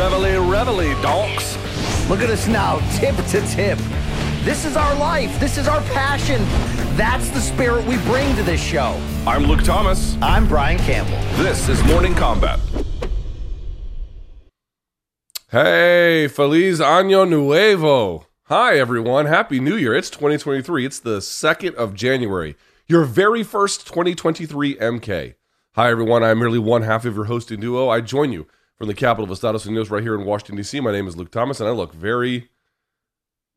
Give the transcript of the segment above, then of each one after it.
Reveille, reveille, donks. Look at us now, tip to tip. This is our life. This is our passion. That's the spirit we bring to this show. I'm Luke Thomas. I'm Brian Campbell. This is Morning Kombat. Hey, Feliz Año Nuevo. Hi, everyone. Happy New Year. It's 2023. It's the 2nd of January. Your very first 2023 MK. Hi, everyone. I'm merely one half of your hosting duo. I join you from the capital of Estados Unidos right here in Washington, D.C. My name is Luke Thomas, and I look very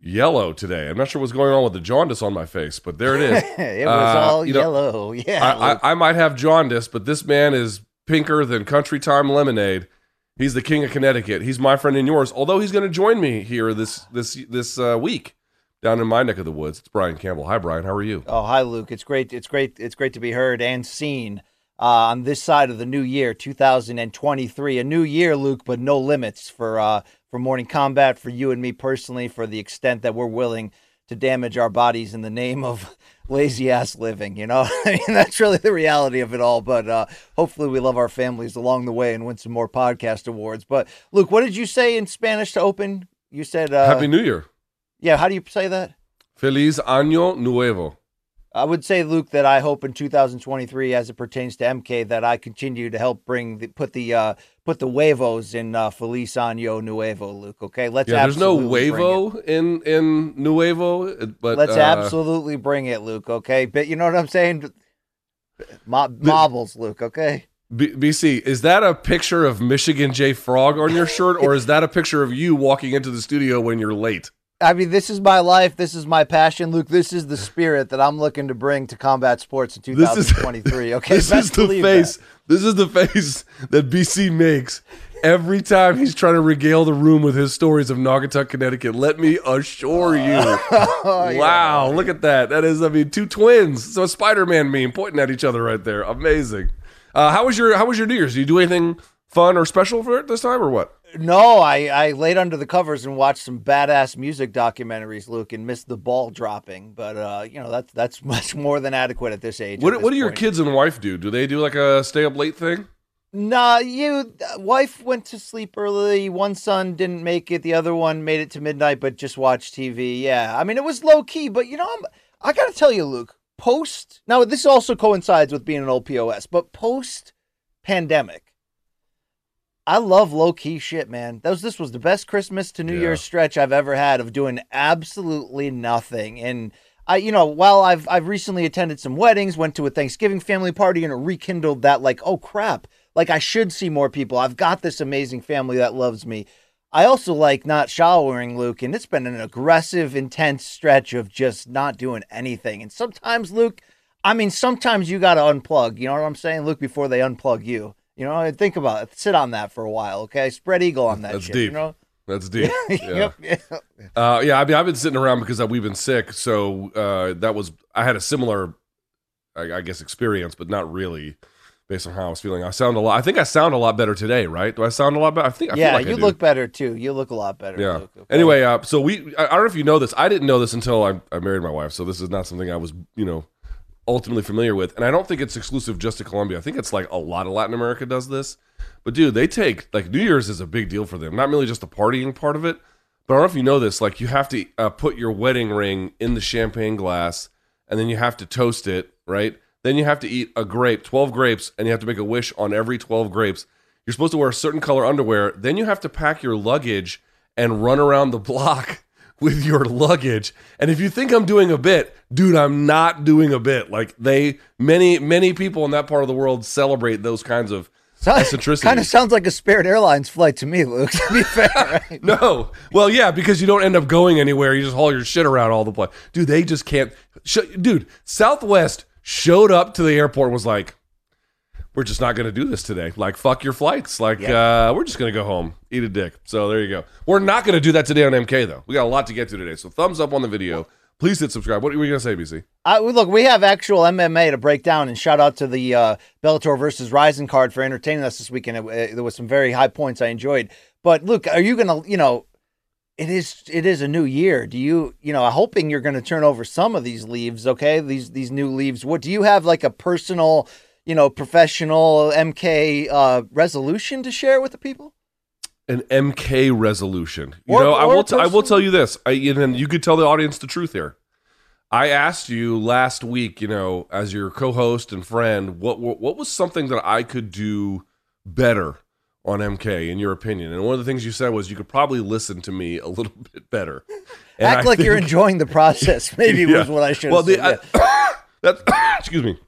yellow today. I'm not sure what's going on with the jaundice on my face, but there it is. it was Uh, all you know, yellow. Yeah. I, I, I might have jaundice, but this man is pinker than country time lemonade. He's the king of Connecticut. He's my friend and yours. Although he's going to join me here this this this uh, week down in my neck of the woods. It's Brian Campbell. Hi, Brian. How are you? Oh, hi, Luke. It's great. It's great. It's great to be heard and seen uh, on this side of the new year, 2023. A new year, Luke, but no limits for uh, for morning kombat for you and me personally. For the extent that we're willing to damage our bodies in the name of lazy ass living. You know, I mean that's really the reality of it all. But uh, hopefully, we love our families along the way and win some more podcast awards. But Luke, what did you say in Spanish to open? You said uh, Happy New Year. Yeah, how do you say that? Feliz Año Nuevo. I would say, Luke, that I hope in 2023, as it pertains to MK, that I continue to help bring the, put the uh, put the huevos in uh, Feliz Año Nuevo, Luke. Okay, let's. Yeah, there's no huevo in in Nuevo, but Let's uh, absolutely bring it, Luke. Okay, but you know what I'm saying? Mo- marbles, Luke. Okay. B- BC, is that a picture of Michigan J Frog on your shirt, or is that a picture of you walking into the studio when you're late? I mean, this is my life. This is my passion, Luke. This is the spirit that I'm looking to bring to combat sports in This is 2023. Okay, this is the face. that. This is the face that BC makes every time he's trying to regale the room with his stories of Naugatuck, Connecticut. Let me assure you. Oh, yeah. wow, look at that. That is, I mean, two twins. So a Spider-Man meme pointing at each other right there. Amazing. Uh, how was your How was your New Year's? Did you do anything fun or special for it this time, or what? No, I, I laid under the covers and watched some badass music documentaries, Luke, and missed the ball dropping. But uh, you know that's that's much more than adequate at this age. What this What do your kids and wife do? Do they do like a stay up late thing? Nah, you wife went to sleep early. One son didn't make it. The other one made it to midnight, but just watched TV. Yeah, I mean it was low key, but you know I'm, I got to tell you, Luke. Post now this also coincides with being an old POS, but post pandemic. I love low key shit, man. That was this was the best Christmas to New Yeah. Year's stretch I've ever had of doing absolutely nothing. And I, you know, while I've I've recently attended some weddings, went to a Thanksgiving family party, and it rekindled that like, oh crap, like I should see more people. I've got this amazing family that loves me. I also like not showering, Luke, and it's been an aggressive, intense stretch of just not doing anything. And sometimes, Luke, I mean, sometimes you got to unplug. You know what I'm saying, Luke? Before they unplug you, you know, think about it. Sit on that for a while, okay? Spread eagle on that. That's shit, deep. You know? That's deep. Yeah. yep. Uh, yeah, I mean, I've been sitting around because we've been sick, so uh, that was I had a similar, I, I guess, experience, but not really, based on how I was feeling. I sound a lot. I think I sound a lot better today, right? Do I sound a lot better? I think. I yeah, feel like you look better too. You look a lot better. Yeah. Luke, okay? Anyway, uh, so we. I, I don't know if you know this. I didn't know this until I, I married my wife. So this is not something I was, you know, ultimately familiar with. And I don't think it's exclusive just to Colombia. I think it's like a lot of Latin America does this. But dude, they take like New Year's is a big deal for them. Not merely just the partying part of it, but I don't know if you know this. Like you have to uh, put your wedding ring in the champagne glass, and then you have to toast it, right? Then you have to eat a grape, twelve grapes, and you have to make a wish on every twelve grapes. You're supposed to wear a certain color underwear. Then you have to pack your luggage and run around the block with your luggage. And if you think I'm doing a bit, dude, I'm not doing a bit. Like they many many people in that part of the world celebrate those kinds of eccentricities. Kind of sounds like a Spirit Airlines flight to me, Luke. To be fair, right? No. Well, yeah, because you don't end up going anywhere. You just haul your shit around all the place. Dude, they just can't. Sh- dude, Southwest showed up to the airport and was like, we're just not going to do this today. Like, fuck your flights. Like, uh, we're just going to go home, eat a dick. So there you go. We're not going to do that today on MK, though. We got a lot to get to today. So thumbs up on the video. Please hit subscribe. What are we going to say, BC? Uh, look, we have actual MMA to break down, and shout out to the uh, Bellator versus Rizin card for entertaining us this weekend. It, it- there was some very high points I enjoyed. But look, are you gonna, you know, it is it is a new year. Do you, you know, I'm hoping you're going to turn over some of these leaves. Okay, these these new leaves. What do you have like a personal, you know, professional MK uh, resolution to share with the people? An MK resolution. You Or- know, I will. T- I will tell you this. I and you could tell the audience the truth here. I asked you last week, you know, as your co-host and friend, what what, what was something that I could do better on MK, in your opinion? And one of the things you said was you could probably listen to me a little bit better. And Act I like you're enjoying the process. Maybe Yeah. was what I should. Well, have the. I, that's excuse me,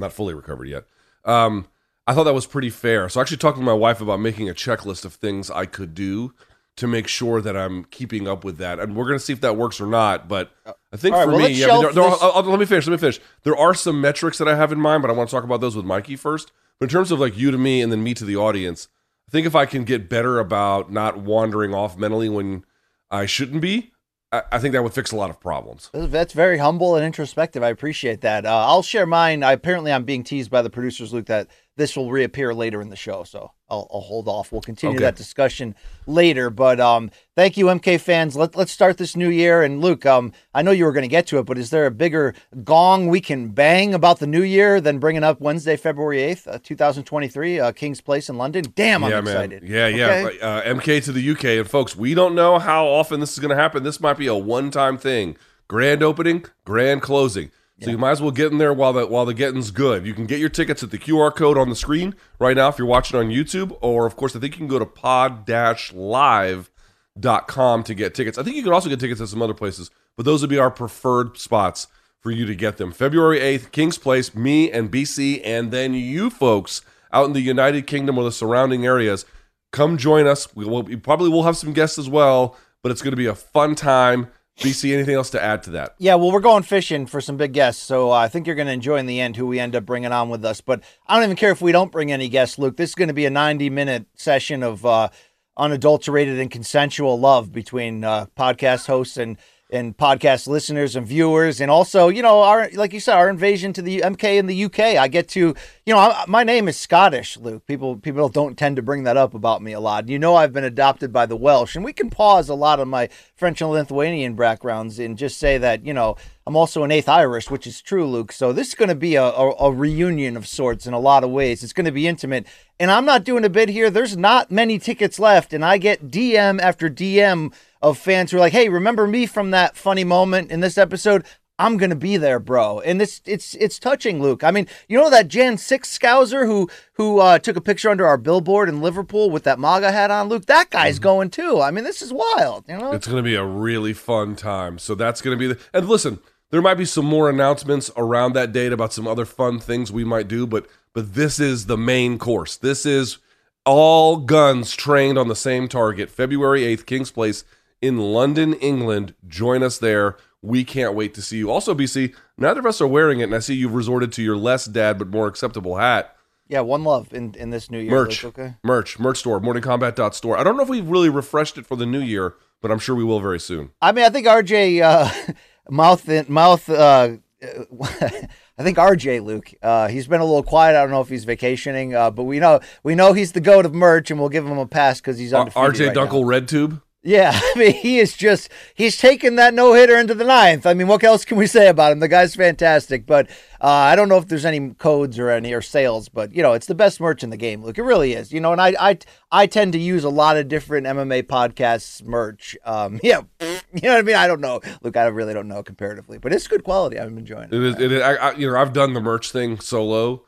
not fully recovered yet. Um, I thought that was pretty fair. So I actually talked to my wife about making a checklist of things I could do to make sure that I'm keeping up with that, and we're going to see if that works or not. But I think right, for well, me, yeah, I mean, there, there are- I'll- I'll- let me finish. Let me finish. There are some metrics that I have in mind, but I want to talk about those with Mikey first. But in terms of like you to me and then me to the audience, I think if I can get better about not wandering off mentally when I shouldn't be, I, I think that would fix a lot of problems. That's very humble and introspective. I appreciate that. Uh, I'll share mine. I, apparently, I'm being teased by the producers, Luke, that this will reappear later in the show. So I'll, I'll hold off. We'll continue Okay. that discussion later. But um, thank you, MK fans. Let, let's start this new year. And Luke, um, I know you were going to get to it, but is there a bigger gong we can bang about the new year than bringing up Wednesday, February 8th, uh, 2023, uh, King's Place in London? Damn, I'm yeah, excited. Man. Yeah, yeah. Okay? Uh, MK to the UK. And folks, we don't know how often this is going to happen. This might be a one time thing. Grand opening, grand closing. So you might as well get in there while the while the getting's good. You can get your tickets at the QR code on the screen right now if you're watching on YouTube, or of course I think you can go to pod-live.com to get tickets. I think you can also get tickets at some other places, but those would be our preferred spots for you to get them. February 8th, King's Place, me and BC, and then you folks out in the United Kingdom or the surrounding areas. Come join us. We will we probably will have some guests as well, but it's going to be a fun time. BC, anything else to add to that? Yeah, well, we're going fishing for some big guests, so uh, I think you're going to enjoy in the end who we end up bringing on with us. But I don't even care if we don't bring any guests, Luke. This is going to be a 90 minute session of uh, unadulterated and consensual love between uh, podcast hosts and and podcast listeners and viewers, and also, you know, our like you said, our invasion to the MK in the UK. I get to, you know, I, my name is Scottish, Luke. People people don't tend to bring that up about me a lot. You know, I've been adopted by the Welsh, and we can pause a lot of my French and Lithuanian backgrounds and just say that, you know, I'm also an eighth Irish, which is true, Luke. So this is going to be a, a, a reunion of sorts in a lot of ways. It's going to be intimate. And I'm not doing a bit here. There's not many tickets left. And I get DM after DM of fans who are like, hey, remember me from that funny moment in this episode? I'm gonna be there, bro. And this it's it's touching, Luke. I mean, you know that Jan Six Scouser who who uh, took a picture under our billboard in Liverpool with that MAGA hat on, Luke. That guy's going too. I mean, this is wild. You know, It's going to be a really fun time. So that's going to be the. And listen, there might be some more announcements around that date about some other fun things we might do, but but this is the main course. This is all guns trained on the same target. February 8th, King's Place in London, England. Join us there. We can't wait to see you. Also, BC, neither of us are wearing it, and I see you've resorted to your less dad but more acceptable hat. yeah, one love in in this new year. Merch. Luke, okay. Merch. Merch store. Morningcombat.store. I don't know if we've really refreshed it for the new year, but I'm sure we will very soon. I mean, I think RJ uh, mouth in, mouth. Uh, I think RJ Luke. Uh, he's been a little quiet. I don't know if he's vacationing, uh, but we know we know he's the goat of merch, and we'll give him a pass because he's R- undefeated. RJ right now. Dunkel Red Tube. Yeah, I mean, he is just, he's taken that no hitter into the ninth. I mean, what else can we say about him? The guy's fantastic, but uh, I don't know if there's any codes or any or sales, but you know, it's the best merch in the game. Look, it really is. You know, and I, I, I tend to use a lot of different MMA podcasts merch. Um, yeah, you know what I mean? I don't know. Look, I really don't know comparatively, but it's good quality. I'm enjoying it. It is. It is I, I, you know, I've done the merch thing solo.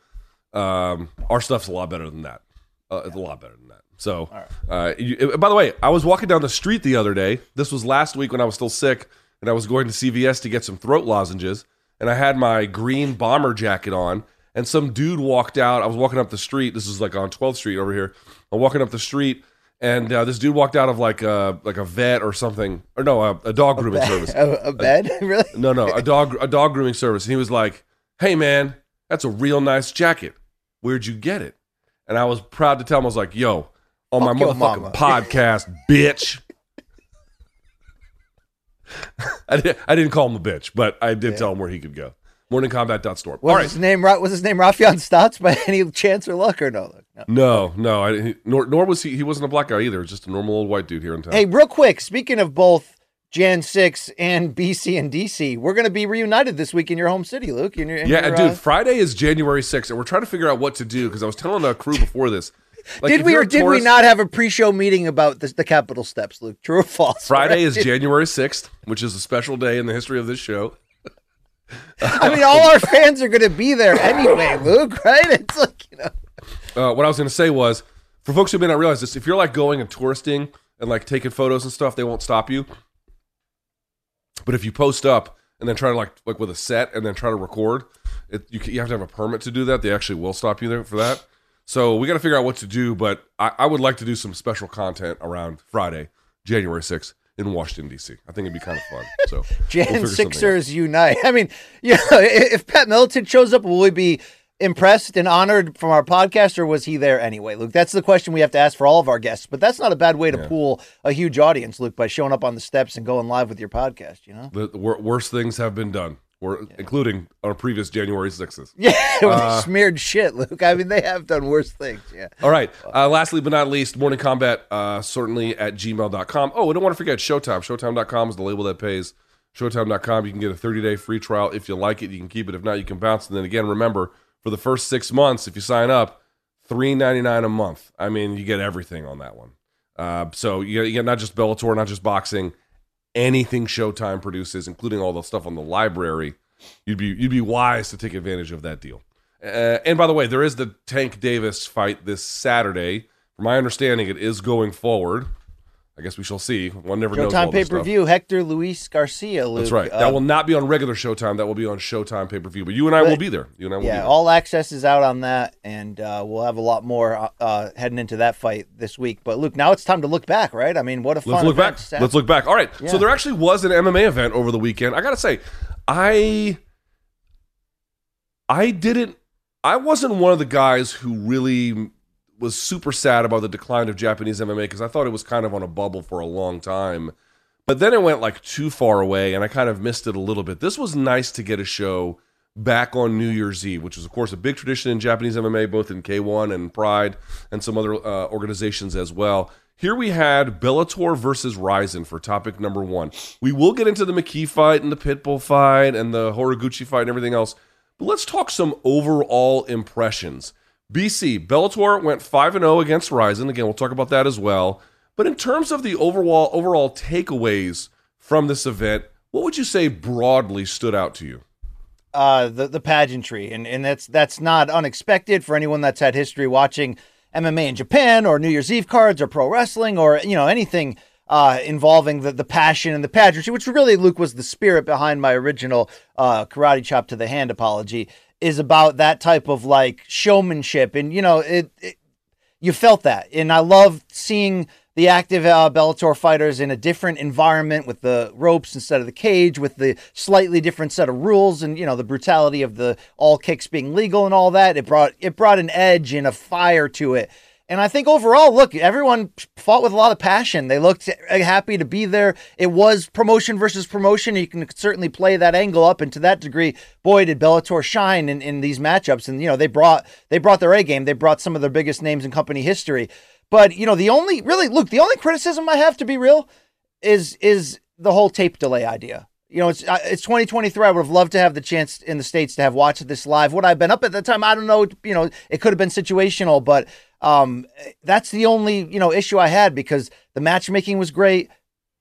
Um, our stuff's a lot better than that. Uh, it's a lot better than that. So, uh, you, by the way, I was walking down the street the other day. This was last week when I was still sick, and I was going to CVS to get some throat lozenges, and I had my green bomber jacket on, and some dude walked out. I was walking up the street. This is like on 12th Street over here. I'm walking up the street, and uh, this dude walked out of like a like a vet or something, or no, a, a dog grooming service. A, a bed, really? No, no, a dog a dog grooming service. And he was like, "Hey, man, that's a real nice jacket. Where'd you get it?" And I was proud to tell him, I was like, "Yo, on my Fuck your motherfucking mama." podcast, bitch." I, did, I didn't call him a bitch, but I did tell him where he could go. Morningcombat.store. Was All right. his name was his name Rafian Stotts by any chance or luck or no? no? No, no, I, nor, nor was he. He wasn't a black guy either. Just a normal old white dude here in town. Hey, real quick, speaking of both Jan 6 and BC and DC, we're going to be reunited this week in your home city, Luke. In your, in yeah, your, dude. uh, Friday is January 6th, and we're trying to figure out what to do because I was telling the crew before this. Like, did we or did we not have a pre-show meeting about this, the Capitol steps, Luke? True or false? Friday Right? is January 6th, which is a special day in the history of this show. I mean, all our fans are going to be there anyway, Luke. Right? It's like you know. Uh, what I was going to say was, for folks who may not realize this, if you're like going and touristing and like taking photos and stuff, they won't stop you. But if you post up and then try to like like with a set and then try to record, it, you, you have to have a permit to do that. They actually will stop you there for that. So we got to figure out what to do. But I, I would like to do some special content around Friday, January 6th in Washington D.C. I think it'd be kind of fun. So we'll Jan something. Sixers unite. I mean, you know, if Pat Middleton shows up, will we be impressed and honored from our podcast, or was he there anyway, Luke? That's the question we have to ask for all of our guests. But that's not a bad way to pool a huge audience, Luke, by showing up on the steps and going live with your podcast. You know, The, the wor- worst things have been done, or including our previous January 6th. yeah, Uh, smeared shit, Luke. I mean, they have done worse things. Yeah. All right. Uh, lastly, but not least, Morning Kombat, uh, certainly at gmail.com. Oh, I don't want to forget Showtime. Showtime.com is the label that pays. Showtime.com, you can get a 30 day free trial. If you like it, you can keep it. If not, you can bounce. And then again, remember, for the first six months, if you sign up, three ninety nine a month. I mean, you get everything on that one. Uh, so you get, you get not just Bellator, not just boxing, anything Showtime produces, including all the stuff on the library. You'd be you'd be wise to take advantage of that deal. Uh, and by the way, there is the Tank Davis fight this Saturday. From my understanding, it is going forward. I guess we shall see. One never knows. all Showtime pay per view. Hector Luis Garcia. Luke. That's right. Uh, that will not be on regular Showtime. That will be on Showtime pay per view. But you and I But- will be there. You and I will be yeah, all access is out on that, and uh, we'll have a lot more uh, uh, heading into that fight this week. But Luke, now it's time to look back, right? I mean, what a fun Let's look event back. Let's look back. All right. Yeah. So there actually was an MMA event over the weekend. I gotta say, I I didn't I wasn't one of the guys who really was super sad about the decline of Japanese MMA because I thought it was kind of on a bubble for a long time. But then it went like too far away and I kind of missed it a little bit. This was nice to get a show back on New Year's Eve, which is, of course, a big tradition in Japanese MMA, both in K1 and Pride and some other uh, organizations as well. Here we had Bellator versus Rizin for topic number one. We will get into the McKee fight and the Pitbull fight and the Horiguchi fight and everything else, but let's talk some overall impressions. BC, Bellator went 5 0 against Rizin. Again, we'll talk about that as well. But in terms of the overall overall takeaways from this event, what would you say broadly stood out to you? uh, the the pageantry, and and that's that's not unexpected for anyone that's had history watching MMA in Japan or New Year's Eve cards or pro wrestling or you know anything uh, involving the the passion and the pageantry, which really Luke was the spirit behind my original uh, karate chop to the hand apology, is about that type of like showmanship, and you know it, it you felt that, and I love seeing the active uh, Bellator fighters in a different environment with the ropes instead of the cage, with the slightly different set of rules, and you know the brutality of the all kicks being legal and all that. It brought it brought an edge and a fire to it. And I think overall, look, everyone fought with a lot of passion. They looked happy to be there. It was promotion versus promotion. You can certainly play that angle up, and to that degree, boy, did Bellator shine in, in these matchups. And you know, they brought they brought their A game. They brought some of their biggest names in company history. But you know, the only really look, the only criticism I have to be real is is the whole tape delay idea. You know, it's uh, it's 2023. I would have loved to have the chance in the states to have watched this live. Would I have been up at the time? I don't know. You know, it could have been situational, but um, that's the only you know issue I had because the matchmaking was great.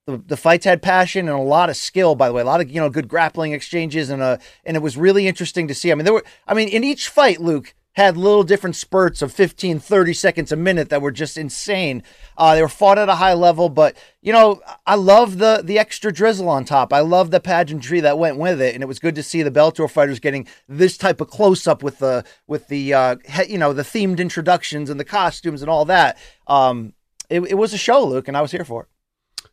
The, the fights had passion and a lot of skill. By the way, a lot of you know good grappling exchanges and uh and it was really interesting to see. I mean, there were. I mean, in each fight, Luke, had little different spurts of 15, 30 seconds a minute that were just insane. Uh, they were fought at a high level, but you know, I love the the extra drizzle on top. I love the pageantry that went with it, and it was good to see the Bellator fighters getting this type of close up with the with the uh, you know the themed introductions and the costumes and all that. Um, it, it was a show, Luke, and I was here for it.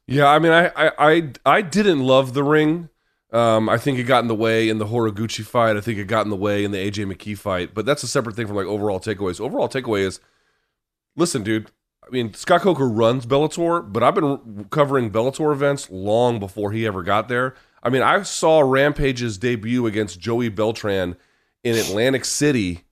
Yeah, I mean, I I I, I didn't love the ring. Um, I think it got in the way in the Horiguchi fight. I think it got in the way in the AJ McKee fight. But that's a separate thing from like overall takeaways. Overall takeaway is, listen, dude. I mean, Scott Coker runs Bellator, but I've been covering Bellator events long before he ever got there. I mean, I saw Rampage's debut against Joey Beltran in Atlantic City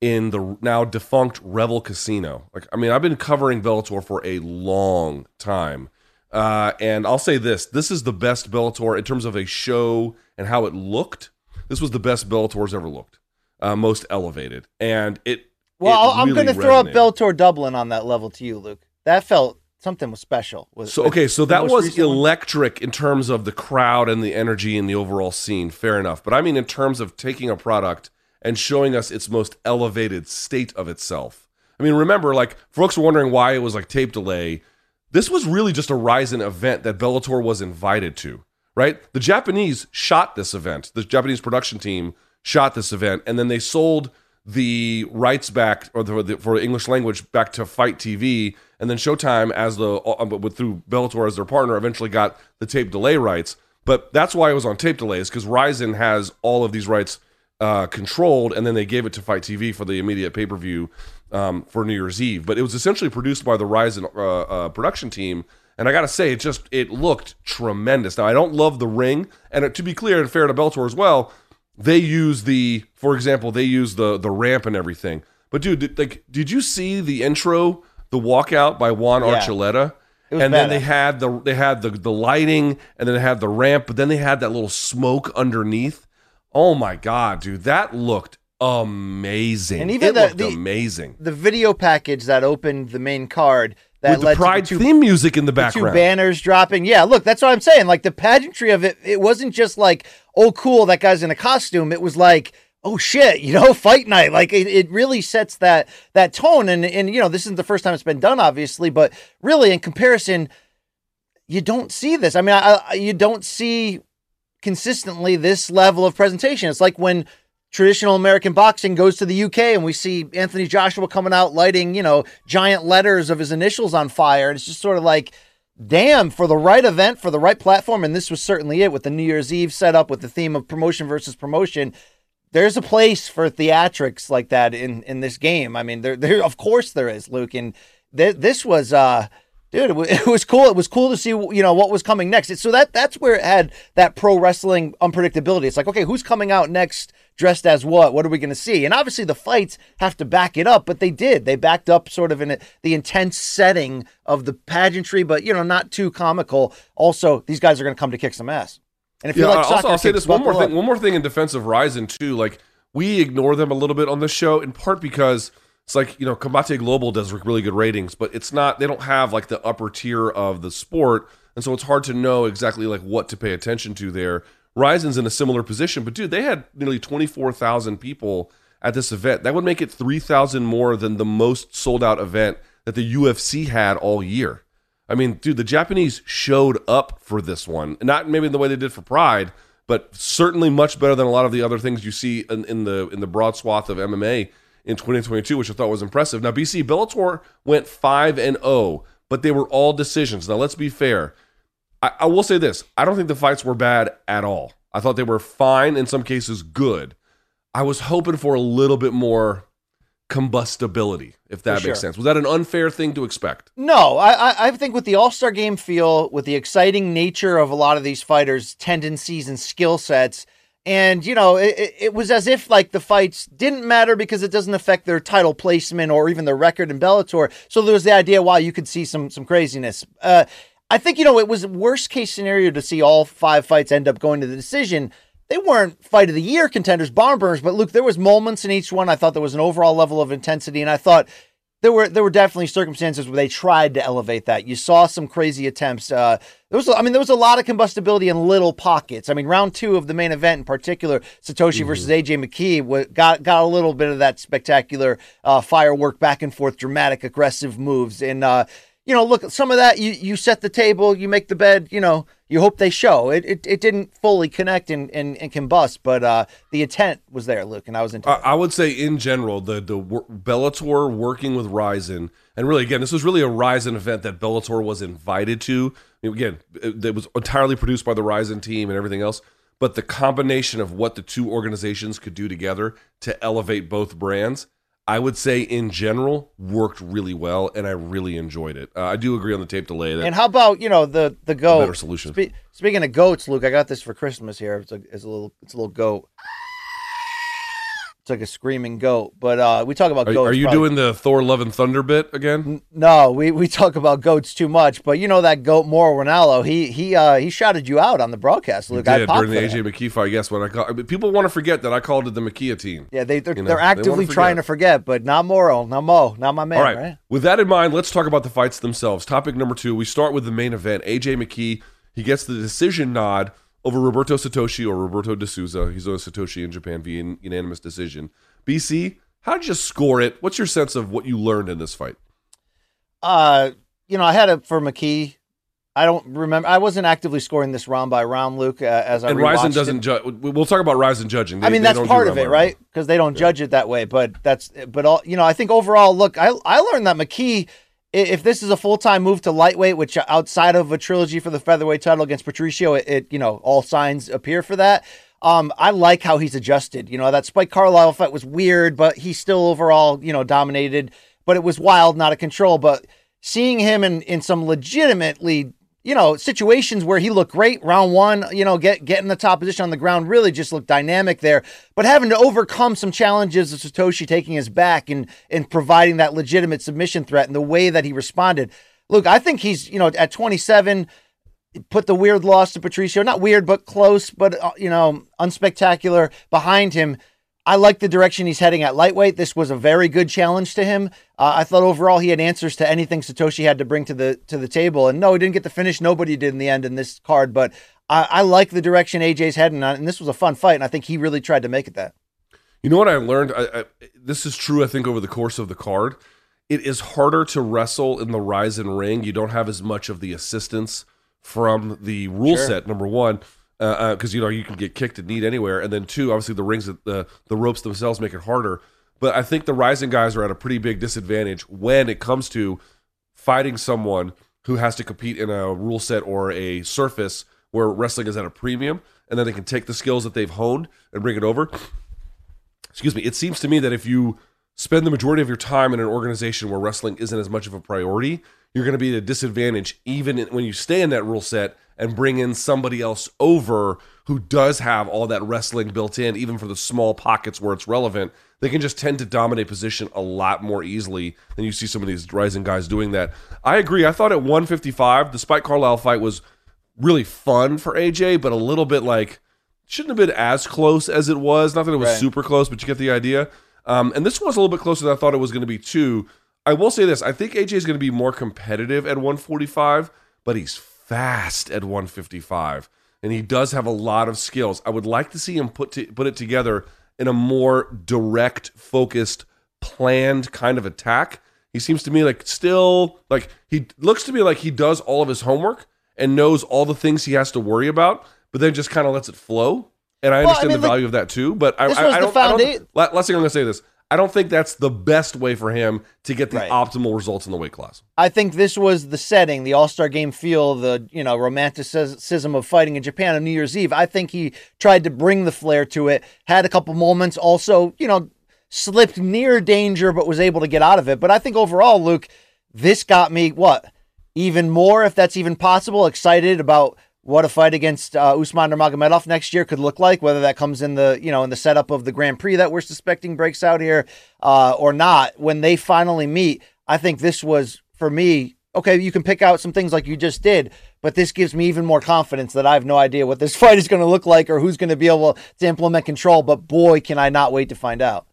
in the now defunct Revel Casino. Like, I mean, I've been covering Bellator for a long time. Uh, and I'll say this: this is the best Bellator in terms of a show and how it looked. This was the best Bellator's ever looked, uh, most elevated, and it. Well, it I'm really going to throw up. Bellator Dublin on that level to you, Luke. That felt something was special. Was, So okay, so that was recent one? electric in terms of the crowd and the energy and the overall scene. Fair enough, but I mean in terms of taking a product and showing us its most elevated state of itself. I mean, remember, like folks were wondering why it was like tape delay. This was really just a Rizin event that Bellator was invited to, right? The Japanese shot this event. The Japanese production team shot this event, and then they sold the rights back or the, the, for English language back to Fight TV, and then Showtime as the uh, with through Bellator as their partner eventually got the tape delay rights. But that's why it was on tape delays because Rizin has all of these rights uh, controlled, and then they gave it to Fight TV for the immediate pay per view um, for New Year's Eve. But it was essentially produced by the Rizin uh, uh, production team, and I gotta say, it just it looked tremendous. Now I don't love the ring, and to be clear and fair to Bellator as well, they use the, for example, they use the the ramp and everything. But dude, did, like, did you see the intro, the walkout by Juan Yeah. Archuleta? And then they had the they had the the lighting, and then they had the ramp, but then they had that little smoke underneath. Oh my god, dude, that looked amazing. And even it the- looked the- amazing. the video package that opened the main card that With the led Pride to the two, theme music in the the two background. banners dropping. Yeah, look, that's what I'm saying. Like the pageantry of it, it wasn't just like, oh, cool, that guy's in a costume. It was like, oh shit, you know, fight night. Like it, it really sets that that tone. And and you know, this isn't the first time it's been done, obviously, but really in comparison, you don't see this. I mean, I, I, you don't see consistently this level of presentation. It's like when traditional American boxing goes to the UK and we see Anthony Joshua coming out lighting, you know, giant letters of his initials on fire. And it's just sort of like, damn, for the right event, for the right platform. And this was certainly it with the New Year's Eve setup with the theme of promotion versus promotion. There's a place for theatrics like that in, in this game. I mean, there, there, of course there is, Luke. And th- this was, uh, dude it was, it was cool it was cool to see you know what was coming next so that that's where it had that pro wrestling unpredictability it's like okay who's coming out next dressed as what what are we going to see and obviously the fights have to back it up but they did they backed up sort of in a, the intense setting of the pageantry but you know not too comical also these guys are going to come to kick some ass and if Yeah, you like also I'll say this one more buckle thing. up. One more thing in defense of Rizin too. Like we ignore them a little bit on this show, in part because it's like you know Combate Global does really good ratings, but it's not. They don't have like the upper tier of the sport, and so it's hard to know exactly like what to pay attention to there. Rizin's in a similar position, but dude, they had nearly twenty four thousand people at this event. That would make it three thousand more than the most sold out event that the UFC had all year. I mean, dude, the Japanese showed up for this one. Not maybe in the way they did for Pride, but certainly much better than a lot of the other things you see in, in the in the broad swath of MMA in 2022, which I thought was impressive. Now, BC Bellator went five and zero, but they were all decisions. Now, let's be fair. I, I will say this: I don't think the fights were bad at all. I thought they were fine, in some cases, good. I was hoping for a little bit more combustibility, if that For makes sure. sense. Was that an unfair thing to expect? No, I, I think with the All Star Game feel, with the exciting nature of a lot of these fighters' tendencies and skill sets, and you know, it, it- was as if like the fights didn't matter because it doesn't affect their title placement or even their record in Bellator. So there was the idea why you could see some some craziness. Uh, I think you know it was worst case scenario to see all five fights end up going to the decision. They weren't fight of the year contenders, barn burners, but Luke, there was moments in each one. I thought there was an overall level of intensity, and I thought there were there were definitely circumstances where they tried to elevate that. You saw some crazy attempts. Uh, there was, I mean, there was a lot of combustibility in little pockets. I mean, round two of the main event in particular, Satoshi mm-hmm. versus AJ McKee, got got a little bit of that spectacular uh, firework, back and forth, dramatic, aggressive moves, and uh, you know, look, some of that you you set the table, you make the bed, you know, you hope they show. It it, it didn't fully connect and, and, and combust, but uh, the intent was there, Luke, and I was into. I, I would say in general, the the Bellator working with Rizin, and really again, this was really a Rizin event that Bellator was invited to. Again, it, it was entirely produced by the Rizin team and everything else. But the combination of what the two organizations could do together to elevate both brands I would say in general worked really well, and I really enjoyed it. Uh, I do agree on the tape delay. That and how about you know the the goat? Better solution. Spe- speaking of goats, Luke, I got this for Christmas here. It's a, it's a little it's a little goat. It's like a screaming goat. But uh, we talk about are, goats. Are you probably. doing the Thor Love and Thunder bit again? No, we, we talk about goats too much. But you know that goat Mauro Ranallo, he he uh, he shouted you out on the broadcast. Luke, he did during the AJ McKee fight. Yes, when I call, people want to forget that I called it the McKee team. Yeah, they they're, you know? they're actively they trying to forget, but not Mauro, not Mo, not my man. All right. right. With that in mind, let's talk about the fights themselves. Topic number two. We start with the main event. AJ McKee. He gets the decision nod over Roberto Satoshi or Roberto de Souza. He's on Satoshi in Japan via unanimous decision. BC, how did you score it? What's your sense of what you learned in this fight? Uh, you know, I had it for McKee. I don't remember. I wasn't actively scoring this round by round, Luke. Uh, as I and Rizin doesn't judge. We'll talk about Rizin judging. They, I mean, that's part of it, right? Because they don't yeah. judge it that way. But that's. But all you know, I think overall, look, I I learned that McKee if this is a full time move to lightweight, which outside of a trilogy for the featherweight title against Patricio, it, it, you know all signs appear for that. Um, I like how he's adjusted. You know, that Spike Carlyle fight was weird, but he still overall, you know, dominated. But it was wild, not a control. But seeing him in in some legitimately, you know, situations where he looked great, round one, you know, get get in the top position on the ground, really just looked dynamic there. But having to overcome some challenges of Satoshi taking his back and and providing that legitimate submission threat and the way that he responded. Look, I think he's, you know, at 27 put the weird loss to Patricio. Not weird, but close, but, uh, you know, unspectacular behind him. I like the direction he's heading at lightweight. This was a very good challenge to him. Uh, I thought overall he had answers to anything Satoshi had to bring to the to the table. And no, he didn't get the finish. Nobody did in the end in this card. But I, I like the direction AJ's heading on, and this was a fun fight. And I think he really tried to make it that. You know what I learned? I, I, this is true. I think over the course of the card, it is harder to wrestle in the Rizin ring. You don't have as much of the assistance from the rule sure. set. Number one, because uh, uh, you know you can get kicked and kneed anywhere, and then two, obviously the rings, the the ropes themselves make it harder. But I think the Rizin guys are at a pretty big disadvantage when it comes to fighting someone who has to compete in a rule set or a surface where wrestling is at a premium, and then they can take the skills that they've honed and bring it over. Excuse me. It seems to me that if you spend the majority of your time in an organization where wrestling isn't as much of a priority, you're going to be at a disadvantage even when you stay in that rule set and bring in somebody else over who does have all that wrestling built in, even for the small pockets where it's relevant. They can just tend to dominate position a lot more easily than you see some of these Rizin guys doing that. I agree. I thought at 155, the Spike Carlyle fight was really fun for AJ, but a little bit like shouldn't have been as close as it was. Not that it was right. super close, but you get the idea. Um, and this was a little bit closer than I thought it was going to be too. I will say this: I think AJ is going to be more competitive at 145, but he's fast at 155, and he does have a lot of skills. I would like to see him put to, put it together in a more direct, focused, planned kind of attack. He seems to me like still like he looks to me like he does all of his homework and knows all the things he has to worry about, but then just kind of lets it flow. And I well, understand I mean, the value of that too. But I, I, I, don't, I don't. Last thing I'm going to say this: I don't think that's the best way for him to get the right. optimal results in the weight class. I think this was the setting, the All Star Game feel, the you know romanticism of fighting in Japan on New Year's Eve. I think he tried to bring the flair to it. Had a couple moments, also you know slipped near danger, but was able to get out of it. But I think overall, Luke, this got me what even more, if that's even possible, excited about what a fight against uh, Usman Nurmagomedov next year could look like, whether that comes in the you know in the setup of the Grand Prix that we're suspecting breaks out here uh, or not. When they finally meet, I think this was for me. Okay, you can pick out some things like you just did, but this gives me even more confidence that I have no idea what this fight is going to look like or who's going to be able to implement control. But boy, can I not wait to find out.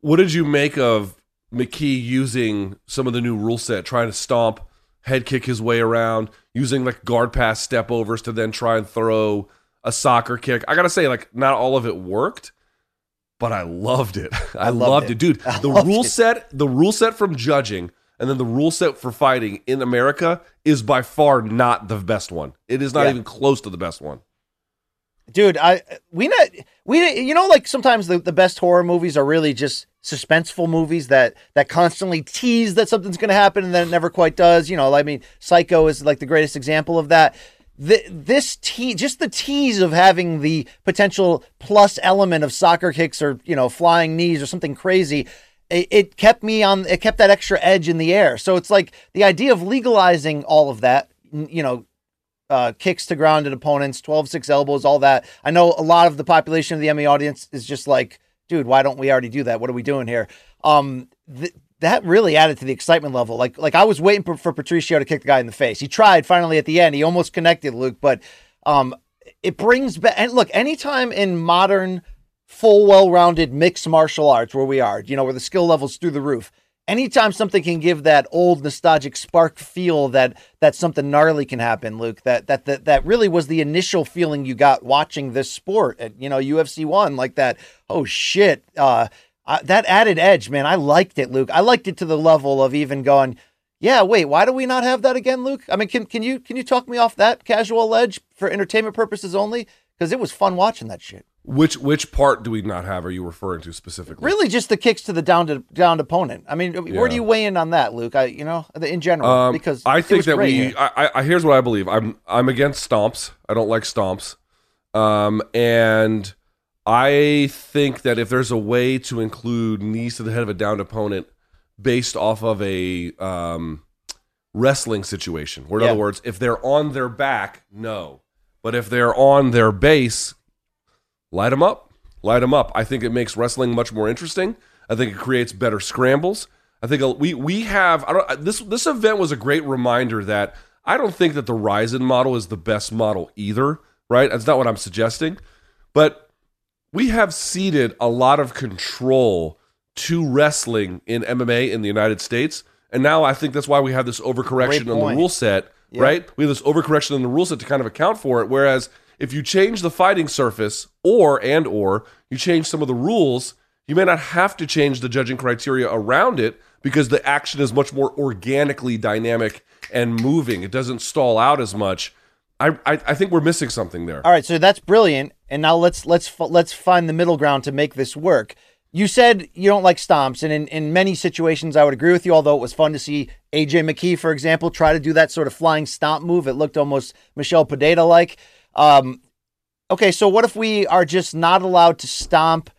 What did you make of McKee using some of the new rule set, trying to stomp, head kick his way around, using like guard pass step overs to then try and throw a soccer kick. I gotta say, like, not all of it worked, but I loved it. I, loved loved, it. it, dude. I the rule it. set, the rule set from judging, and then the rule set for fighting in America is by far not the best one. It is not Yeah. even close to the best one. dude i we not we you know like sometimes the, the best horror movies are really just suspenseful movies that that constantly tease that something's going to happen and then it never quite does you know i mean psycho is like the greatest example of that the, this te- just the tease of having the potential plus element of soccer kicks or you know flying knees or something crazy it, it kept me on it kept that extra edge in the air so it's like the idea of legalizing all of that you know uh, kicks to grounded opponents, 12 6 elbows, all that. I know a lot of the population of the MMA audience is just like, dude, why don't we already do that? What are we doing here? Um, th- that really added to the excitement level. Like, like I was waiting for, for Patricio to kick the guy in the face. He tried finally at the end. He almost connected, Luke, but um, it brings back. And look, anytime in modern, full, well-rounded mixed martial arts where we are, you know, where the skill levels through the roof. Anytime something can give that old nostalgic spark feel that that something gnarly can happen, Luke. That that that that really was the initial feeling you got watching this sport at you know UFC one, like that. Oh shit, uh, uh, that added edge, man. I liked it, Luke. I liked it to the level of even going, yeah. Wait, why do we not have that again, Luke? I mean, can can you can you talk me off that casual ledge for entertainment purposes only? Because it was fun watching that shit. Which which part do we not have? Are you referring to specifically? Really, just the kicks to the down to downed opponent. I mean, where do you weigh in on that, Luke? I, you know, in general, Um, because I think that we. here. I, I here's what I believe. I'm I'm against stomps. I don't like stomps. Um, and I think that if there's a way to include knees to the head of a downed opponent based off of a um, wrestling situation, where in Yeah. other words, if they're on their back, no, but if they're on their base, light them up, light them up. I think it makes wrestling much more interesting. I think it creates better scrambles. I think we we have. I don't. This this event was a great reminder that I don't think that the Rizin model is the best model either. Right? That's not what I'm suggesting, but we have ceded a lot of control to wrestling in MMA in the United States. And now I think that's why we have this overcorrection on the rule set, right? We have this overcorrection in the rule set to kind of account for it. Whereas if you change the fighting surface or and or you change some of the rules, you may not have to change the judging criteria around it because the action is much more organically dynamic and moving. It doesn't stall out as much. I, I, I think we're missing something there. All right, so that's brilliant. And now let's let's let's find the middle ground to make this work. You said you don't like stomps, and in, in many situations, I would agree with you. Although it was fun to see AJ McKee, for example, try to do that sort of flying stomp move. It looked almost Michel Pereira like. Um, okay, so what if we are just not allowed to stomp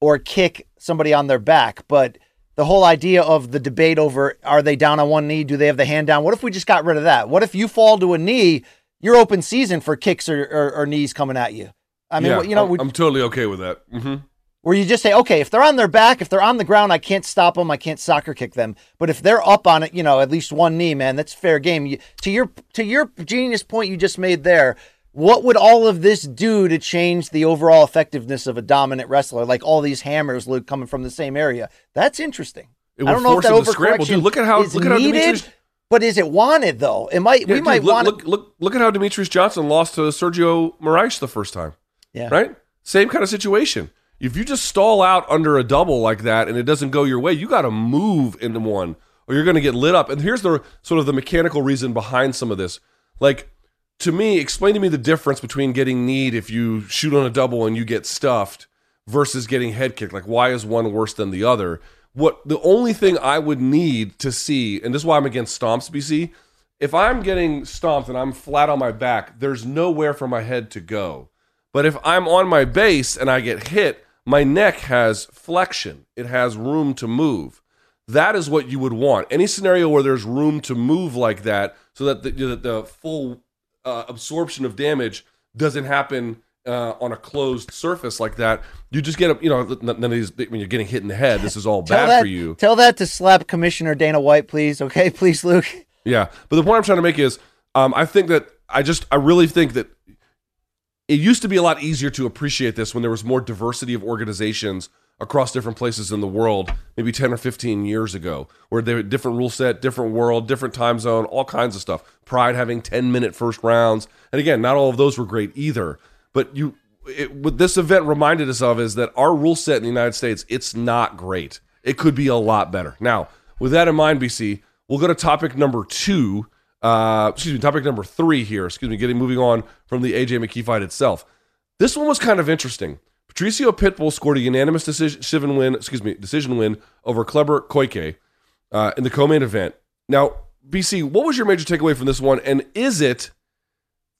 or kick somebody on their back, but the whole idea of the debate over are they down on one knee? Do they have the hand down? What if we just got rid of that? What if you fall to a knee? You're open season for kicks or, or, or knees coming at you. I mean, yeah, you know, I'm, I'm totally okay with that. hmm where you just say, okay, if they're on their back, if they're on the ground, I can't stop them, I can't soccer kick them. But if they're up on it, you know, at least one knee, man, that's fair game. You, to your to your genius point you just made there, what would all of this do to change the overall effectiveness of a dominant wrestler? Like all these hammers, Luke, coming from the same area. That's interesting. It I don't know if that scramble. overcorrection Dude, look at how- is look at how needed, Demetrious- but is it wanted though? It might. Yeah, we dude, might look, want look, look, look at how Demetrious Johnson lost to Sergio Moraes the first time. Yeah. Right? Same kind of situation. If you just stall out under a double like that and it doesn't go your way, you got to move into one or you're going to get lit up. And here's the sort of the mechanical reason behind some of this. Like, to me, explain to me the difference between getting kneed if you shoot on a double and you get stuffed versus getting head kicked. Like, why is one worse than the other? What the only thing I would need to see, and this is why I'm against stomps, BC. If I'm getting stomped and I'm flat on my back, there's nowhere for my head to go. But if I'm on my base and I get hit, my neck has flexion. It has room to move. That is what you would want. Any scenario where there's room to move like that, so that the, the, the full uh, absorption of damage doesn't happen uh, on a closed surface like that. You just get a, you know, none of these when you're getting hit in the head. This is all bad that, for you. Tell that to slap Commissioner Dana White, please. Okay, please, Luke. Yeah, but the point I'm trying to make is, um, I think that I just I really think that it used to be a lot easier to appreciate this when there was more diversity of organizations across different places in the world, maybe 10 or 15 years ago, where they were different rule set, different world, different time zone, all kinds of stuff. Pride having 10 minute first rounds. And again, not all of those were great either. But you, it, what this event reminded us of is that our rule set in the United States, it's not great. It could be a lot better. Now, with that in mind, BC, we'll go to topic number two. Uh, excuse me, topic number three here. Excuse me, getting moving on from the AJ McKee fight itself. This one was kind of interesting. Patricio Pitbull scored a unanimous decision win. Excuse me, decision win over Kleber Koike uh, in the co-main event. Now, BC, what was your major takeaway from this one? And is it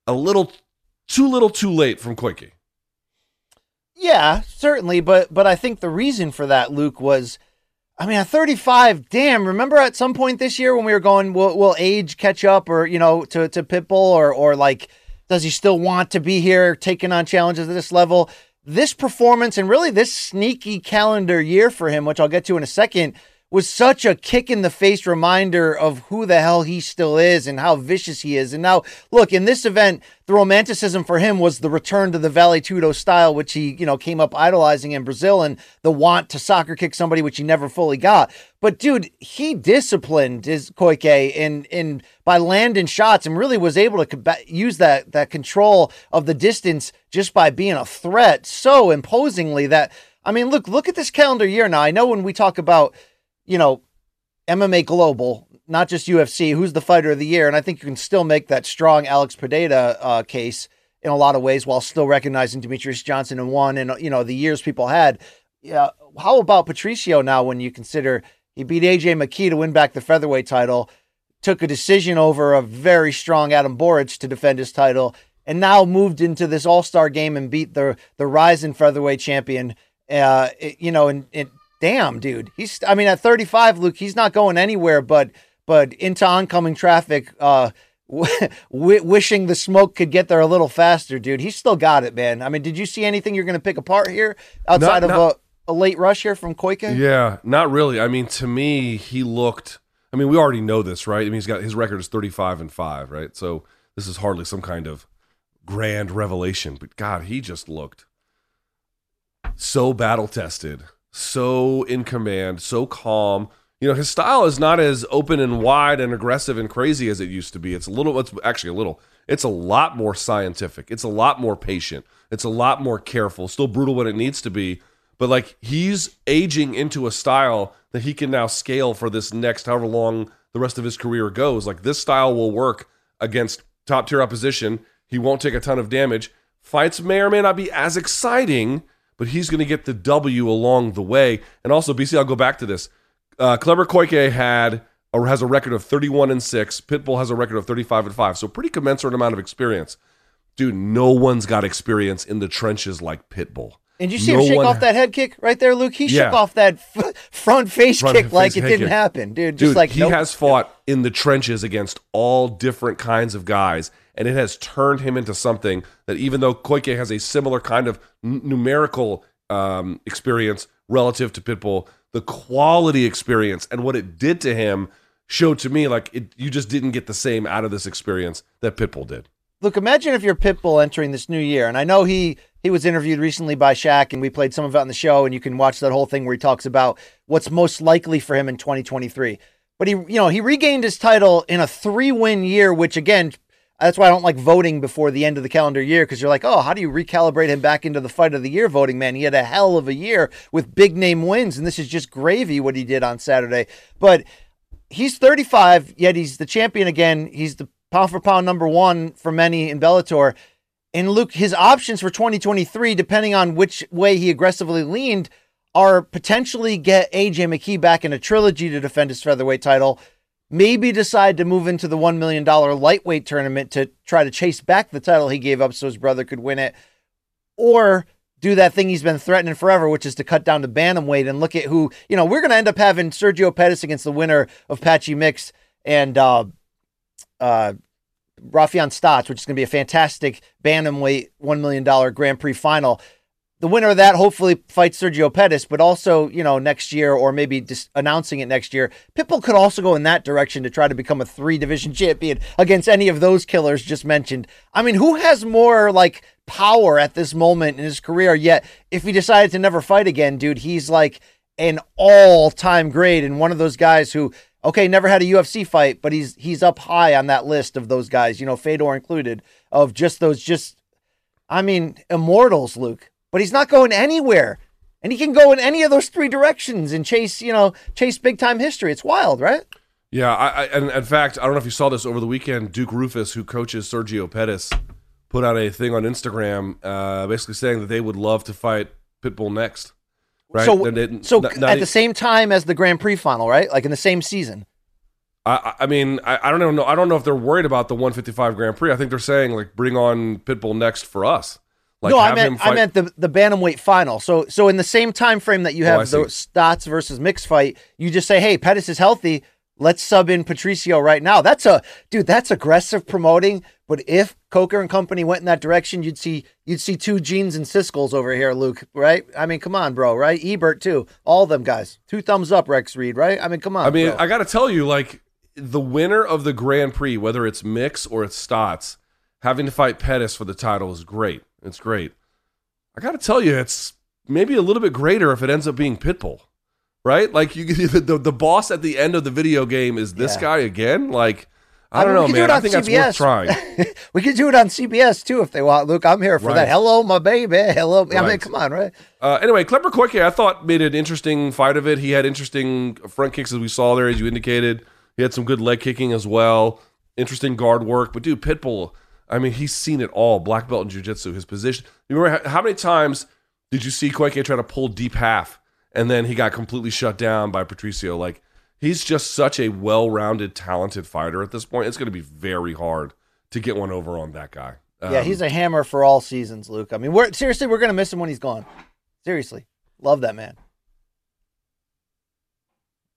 a little too little, too late from Koike? Yeah, certainly, but but I think the reason for that, Luke, was I mean, at 35, damn, remember at some point this year when we were going, will, will age catch up or, you know, to, to Pitbull or, or like, does he still want to be here taking on challenges at this level? This performance and really this sneaky calendar year for him, which I'll get to in a second, was such a kick in the face reminder of who the hell he still is and how vicious he is. And now, look, in this event, the romanticism for him was the return to the Vale Tudo style, which he, you know, came up idolizing in Brazil and the want to soccer kick somebody, which he never fully got. But dude, he disciplined his Koike in, in by landing shots and really was able to use that, that control of the distance just by being a threat so imposingly that, I mean, look, look at this calendar year now. I know when we talk about, you know, MMA Global, not just UFC, who's the fighter of the year. And I think you can still make that strong Alex Pereira uh, case in a lot of ways while still recognizing Demetrious Johnson and one and, you know, the years people had. Yeah. How about Patricio now when you consider he beat AJ McKee to win back the featherweight title, took a decision over a very strong Adam Borics to defend his title, and now moved into this all star game and beat the, the rising featherweight champion. Uh, it, you know, and, and damn, dude, he's. I mean, at 35, Luke, he's not going anywhere, but but into oncoming traffic. Uh, w- wishing the smoke could get there a little faster, dude. He's still got it, man. I mean, did you see anything you're going to pick apart here outside not, of not, a, a late rush here from Koike? Yeah, not really. I mean, to me, he looked. I mean, we already know this, right? I mean, he's got his record is 35 and five, right? So this is hardly some kind of grand revelation, but God, he just looked so battle tested so in command, so calm. You know, his style is not as open and wide and aggressive and crazy as it used to be. It's a little, it's actually a little, it's a lot more scientific. It's a lot more patient. It's a lot more careful. Still brutal when it needs to be, but like he's aging into a style that he can now scale for this next however long the rest of his career goes. Like this style will work against top tier opposition. He won't take a ton of damage. Fights may or may not be as exciting, but he's going to get the W along the way. And also, BC, I'll go back to this. Uh, Kleber Koike had or has a record of 31 and 6. Pitbull has a record of 35 and 5. So pretty commensurate amount of experience. Dude, no one's got experience in the trenches like Pitbull. And you see no him shake off that head kick right there, Luke? He yeah. shook off that f- front face front kick face like it didn't kick. happen, dude. Just dude, like he nope. has fought in the trenches against all different kinds of guys, and it has turned him into something that even though Koike has a similar kind of n- numerical um, experience relative to Pitbull, the quality experience and what it did to him showed to me like it, you just didn't get the same out of this experience that Pitbull did. Look, imagine if you're Pitbull entering this new year, and I know he he was interviewed recently by Shaq, and we played some of it on the show, and you can watch that whole thing where he talks about what's most likely for him in 2023. But he, you know, he regained his title in a three-win year, which again, that's why I don't like voting before the end of the calendar year because you're like, oh, how do you recalibrate him back into the fight of the year voting, man? He had a hell of a year with big name wins, and this is just gravy what he did on Saturday. But he's 35, yet he's the champion again. He's the pound for pound number one for many in Bellator. And Luke, his options for 2023, depending on which way he aggressively leaned, are potentially get AJ McKee back in a trilogy to defend his featherweight title, maybe decide to move into the $1 million lightweight tournament to try to chase back the title he gave up so his brother could win it, or do that thing he's been threatening forever, which is to cut down to bantamweight and look at who, you know, we're going to end up having Sergio Pettis against the winner of Patchy Mix and uh, uh, Raufeon Stots, which is going to be a fantastic bantamweight $1 million Grand Prix final. The winner of that hopefully fights Sergio Pettis, but also, you know, next year or maybe just announcing it next year. Pitbull could also go in that direction to try to become a three division champion against any of those killers just mentioned. I mean, who has more like power at this moment in his career. Yet, if he decided to never fight again, dude, he's like an all-time great and one of those guys who, okay, never had a UFC fight, but he's he's up high on that list of those guys. You know, Fedor included, of just those just, I mean, immortals, Luke. But he's not going anywhere. And he can go in any of those three directions and chase, you know, chase big time history. It's wild, right? Yeah, I, I, and in fact, I don't know if you saw this over the weekend. Duke Rufus, who coaches Sergio Pettis, put out a thing on Instagram, uh, basically saying that they would love to fight Pitbull next. Right? So, it- so not- not at the same time as the Grand Prix final, right? Like in the same season. I, I mean, I, I don't even know. I don't know if they're worried about the 155 Grand Prix. I think they're saying like bring on Pitbull next for us. Like no, I meant fight. I meant the the bantamweight final. So so in the same time frame that you Oh, have see. the Stots versus Mix fight, you just say, "Hey, Pettis is healthy. Let's sub in Patricio right now." That's a dude. That's aggressive promoting. But if Coker and company went in that direction, you'd see you'd see two Jeans and Siskel's over here, Luke. Right? I mean, come on, bro. Right? Ebert too. All them guys. Two thumbs up, Rex Reed. Right? I mean, come on. I mean, bro. I got to tell you, like the winner of the Grand Prix, whether it's Mix or it's Stots, having to fight Pettis for the title is great. It's great. I got to tell you, it's maybe a little bit greater if it ends up being Pitbull, right? Like you, the the boss at the end of the video game is this Yeah. guy again. Like I I don't mean, know, man. I think that's worth trying. we could do it on CBS too if they want, Luke. I'm here for Right. that. Hello, my baby. Hello. I mean, come on, right? Uh, anyway, Kleber Koike, I thought made an interesting fight of it. He had interesting front kicks as we saw there, as you indicated. He had some good leg kicking as well. Interesting guard work. But dude, Pitbull, I mean, he's seen it all. Black belt in jiu-jitsu, his position. You remember how, how many times did you see Koike try to pull deep half and then he got completely shut down by Patricio? Like he's just such a well-rounded, talented fighter at this point. It's going to be very hard to get one over on that guy. yeah, Um, he's a hammer for all seasons, Luke. I mean, we're seriously we're gonna miss him when he's gone. Seriously, love that man.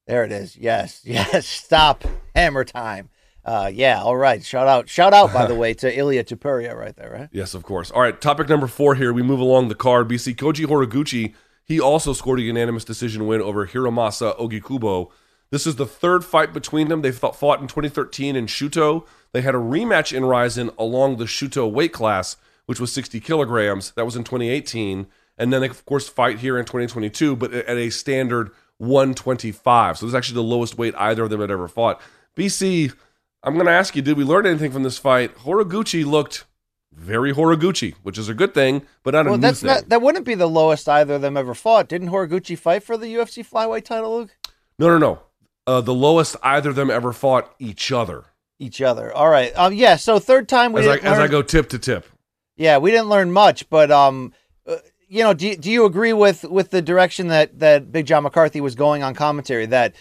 There it is. Yes, yes. Stop hammer time. Uh, yeah. All right. Shout out. Shout out. By the way, to Ilya Topuria right there. Right. Yes, of course. All right, topic number four here. We move along the card. BC Koji Horiguchi, he also scored a unanimous decision win over Hiromasa Ogikubo. This is the third fight between them. They fought fought in 2013 in Shooto. They had a rematch in Rizin along the Shooto weight class, which was 60 kilograms. That was in 2018. And then they, of course, fight here in 2022, but at a standard 125. So this is actually the lowest weight either of them had ever fought. BC, I'm going to ask you, did we learn anything from this fight? Horiguchi looked very Horiguchi, which is a good thing, but not a Well, new that's thing. not. That wouldn't be the lowest either of them ever fought. Didn't Horiguchi fight for the UFC flyweight title, Luke? no, no, no. Uh, the lowest either of them ever fought each other. Each other. All right. Um. Yeah. So third time we As I, didn't as I go tip to tip. Yeah, we didn't learn much, but um, uh, you know, do do you agree with with the direction that that Big John McCarthy was going on commentary? That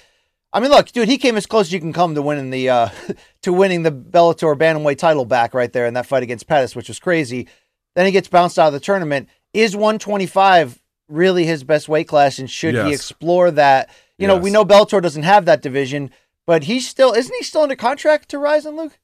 I mean, look, dude, he came as close as you can come to winning the uh to winning the Bellator bantamweight title back right there in that fight against Pettis, which was crazy. Then he gets bounced out of the tournament. Is 125 really his best weight class, and should he explore that? You know, we know Bellator doesn't have that division, but he's still isn't he still under contract to Rizin, Luke?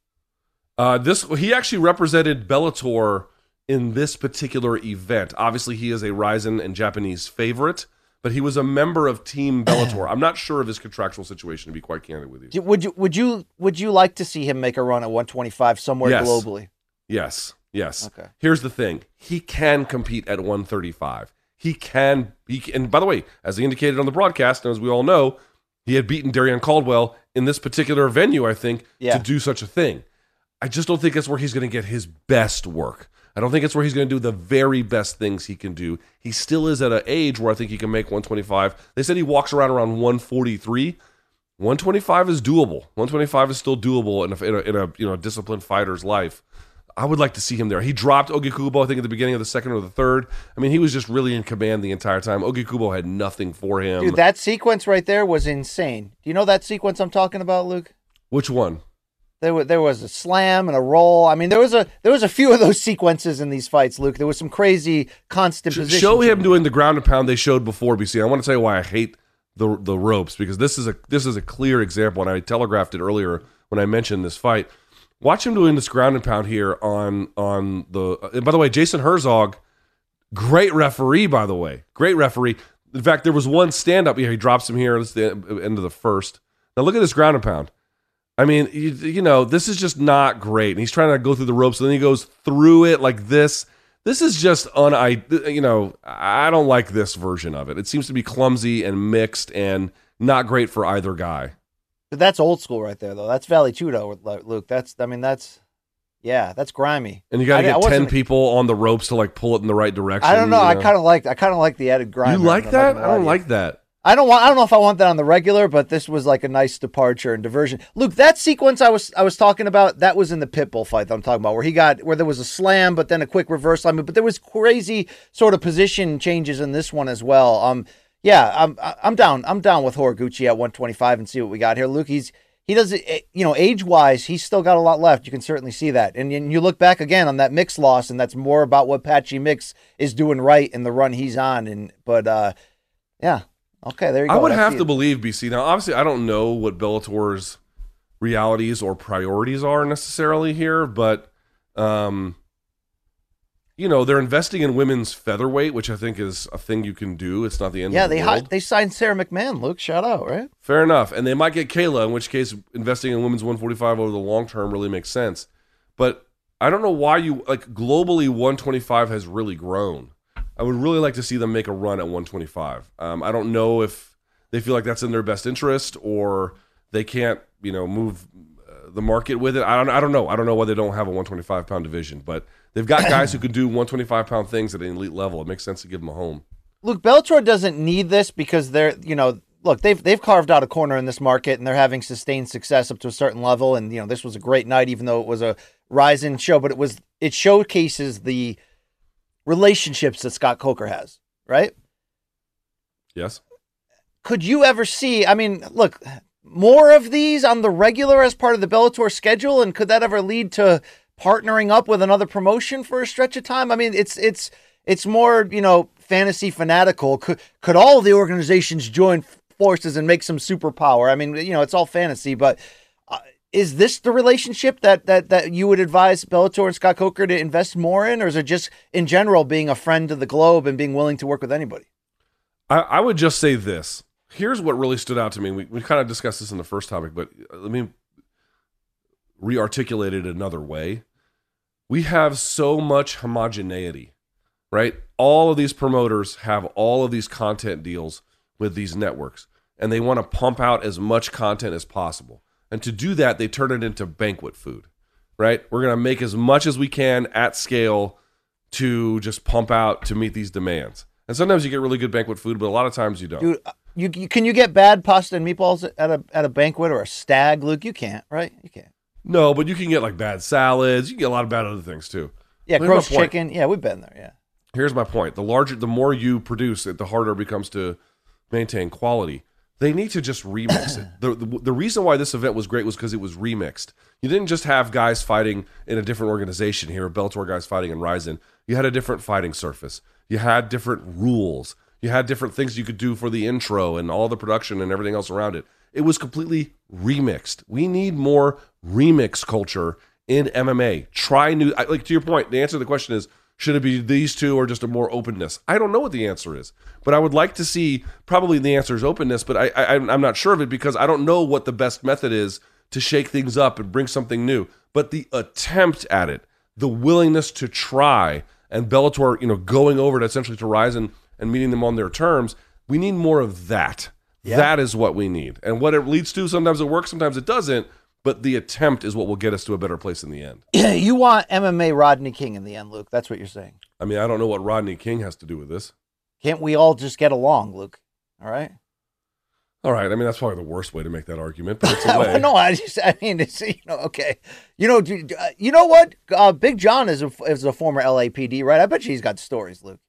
Uh, this he actually represented Bellator in this particular event. Obviously, he is a Rizin and Japanese favorite, but he was a member of Team Bellator. I'm not sure of his contractual situation, to be quite candid with you. Would you would you would you like to see him make a run at 125 somewhere Yes. globally? Yes, yes. Okay. Here's the thing: he can compete at 135. He can. He can, and by the way, as he indicated on the broadcast, and as we all know, he had beaten Darrion Caldwell in this particular venue. I think Yeah. to do such a thing. I just don't think that's where he's going to get his best work. I don't think it's where he's going to do the very best things he can do. He still is at an age where I think he can make 125. They said he walks around around 143. 125 is doable. 125 is still doable in a, in a, in a you know disciplined fighter's life. I would like to see him there. He dropped Ogikubo, I think, at the beginning of the second or the third. I mean, he was just really in command the entire time. Ogikubo had nothing for him. Dude, that sequence right there was insane. Do you know that sequence I'm talking about, Luke? Which one? There was there was a slam and a roll. I mean, there was a there was a few of those sequences in these fights, Luke. There was some crazy constant Sh- position. Show him doing the ground and pound they showed before BC. I want to tell you why I hate the the ropes because this is a this is a clear example, and I telegraphed it earlier when I mentioned this fight. Watch him doing this ground and pound here on on the. And by the way, Jason Herzog, great referee. By the way, great referee. In fact, there was one stand up here. He drops him here. That's the end of the first. Now look at this ground and pound. I mean, you, you know, this is just not great. And he's trying to go through the ropes, and then he goes through it like this. This is just un I you know, I don't like this version of it. It seems to be clumsy and mixed and not great for either guy. But that's old school right there, though. That's Vale Tudo, Luke. That's I mean that's yeah, that's grimy. And you got to get 10 people on the ropes to like pull it in the right direction. I don't know. you I kind of like I kind of like the added grime. You like that? I don't like that. I don't want. I don't know if I want that on the regular, but this was like a nice departure and diversion. Luke, that sequence I was I was talking about, that was in the Pitbull fight that I'm talking about, where he got where there was a slam, but then a quick reverse slam, but there was crazy sort of position changes in this one as well. Um, yeah, I'm I'm down. I'm down with Horiguchi at 125 and see what we got here. Luke, he's he does it. You know, age wise, he's still got a lot left. You can certainly see that, and, and you look back again on that mix loss, and that's more about what Patchy Mix is doing right in the run he's on. And but uh, yeah. Okay, there you go. I would have to believe BC. Now, obviously, I don't know what Bellator's realities or priorities are necessarily here, but um, you know, they're investing in women's featherweight, which I think is a thing you can do. It's not the end Yeah, of the they world. hi- they signed Sarah McMahon. Luke, shout out, right? Fair enough. And they might get Kayla, in which case investing in women's 145 over the long term really makes sense. But I don't know why you like globally 125 has really grown. I would really like to see them make a run at 125. Um, I don't know if they feel like that's in their best interest or they can't, you know, move uh, the market with it. I don't. I don't know. I don't know why they don't have a 125 pound division, but they've got guys who can do 125 pound things at an elite level. It makes sense to give them a home. Luke Bellator doesn't need this because they're you know look they've they've carved out a corner in this market and they're having sustained success up to a certain level and you know this was a great night even though it was a Rizin show but it was it showcases the relationships that Scott Coker has right? Yes. could you ever see I mean look more of these on the regular as part of the Bellator schedule? And could that ever lead to partnering up with another promotion for a stretch of time? I mean it's it's it's more you know fantasy fanatical. Could could all the organizations join forces and make some superpower? I mean you know it's all fantasy but is this the relationship that that that you would advise Bellator and Scott Coker to invest more in or is it just in general being a friend to the globe and being willing to work with anybody I, I would just say this. Here's what really stood out to me. We, we kind of discussed this in the first topic, but uh, let me re articulate it another way. We have so much homogeneity, right? All of these promoters have all of these content deals with these networks, and they want to pump out as much content as possible. And to do that, they turn it into banquet food, right? We're going to make as much as we can at scale to just pump out to meet these demands. And sometimes you get really good banquet food, but a lot of times you don't. Dude, uh, you, you can you get bad pasta and meatballs at a at a banquet or a stag, Luke? You can't, right? You can't. No, but you can get like bad salads. You can get a lot of bad other things too. Yeah, Here's my chicken. Yeah, we've been there. Yeah. Here's my point: the larger, the more you produce it, the harder it becomes to maintain quality. They need to just remix it. The, the the reason why this event was great was because it was remixed. You didn't just have guys fighting in a different organization here, Bellator guys fighting in Rizin. You had a different fighting surface. You had different rules. You had different things you could do for the intro and all the production and everything else around it. It was completely remixed. We need more remix culture in MMA. Try new, like to your point. The answer to the question is: should it be these two or just a more openness? I don't know what the answer is, but I would like to see. Probably the answer is openness, but I, I I'm not sure of it because I don't know what the best method is to shake things up and bring something new. But the attempt at it, the willingness to try, and Bellator, you know, going over to essentially to Rizin and meeting them on their terms, we need more of that. That is what we need. And what it leads to, sometimes it works, sometimes it doesn't. But the attempt is what will get us to a better place in the end. Yeah, you want MMA Rodney King in the end, Luke. That's what you're saying. I mean, I don't know what Rodney King has to do with this. Can't we all just get along, Luke? All right. All right. I mean, that's probably the worst way to make that argument, but it's a way. no, I just, I mean, it's, you know, okay. You know, do- uh, you know what? Uh, Big John is a, is a former LAPD, right? I bet you he's got stories, Luke.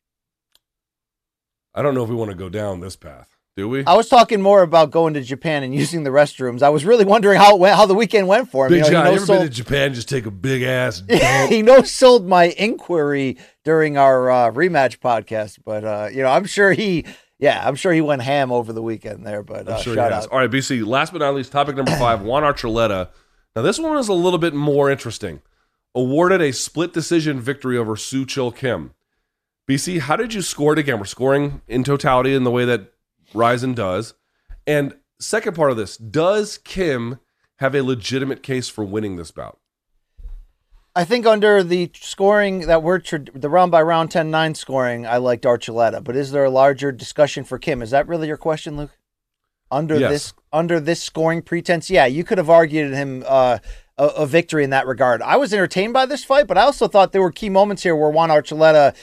I don't know if we want to go down this path, do we? I was talking more about going to Japan and using the restrooms. I was really wondering how went, how the weekend went for him. Big you know, John, you ever been to Japan? Just take a big ass he no sold my inquiry during our uh, rematch podcast, but uh, you know, I'm sure he, yeah, I'm sure he went ham over the weekend there. But uh, I'm sure shout out. All right, BC. Last but not least, topic number five: Juan Archuleta. Now, this one is a little bit more interesting. Awarded a split decision victory over Soo Chul Kim. BC, how did you score it again? We're scoring in totality in the way that Rizin does. And second part of this: Does Kim have a legitimate case for winning this bout? I think under the scoring that we're tra- the round by round 10-9 scoring, I liked Archuleta. But is there a larger discussion for Kim? Is that really your question, Luke? Under Yes. this under this scoring pretense, yeah, you could have argued him uh, a, a victory in that regard. I was entertained by this fight, but I also thought there were key moments here where Juan Archuleta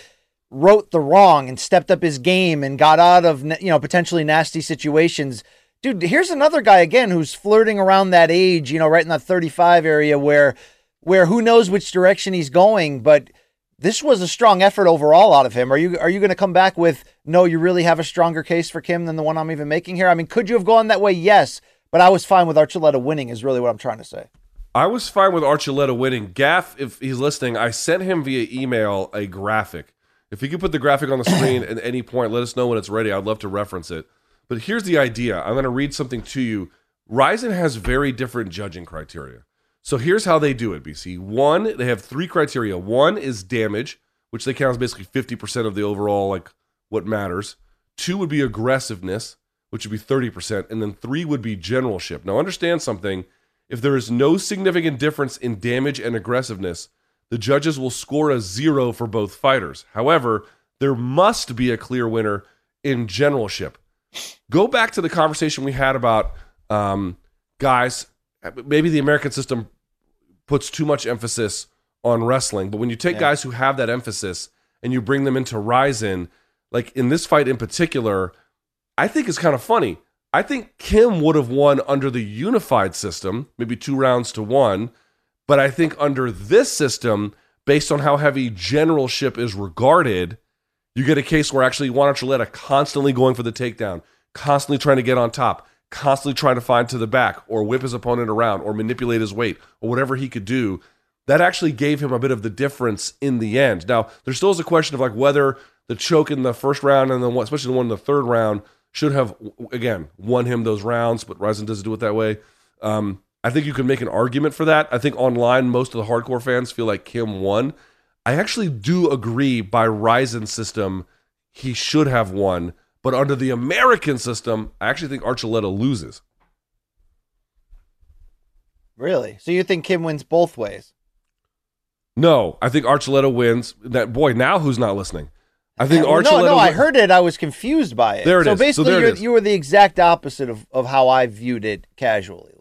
wrote the wrong and stepped up his game and got out of you know potentially nasty situations. Dude, here's another guy again who's flirting around that age, you know, right in that 35 area where where who knows which direction he's going, but this was a strong effort overall out of him. Are you are you going to come back with no? You really have a stronger case for Kim than the one I'm even making here. I mean, could you have gone that way? Yes, but I was fine with Archuleta winning. Is really what I'm trying to say. I was fine with Archuleta winning. Gaff, if he's listening, I sent him via email a graphic. If you could put the graphic on the screen at any point, let us know when it's ready. I'd love to reference it. But here's the idea. I'm going to read something to you. Rizin has very different judging criteria. So here's how they do it, BC. One, they have three criteria. One is damage, which they count as basically 50% of the overall, like what matters. Two would be aggressiveness, which would be 30%. And then three would be generalship. Now, understand something. If there is no significant difference in damage and aggressiveness, the judges will score a zero for both fighters. However, there must be a clear winner in generalship. Go back to the conversation we had about um, guys. Maybe the American system puts too much emphasis on wrestling, but when you take Yeah. guys who have that emphasis and you bring them into Rizin, like in this fight in particular, I think it's kind of funny. I think Kim would have won under the unified system, maybe two rounds to one. But I think under this system, based on how heavy generalship is regarded, you get a case where actually Juan Archuleta constantly going for the takedown, constantly trying to get on top, constantly trying to find to the back or whip his opponent around or manipulate his weight or whatever he could do. That actually gave him a bit of the difference in the end. Now, there still is a question of like whether the choke in the first round and then especially the one in the third round should have again won him those rounds, but Rizin doesn't do it that way. Um, I think you can make an argument for that. I think online most of the hardcore fans feel like Kim won. I actually do agree by Rizin system he should have won, but under the American system, I actually think Archuleta loses. Really? So you think Kim wins both ways? No, I think Archuleta wins. That boy, now who's not listening? I think uh, Well, Archuleta. no, no, I heard it. I was confused by it. There it so is. So basically, you were the exact opposite of, of how I viewed it casually.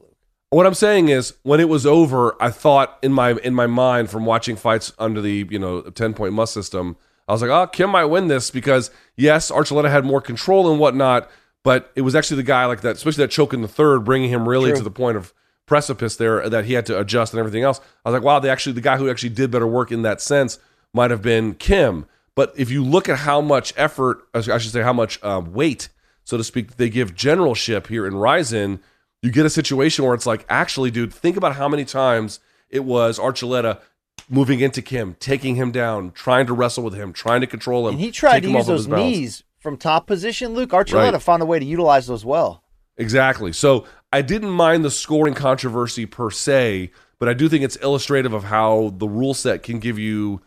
What I'm saying is, when it was over, I thought in my in my mind from watching fights under the you know ten point must system, I was like, oh, Kim might win this because yes, Archuleta had more control and whatnot, but it was actually the guy like that, especially that choke in the third, bringing him really True. to the point of precipice there that he had to adjust and everything else. I was like, wow, they actually the guy who actually did better work in that sense might have been Kim. But if you look at how much effort, I should say, how much um, weight, so to speak, they give generalship here in Rizin, you get a situation where it's like, actually, dude, think about how many times it was Archuleta moving into Kim, taking him down, trying to wrestle with him, trying to control him. And he tried to use those knees from top position. Luke Archuleta Right. found a way to utilize those well. Exactly. So I didn't mind the scoring controversy per se, but I do think it's illustrative of how the rule set can give you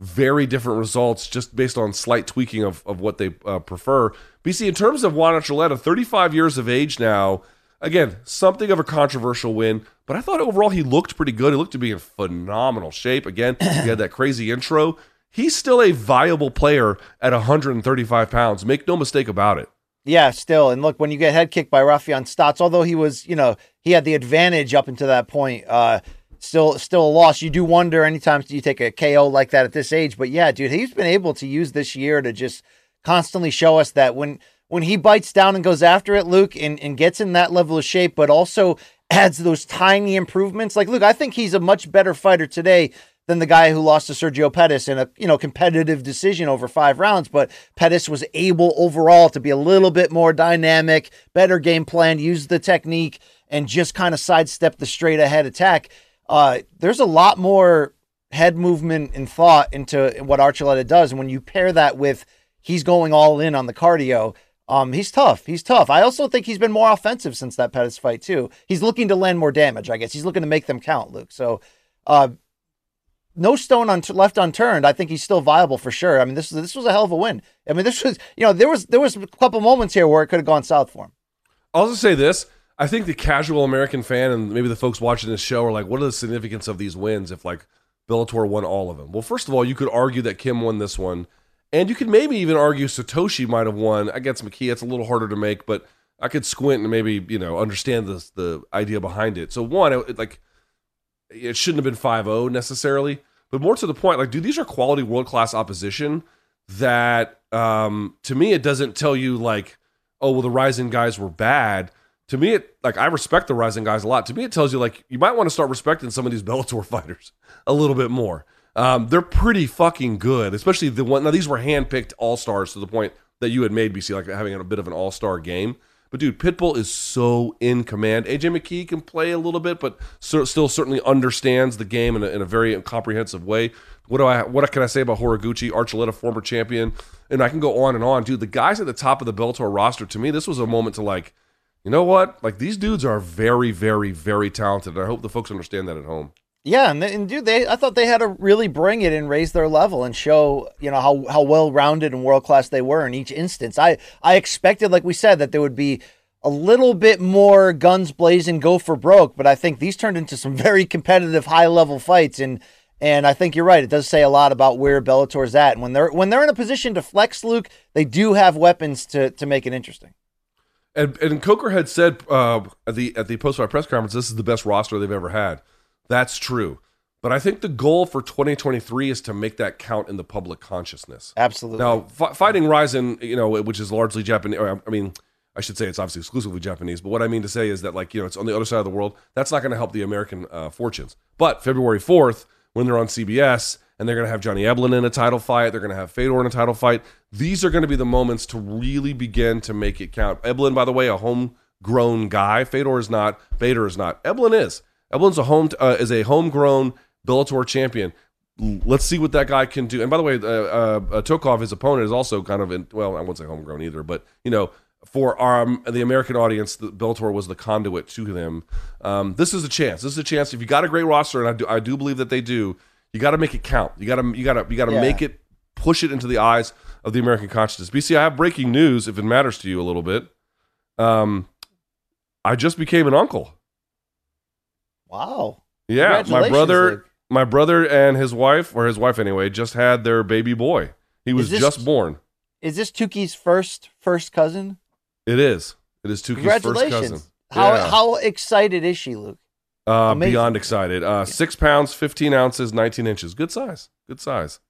very different results just based on slight tweaking of, of what they uh, prefer. BC, in terms of Juan Archuleta, 35 years of age now, again, something of a controversial win, but I thought overall he looked pretty good. He looked to be in phenomenal shape. Again, he had that crazy intro. He's still a viable player at 135 pounds. Make no mistake about it. Yeah, still. And look, when you get head kicked by Raufeon Stots, although he was, you know, he had the advantage up until that point, uh, still still a loss. You do wonder anytime you take a KO like that at this age. But yeah, dude, he's been able to use this year to just constantly show us that when when he bites down and goes after it, Luke, and, and gets in that level of shape, but also adds those tiny improvements. Like, look, I think he's a much better fighter today than the guy who lost to Sergio Pettis in a you know competitive decision over five rounds. But Pettis was able overall to be a little bit more dynamic, better game plan, use the technique, and just kind of sidestep the straight ahead attack. Uh, there's a lot more head movement and thought into what Archuleta does, and when you pair that with he's going all in on the cardio. Um, he's tough. He's tough. I also think he's been more offensive since that Pettis fight too. He's looking to land more damage. I guess he's looking to make them count, Luke. So, uh, no stone un- left unturned. I think he's still viable for sure. I mean, this this was a hell of a win. I mean, this was you know there was there was a couple moments here where it could have gone south for him. I'll just say this. I think the casual American fan and maybe the folks watching this show are like, what are the significance of these wins if like Bellator won all of them. Well, first of all, you could argue that Kim won this one, and you could maybe even argue Satoshi might have won against McKee. It's a little harder to make, but I could squint and maybe you know understand the the idea behind it. So one, it, like it shouldn't have been 5-0 necessarily, but more to the point, like dude, these are quality world class opposition that um to me it doesn't tell you like oh well the Rizin guys were bad to me it like i respect the Rizin guys a lot to me it tells you like you might want to start respecting some of these bellator fighters a little bit more um they're pretty fucking good especially the one now these were handpicked all-stars to the point that you had made bc like having a bit of an all-star game but dude pitbull is so in command aj mckee can play a little bit but still certainly understands the game in a, in a very comprehensive way what do I what can I say about Horiguchi, Archuleta, former champion, and I can go on and on, dude. The guys at the top of the Bellator roster, to me, this was a moment to like, you know what? Like these dudes are very, very, very talented. And I hope the folks understand that at home. Yeah, and, and dude, they I thought they had to really bring it and raise their level and show you know how how well rounded and world class they were in each instance. I I expected, like we said, that there would be a little bit more guns blazing, go for broke, but I think these turned into some very competitive, high level fights and and I think you're right. It does say a lot about where Bellator's at. And when they're when they're in a position to flex, Luke, they do have weapons to to make it interesting. And and Coker had said uh, at the at the post fight press conference, this is the best roster they've ever had. That's true. But I think the goal for 2023 is to make that count in the public consciousness. Absolutely. Now, f- fighting Rizin, you know, which is largely Japanese. I mean, I should say it's obviously exclusively Japanese. But what I mean to say is that, like, you know, it's on the other side of the world. That's not going to help the American uh, fortunes. But February 4th, when they're on CBS and they're going to have Johnny Eblen in a title fight. They're going to have Fedor in a title fight. These are going to be the moments to really begin to make it count. Eblen, by the way, a homegrown guy. Fedor is not. Bader is not. Eblen is. Eblen's a home uh, is a homegrown Bellator champion. Let's see what that guy can do. And by the way, uh, uh, uh Tokov, his opponent, is also kind of in. Well, I won't say homegrown either, but you know, for our um, the American audience, the Bellator was the conduit to them. Um, this is a chance. This is a chance. If you got a great roster, and I do, I do believe that they do, you got to make it count. You got to, you got to, you got to yeah. make it, push it into the eyes of the American consciousness. BC, I have breaking news. If it matters to you a little bit, um, I just became an uncle. Wow. Yeah, my brother, Luke. my brother and his wife, or his wife anyway, just had their baby boy. He was this, just born. Is this Tuki's first first cousin? It is. It is Tuki's first cousin. How yeah. how excited is she, Luke? Uh, beyond excited. Uh, six pounds, fifteen ounces, nineteen inches. Good size. Good size.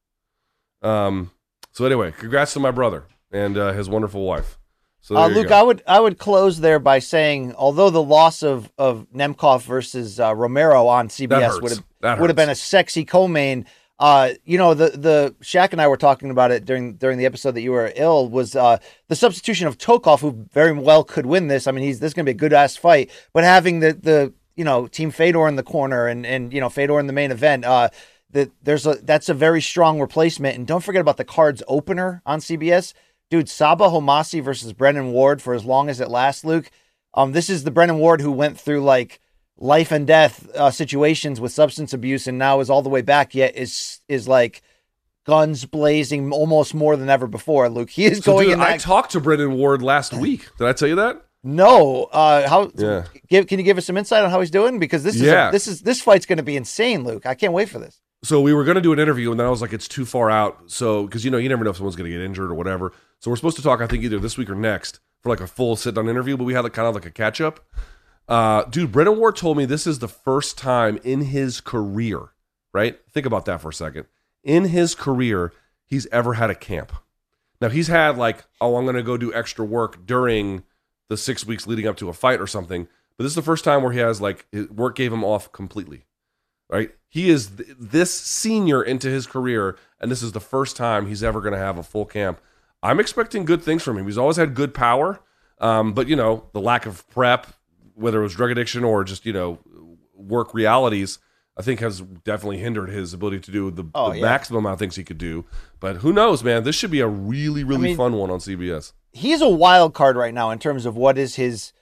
Um. So anyway, congrats to my brother and uh, his wonderful wife. So uh, Luke, I would I would close there by saying, although the loss of of Nemkov versus uh, Romero on CBS would have would have been a sexy co-main. Uh, you know, the the Shaq and I were talking about it during during the episode that you were ill was uh, the substitution of Tokov, who very well could win this. I mean, he's this is going to be a good ass fight, but having the the you know Team Fedor in the corner and and you know Fedor in the main event, uh, that there's a that's a very strong replacement. And don't forget about the cards opener on CBS, dude. Sabah Homasi versus Brennan Ward for as long as it lasts, Luke. Um, this is the Brennan Ward who went through like life and death uh, situations with substance abuse and now is all the way back yet is is like guns blazing almost more than ever before luke he is so going dude, i talked to Brennan Ward last week did i tell you that no uh how yeah. give can you give us some insight on how he's doing because this is yeah. a, this is this fight's going to be insane luke i can't wait for this so we were going to do an interview and then i was like it's too far out so because you know you never know if someone's going to get injured or whatever so we're supposed to talk i think either this week or next for like a full sit down interview but we had like kind of like a catch up uh, dude, Brennan Ward told me this is the first time in his career, right? Think about that for a second. In his career, he's ever had a camp. Now, he's had like, oh, I'm going to go do extra work during the six weeks leading up to a fight or something. But this is the first time where he has like, work gave him off completely, right? He is th- this senior into his career, and this is the first time he's ever going to have a full camp. I'm expecting good things from him. He's always had good power. Um, but, you know, the lack of prep, whether it was drug addiction or just you know work realities, I think has definitely hindered his ability to do the, oh, the yeah. maximum amount of things he could do. But who knows, man? This should be a really, really I mean, fun one on CBS. He's a wild card right now in terms of what is his,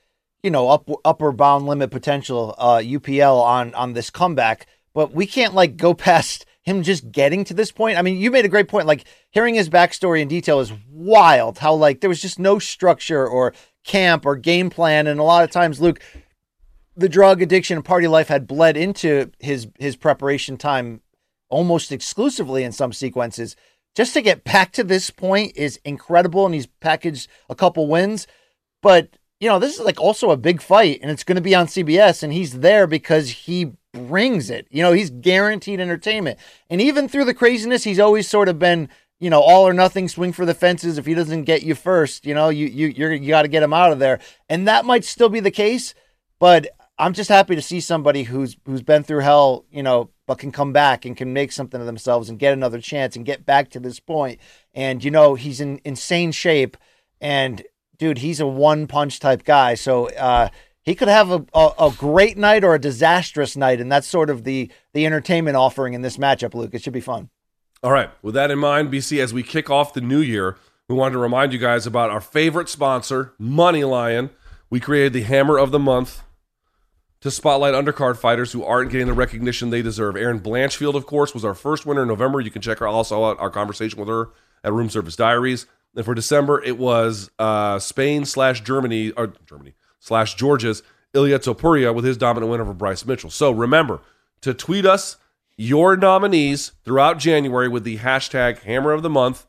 you know, up, upper bound limit potential uh, UPL on on this comeback. But we can't like go past him just getting to this point. I mean, you made a great point. Like hearing his backstory in detail is wild. How like there was just no structure or camp or game plan. And a lot of times, Luke, the drug addiction and party life had bled into his his preparation time almost exclusively in some sequences. Just to get back to this point is incredible, and he's packaged a couple wins. But you know, this is like also a big fight, and it's going to be on CBS, and he's there because he brings it. You know, he's guaranteed entertainment, and even through the craziness, he's always sort of been you know, all or nothing, swing for the fences. If he doesn't get you first, you know, you you you're, you got to get him out of there, and that might still be the case. But I'm just happy to see somebody who's who's been through hell, you know, but can come back and can make something of themselves and get another chance and get back to this point. And you know, he's in insane shape, and dude, he's a one punch type guy. So uh, he could have a, a, a great night or a disastrous night, and that's sort of the the entertainment offering in this matchup. Luke, it should be fun. All right. With that in mind, BC, as we kick off the new year, we wanted to remind you guys about our favorite sponsor, MoneyLion. We created the Hammer of the Month to spotlight undercard fighters who aren't getting the recognition they deserve. Erin Blanchfield, of course, was our first winner in November. You can check her also out our conversation with her at Room Service Diaries. And for December, it was uh, Spain slash Germany or Germany slash Georgia's Ilya Topuria with his dominant win over Bryce Mitchell. So remember to tweet us your nominees throughout January with the hashtag Hammer of the Month,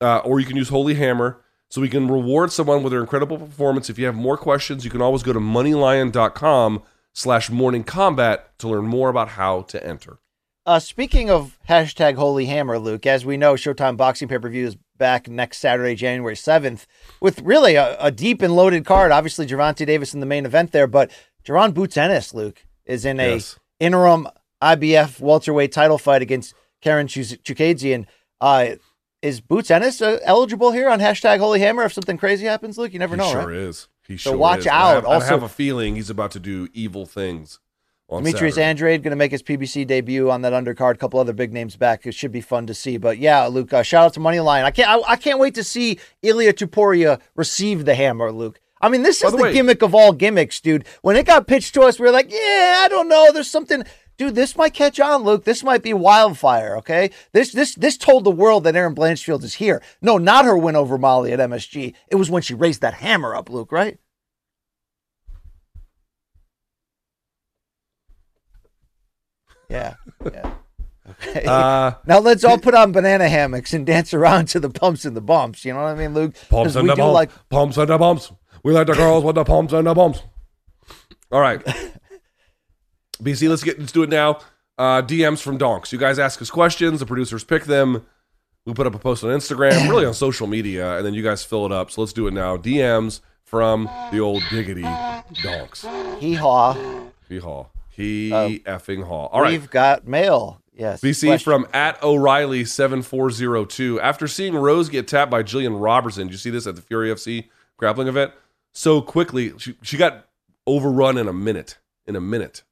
uh, or you can use Holy Hammer so we can reward someone with their incredible performance. If you have more questions, you can always go to moneylion.com slash morning kombat to learn more about how to enter. Uh, speaking of hashtag Holy Hammer, Luke, as we know, Showtime Boxing Pay Per View is back next Saturday, January 7th, with really a, a, deep and loaded card. Obviously, Gervonta Davis in the main event there, but Jaron Boots Ennis, Luke, is in a Yes. interim IBF welterweight title fight against Karen Chuk- Chukhadzhian. Uh, is Boots Ennis uh, eligible here on hashtag Holy Hammer if something crazy happens, Luke? You never He know, sure right? is. He So sure watch is. I out. have, I Also- have a feeling he's about to do evil things. On Demetrius Saturday. Andrade going to make his PBC debut on that undercard. A couple other big names back. It should be fun to see. But yeah, Luke, uh, shout out to MoneyLion. I can't. I, I can't wait to see Ilya Topuria receive the hammer, Luke. I mean, this By is the the, way- gimmick of all gimmicks, dude. When it got pitched to us, we were like, yeah, I don't know. There's something. Dude, this might catch on, Luke. This might be wildfire. Okay, this this this told the world that Erin Blanchfield is here. No, not her win over Molly at MSG. It was when she raised that hammer up, Luke. Right? Yeah. Yeah. Okay. Uh, now let's all put on banana hammocks and dance around to the pumps and the bumps. You know what I mean, Luke? Pumps and we the do bumps. like pumps and the bumps. We like the girls with the pumps and the bumps. All right. BC, let's get let's do it now. Uh, DMs from Donks. You guys ask us questions. The producers pick them. We put up a post on Instagram, really on social media, and then you guys fill it up. So let's do it now. DMs from the old diggity Donks. hee haw. He haw. He uh, effing haw. All right. We've got mail. Yes. BC Question. from at O'Reilly seven four zero two. After seeing Rose get tapped by Gillian Robertson, did you see this at the Fury FC grappling event? So quickly, she she got overrun in a minute. In a minute.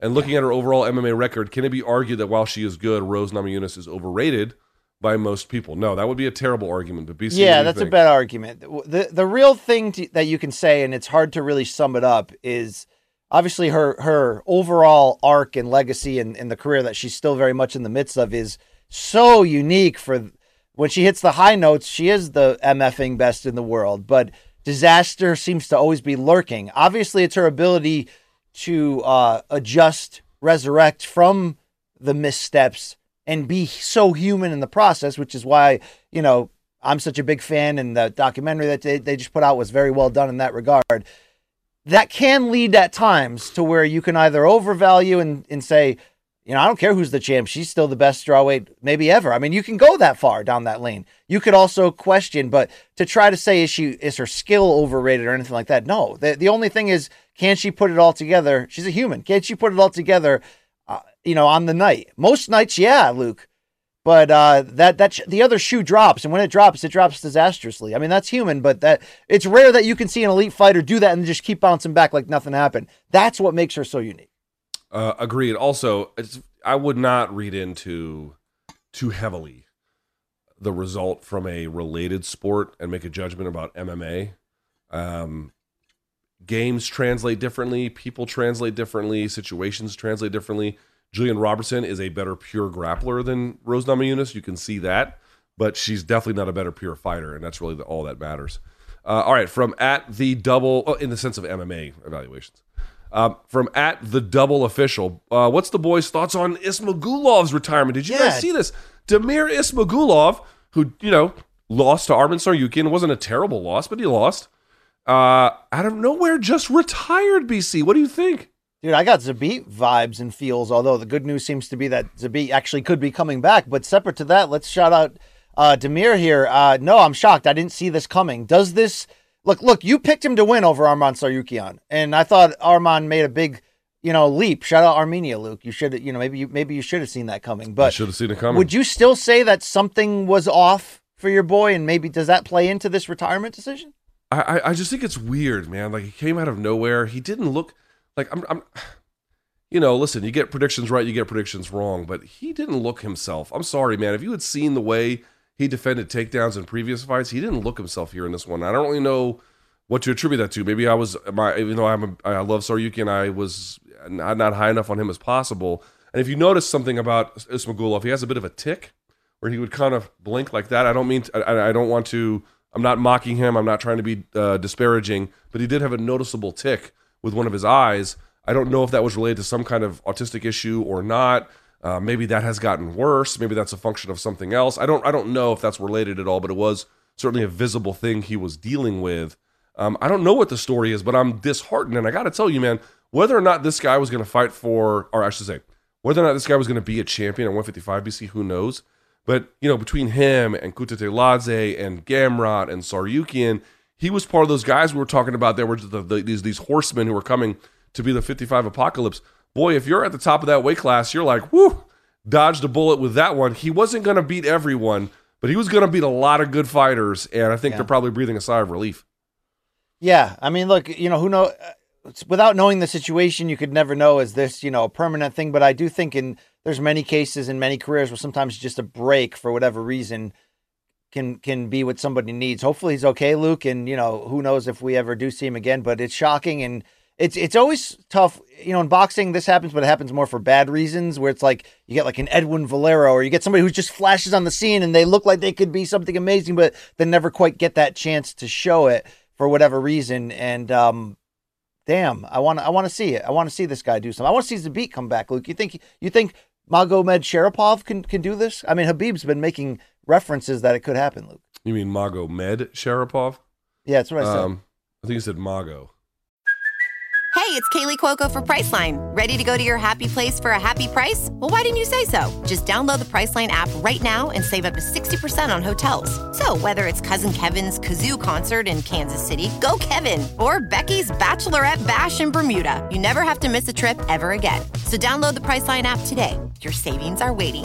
And looking at her overall MMA record, can it be argued that while she is good, Rose Namajunas is overrated by most people? No, that would be a terrible argument. But BC, Yeah, that's a bad argument. The the real thing to, that you can say, and it's hard to really sum it up, is obviously her her overall arc and legacy and, and the career that she's still very much in the midst of is so unique for when she hits the high notes, she is the MFing best in the world, but disaster seems to always be lurking. Obviously, it's her ability to uh, adjust, resurrect from the missteps, and be so human in the process, which is why, you know, I'm such a big fan, and the documentary that they, they just put out was very well done in that regard. That can lead at times to where you can either overvalue and, and say, you know, I don't care who's the champ. She's still the best strawweight, maybe ever. I mean, you can go that far down that lane. You could also question, but to try to say is she is her skill overrated or anything like that? No. The the only thing is, can she put it all together? She's a human. can't she put it all together? Uh, you know, on the night. Most nights, yeah, Luke. But uh, that that sh- the other shoe drops, and when it drops, it drops disastrously. I mean, that's human, but that it's rare that you can see an elite fighter do that and just keep bouncing back like nothing happened. That's what makes her so unique. Uh, agreed. Also, I would not read into too heavily the result from a related sport and make a judgment about MMA. Um, games translate differently, people translate differently, situations translate differently. Gillian Robertson is a better pure grappler than Rose Namajunas. You can see that, but she's definitely not a better pure fighter, and that's really the, all that matters. Uh, all right, from at the double, oh, in the sense of MMA evaluations. Um, from at the double official, uh, what's the boys' thoughts on Ismagulov's retirement? Did you Yeah. guys see this? Damir Ismagulov, who you know lost to Arman Tsarukyan, wasn't a terrible loss, but he lost. Uh, out of nowhere, just retired. BC, what do you think? Dude, I got Zabit vibes and feels, although the good news seems to be that Zabit actually could be coming back. But separate to that, let's shout out uh, Damir here. Uh, no, I'm shocked. I didn't see this coming. Does this look? Look, you picked him to win over Arman Tsarukyan, and I thought Arman made a big, you know, leap. Shout out Armenia, Luke. You should, you know, maybe you maybe you should have seen that coming. But should have seen it coming. would you still say that something was off for your boy, and maybe does that play into this retirement decision? I, I I just think it's weird, man. Like he came out of nowhere. He didn't look like I'm. I'm you know, listen. You get predictions right, you get predictions wrong, but he didn't look himself. I'm sorry, man. If you had seen the way he defended takedowns in previous fights, he didn't look himself here in this one. I don't really know what to attribute that to. Maybe I was my, even though I'm a, I love Saryuki and I was not, not high enough on him as possible. And if you notice something about Ismagulov, he has a bit of a tick where he would kind of blink like that. I don't mean, to, I, I don't want to. I'm not mocking him. I'm not trying to be uh, disparaging, but he did have a noticeable tick with one of his eyes. I don't know if that was related to some kind of autistic issue or not. Uh, maybe that has gotten worse. Maybe that's a function of something else. I don't. I don't know if that's related at all. But it was certainly a visible thing he was dealing with. Um, I don't know what the story is, but I'm disheartened, and I got to tell you, man, whether or not this guy was going to fight for, or I should say, whether or not this guy was going to be a champion at 155 BC, who knows? But you know, between him and Kutateladze and Gamrot and Tsarukyan, he was part of those guys we were talking about. There were the, the, these these horsemen who were coming to be the 55 apocalypse. Boy, if you're at the top of that weight class, you're like, whoo, dodged a bullet with that one. He wasn't going to beat everyone, but he was going to beat a lot of good fighters, and I think Yeah. they're probably breathing a sigh of relief. Yeah, I mean, look, you know, who know uh, without knowing the situation, you could never know is this, you know, a permanent thing. But I do think in there's many cases in many careers where sometimes just a break for whatever reason can can be what somebody needs. Hopefully he's okay, Luke, and you know, who knows if we ever do see him again. But it's shocking and it's it's always tough. You know, in boxing this happens, but it happens more for bad reasons. Where it's like you get like an Edwin Valero, or you get somebody who just flashes on the scene and they look like they could be something amazing, but they never quite get that chance to show it for whatever reason. And um, damn, I want I want to see it. I want to see this guy do something. I want to see Zabit come back. Luke, you think you think Magomed Sharapov can can do this? I mean, Khabib's been making references that it could happen. Luke, You mean Mago Med Sharapov? yeah, that's what I said. Um, I think you said Mago. Hey, it's Kaley Cuoco for Priceline. Ready to go to your happy place for a happy price? Well, why didn't you say so? Just download the Priceline app right now and save up to 60% on hotels. So, whether it's Cousin Kevin's Kazoo concert in Kansas City, go Kevin, or Becky's Bachelorette Bash in Bermuda, you never have to miss a trip ever again. So, download the Priceline app today. Your savings are waiting.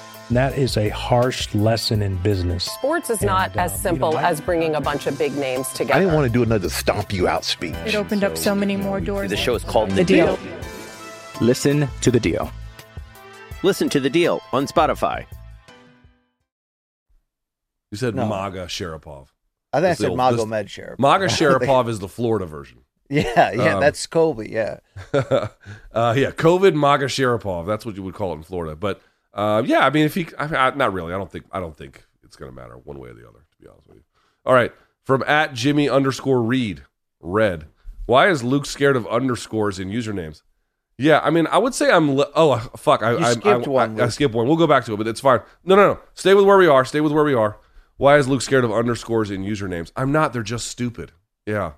And that is a harsh lesson in business. Sports is not And, as um, you simple know, I- as bringing a bunch of big names together. I didn't want to do another stomp you out speech. It opened up so many more doors. The show is called The deal. Listen to The Deal. Listen to the deal on Spotify. You said No. Maga Sharapov. I think I said little- Magomed this- Sharapov. Maga Sharapov is the Florida version. Yeah, yeah, Um, that's Colby. Yeah, uh, yeah, COVID Maga Sharapov. That's what you would call it in Florida. But uh, yeah, I mean, if he, I, I, not really. I don't think. I don't think it's going to matter one way or the other. To be honest with you. All right, from at Jimmy underscore Reed red. Why is Luke scared of underscores in usernames? Yeah, I mean, I would say I'm. Li- oh fuck, I, You I, skipped I, one, I, I skipped one. We'll go back to it, but it's fine. No, no, no. Stay with where we are. Stay with where we are. Why is Luke scared of underscores in usernames? I'm not. They're just stupid. Yeah,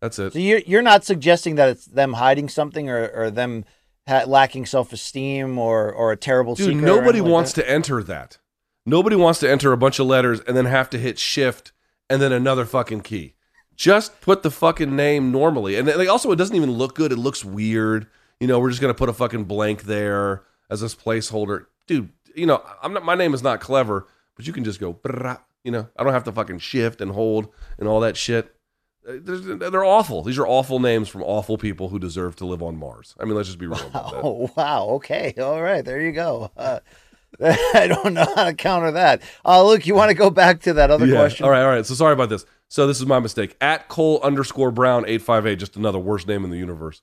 that's it. so you're you're not suggesting that it's them hiding something or or them ha- lacking self esteem or or a terrible Dude, nobody like wants to enter that. Nobody wants to enter a bunch of letters and then have to hit shift and then another fucking key. Just put the fucking name normally. And like, also, it doesn't even look good. It looks weird. You know, we're just gonna put a fucking blank there as this placeholder, dude. You know, I'm not. My name is not clever, but you can just go. You know, I don't have to fucking shift and hold and all that shit. They're, awful. These are awful names from awful people who deserve to live on Mars. I mean, let's just be real about that. Oh wow. Okay. All right. There you go. Uh, I don't know how to counter that. Uh, Luke, you want to go back to that other Yeah. question? All right, all right. So sorry about this. So this is my mistake. At Cole underscore Brown eight five eight, just another worst name in the universe.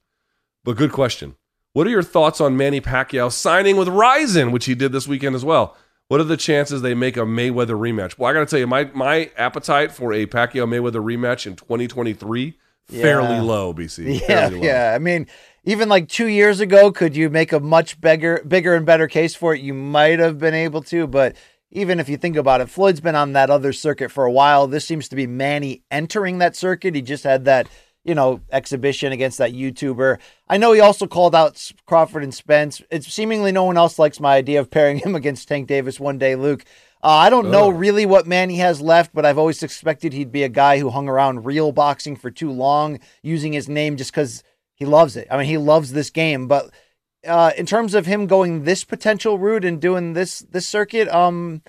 But good question. What are your thoughts on Manny Pacquiao signing with Rizin, which he did this weekend as well? What are the chances they make a Mayweather rematch? Well, I got to tell you, my my appetite for a Pacquiao Mayweather rematch in 2023 fairly low. BC, Yeah, low. yeah. I mean, even like two years ago, could you make a much bigger, bigger and better case for it? You might have been able to, but even if you think about it, Floyd's been on that other circuit for a while. This seems to be Manny entering that circuit. He just had that, you know, exhibition against that YouTuber. I know he also called out Crawford and Spence. It's seemingly no one else likes my idea of pairing him against Tank Davis one day, Luke. Uh, I don't know really what man he has left, but I've always suspected he'd be a guy who hung around real boxing for too long, using his name just because he loves it. I mean, he loves this game. But uh, in terms of him going this potential route and doing this this circuit, um,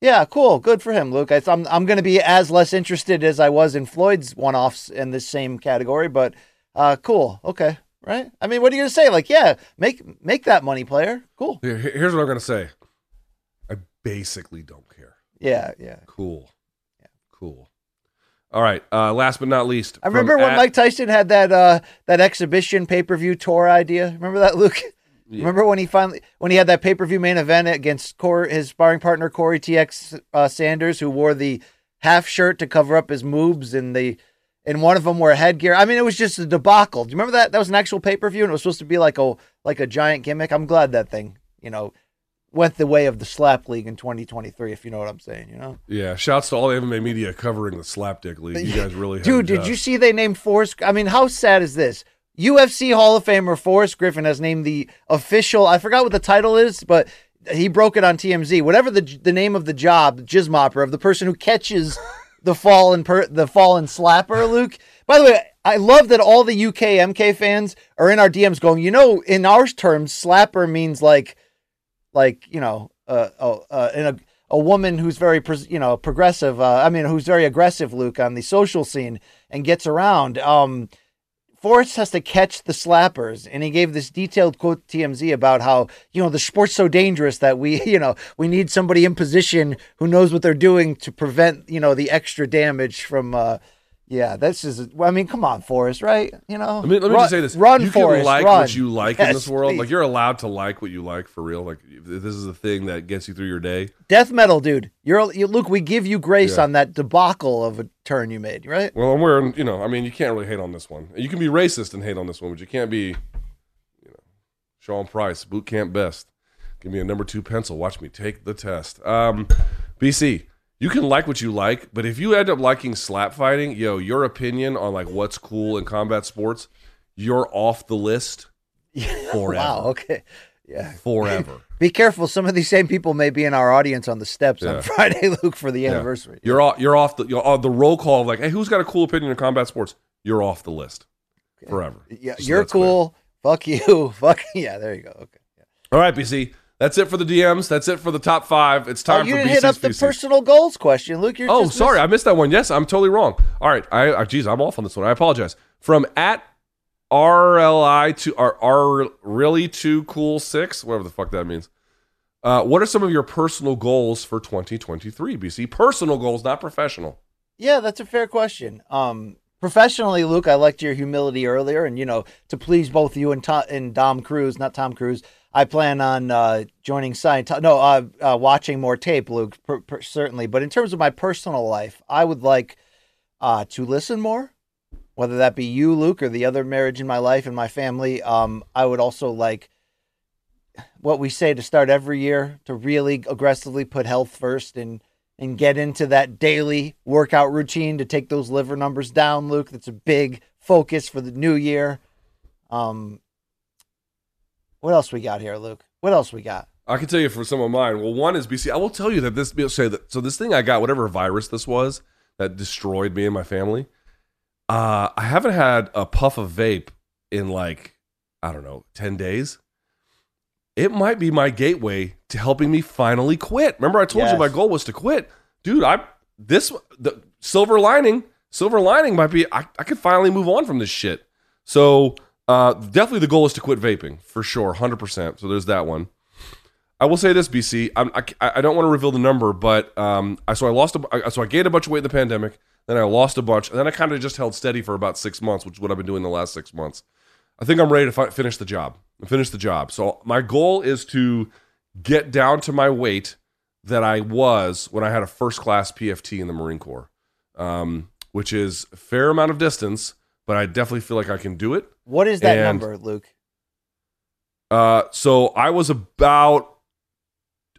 yeah, cool, good for him, Luke. I, I'm I'm going to be as less interested as I was in Floyd's one offs in this same category, but uh, cool, okay, right? I mean, what are you going to say? Like, yeah, make make that money, player. Cool. Here- Here's what I'm going to say. I basically don't care. Yeah, yeah. Cool. Yeah. Cool. All right. Uh, last but not least, I remember when at- Mike Tyson had that uh that exhibition pay per view tour idea. Remember that, Luke? Remember when he finally when he had that pay per view main event against Cor- his sparring partner Corey TX uh, Sanders, who wore the half shirt to cover up his moobs, and the and one of them wore headgear. I mean, it was just a debacle. Do you remember that? That was an actual pay per view, and it was supposed to be like a like a giant gimmick. I'm glad that thing, you know, went the way of the slap league in 2023. If you know what I'm saying, you know. Yeah, shouts to all the MMA media covering the slapdick league. You guys really, Dude, did you see they named Forrest? I mean, how sad is this? UFC Hall of Famer Forrest Griffin has named the official. I forgot what the title is, but he broke it on TMZ. Whatever the the name of the job, jizz mopper of the person who catches the fallen per, the fallen slapper. Luke. By the way, I love that all the UK MK fans are in our DMs going. You know, in our terms, slapper means like like you know uh, uh, uh, in a a woman who's very you know progressive. Uh, I mean, who's very aggressive, Luke, on the social scene and gets around. Um, Forrest has to catch the slappers, and he gave this detailed quote to TMZ about how you know the sport's so dangerous that we you know we need somebody in position who knows what they're doing to prevent you know the extra damage from. Uh, yeah, that's just. I mean, come on, Forrest, right? You know. Let me, let me Run- just say this: Run, you Forrest, can like run. what you like in this world. please. Like you're allowed to like what you like for real. Like if this is the thing that gets you through your day. Death metal, dude. You're you, Luke. We give you grace Yeah. on that debacle of a turn you made, right? Well, I'm wearing. You know, I mean, you can't really hate on this one. You can be racist and hate on this one, but you can't be, you know, Sean Price, boot camp best. Give me a number two pencil. Watch me take the test. Um, BC, you can like what you like, but if you end up liking slap fighting, yo, your opinion on like what's cool in combat sports, you're off the list forever. Wow. Okay. Yeah. Forever. Be careful. Some of these same people may be in our audience on the steps Yeah. on Friday, Luke, for the Yeah. anniversary. You're off. You're off the you're on the roll call of like, hey, who's got a cool opinion in combat sports? You're off the list forever. Yeah, so you're that's clear. cool. Fuck you. Fuck yeah. There you go. Okay. All right, BC. That's it for the DMs. That's it for the top five. It's Oh, time you for didn't BC's hit up the personal goals question, Luke. You're Oh, sorry, miss- I missed that one. Yes, I'm totally wrong. All right, I, I geez, I'm off on this one. I apologize. From at RLI to R, R really too cool six, whatever the fuck that means. Uh, what are some of your personal goals for 2023, BC? Personal goals, not professional. Yeah, that's a fair question. Um, professionally, Luke, I liked your humility earlier, and you know, to please both you and Tom, and Dom Cruise, not Tom Cruise. I plan on uh, joining Scientology. No, uh, uh, watching more tape, Luke, per, per, certainly. But in terms of my personal life, I would like uh, to listen more, whether that be you, Luke, or the other marriage in my life and my family. Um, I would also like what we say to start every year to really aggressively put health first and and get into that daily workout routine to take those liver numbers down, Luke. That's a big focus for the new year. Um, what else we got here, Luke? What else we got? I can tell you for some of mine. Well, one is BC. I will tell you that this say that so this thing I got, whatever virus this was that destroyed me and my family. Uh, I haven't had a puff of vape in like I don't know ten days. It might be my gateway to helping me finally quit. Remember, I told you my goal was to quit, dude. I this the silver lining. Silver lining might be I, I could finally move on from this shit. So uh, definitely the goal is to quit vaping for sure, hundred percent. So there's that one. I will say this, BC. I'm, I, I don't want to reveal the number, but um, I so I lost a, I, so I gained a bunch of weight in the pandemic. Then I lost a bunch, and then I kind of just held steady for about six months, which is what I've been doing the last six months. I think I'm ready to fi- finish the job. Finish the job. So my goal is to get down to my weight that I was when I had a first class PFT in the Marine Corps, um, which is a fair amount of distance, but I definitely feel like I can do it. What is that And- number, Luke? Uh, so I was about,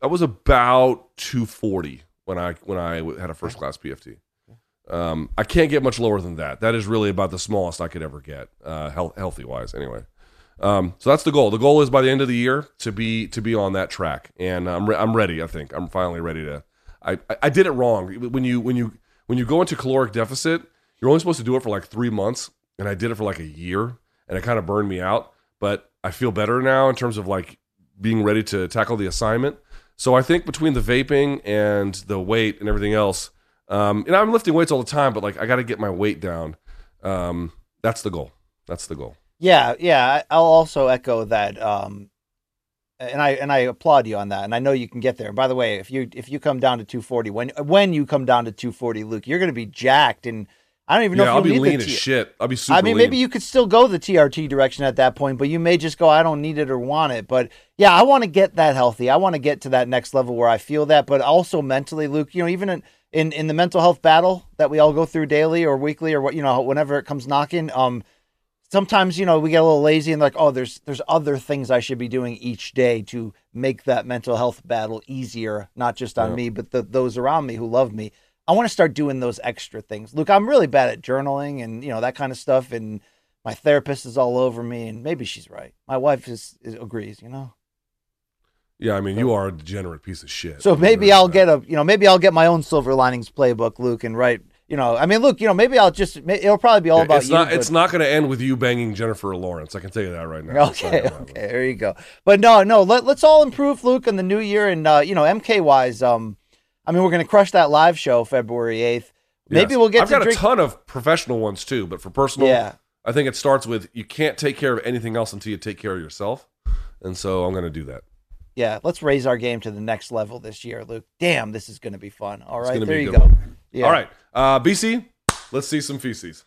I was about 240 when I when I had a first class PFT. Um, I can't get much lower than that. That is really about the smallest I could ever get, uh, health, healthy wise. Anyway, um, so that's the goal. The goal is by the end of the year to be to be on that track, and I'm re- I'm ready. I think I'm finally ready to. I, I I did it wrong when you when you when you go into caloric deficit, you're only supposed to do it for like three months, and I did it for like a year, and it kind of burned me out. But I feel better now in terms of like being ready to tackle the assignment. So I think between the vaping and the weight and everything else, um, and I'm lifting weights all the time, but like I got to get my weight down. Um, that's the goal. That's the goal. Yeah, yeah. I'll also echo that. Um, and I and I applaud you on that. And I know you can get there. By the way, if you if you come down to 240, when when you come down to 240, Luke, you're going to be jacked. And I don't even know yeah, if I'll be need lean as shit. I'll be super. I mean, lean. maybe you could still go the TRT direction at that point, but you may just go, I don't need it or want it. But yeah, I want to get that healthy. I want to get to that next level where I feel that, but also mentally, Luke, you know, even in, in, in the mental health battle that we all go through daily or weekly or what, you know, whenever it comes knocking, um, sometimes, you know, we get a little lazy and like, oh, there's, there's other things I should be doing each day to make that mental health battle easier, not just on Yeah. me, but the, those around me who love me. I want to start doing those extra things. Look, I'm really bad at journaling and you know that kind of stuff, and my therapist is all over me, and maybe she's right. My wife is, is agrees, you know. yeah, I mean, you are a degenerate piece of shit. So maybe I'll that. get a you know maybe I'll get my own silver linings playbook, Luke, and write. You know, I mean, look, you know, maybe I'll just it'll probably be all Yeah, about it's you. not. It's not going to end with you banging Jennifer Lawrence. I can tell you that right now. Okay, happen. okay, there you go. But no, no, let, let's all improve, Luke, in the new year, and uh, you know, MK wise, um, I mean, we're gonna crush that live show February eighth. Maybe Yes. we'll get I've to got drink. a ton of professional ones too, but for personal, Yeah. I think it starts with you can't take care of anything else until you take care of yourself, and so I'm going to do that. yeah, let's raise our game to the next level this year, Luke. Damn, this is gonna be fun. All right, there you go. Yeah. All right, uh, BC, let's see some feces.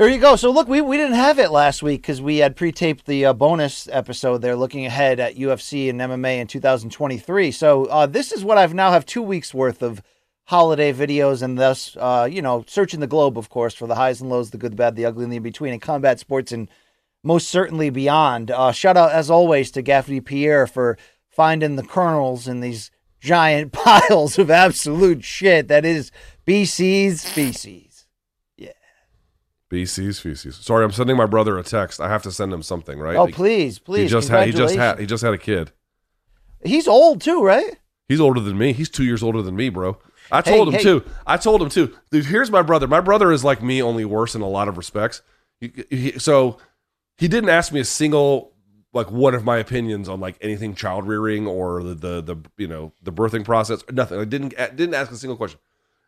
There you go. So look, we, we didn't have it last week because we had pre-taped the uh, bonus episode there, looking ahead at UFC and MMA in 2023. So uh, this is what I've now have two weeks worth of holiday videos, and thus, uh, you know, searching the globe, of course, for the highs and lows, the good, the bad, the ugly, and the in between, and combat sports, and most certainly beyond. Uh, shout out as always to Gaffney Pierre for finding the kernels in these giant piles of absolute shit that is BC's feces. BC's feces. Sorry, I'm sending my brother a text. I have to send him something, right? Oh, He- please, please. He just had. He just had. He just had a kid. He's old too, right? He's older than me. He's two years older than me, bro. I Hey, told him hey. too. I told him too. Dude, here's my brother. My brother is like me, only worse in a lot of respects. He, he- so he didn't ask me a single like one of my opinions on like anything child rearing or the, the the you know the birthing process. Nothing. I didn't didn't ask a single question.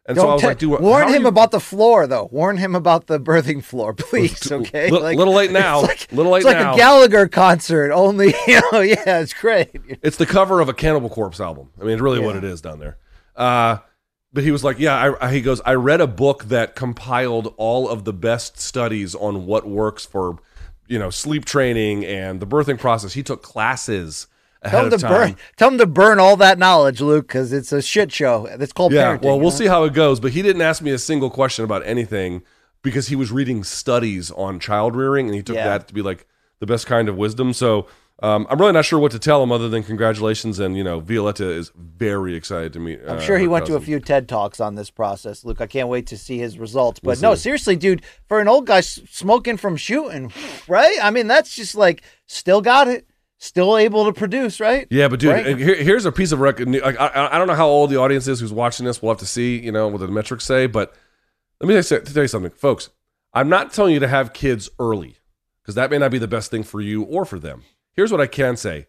And so I Don't was like, dude, warn him you- about the floor, though. Warn him about the birthing floor, please. Okay, Li- little late now. It's like, Little late it's like now. a Gallagher concert. Only, you know, yeah, it's great. It's the cover of a Cannibal Corpse album. I mean, it's really what it is down there. Uh, but he was like, yeah, I, I- he goes, I read a book that compiled all of the best studies on what works for, you know, sleep training and the birthing process. He took classes Tell him of to burn. Tell him to burn all that knowledge, Luke, because it's a shit show. It's called Yeah, parenting. well, we'll know? see how it goes. But he didn't ask me a single question about anything because he was reading studies on child rearing, and he took Yeah. that to be like the best kind of wisdom. So um, I'm really not sure what to tell him other than congratulations. And you know, Violetta is very excited to meet. I'm uh, sure he went to a few TED talks on this process, Luke. I can't wait to see his results. But We'll no, seriously, dude, for an old guy smoking from shooting, right? I mean, that's just like still got it, still able to produce, right? Yeah, but dude, Right? Uh, here, here's a piece of record. Like, I, I don't know how old the audience is who's watching this. We'll have to see, you know, what the metrics say. But let me say, tell you something, folks. I'm not telling you to have kids early because that may not be the best thing for you or for them. Here's what I can say: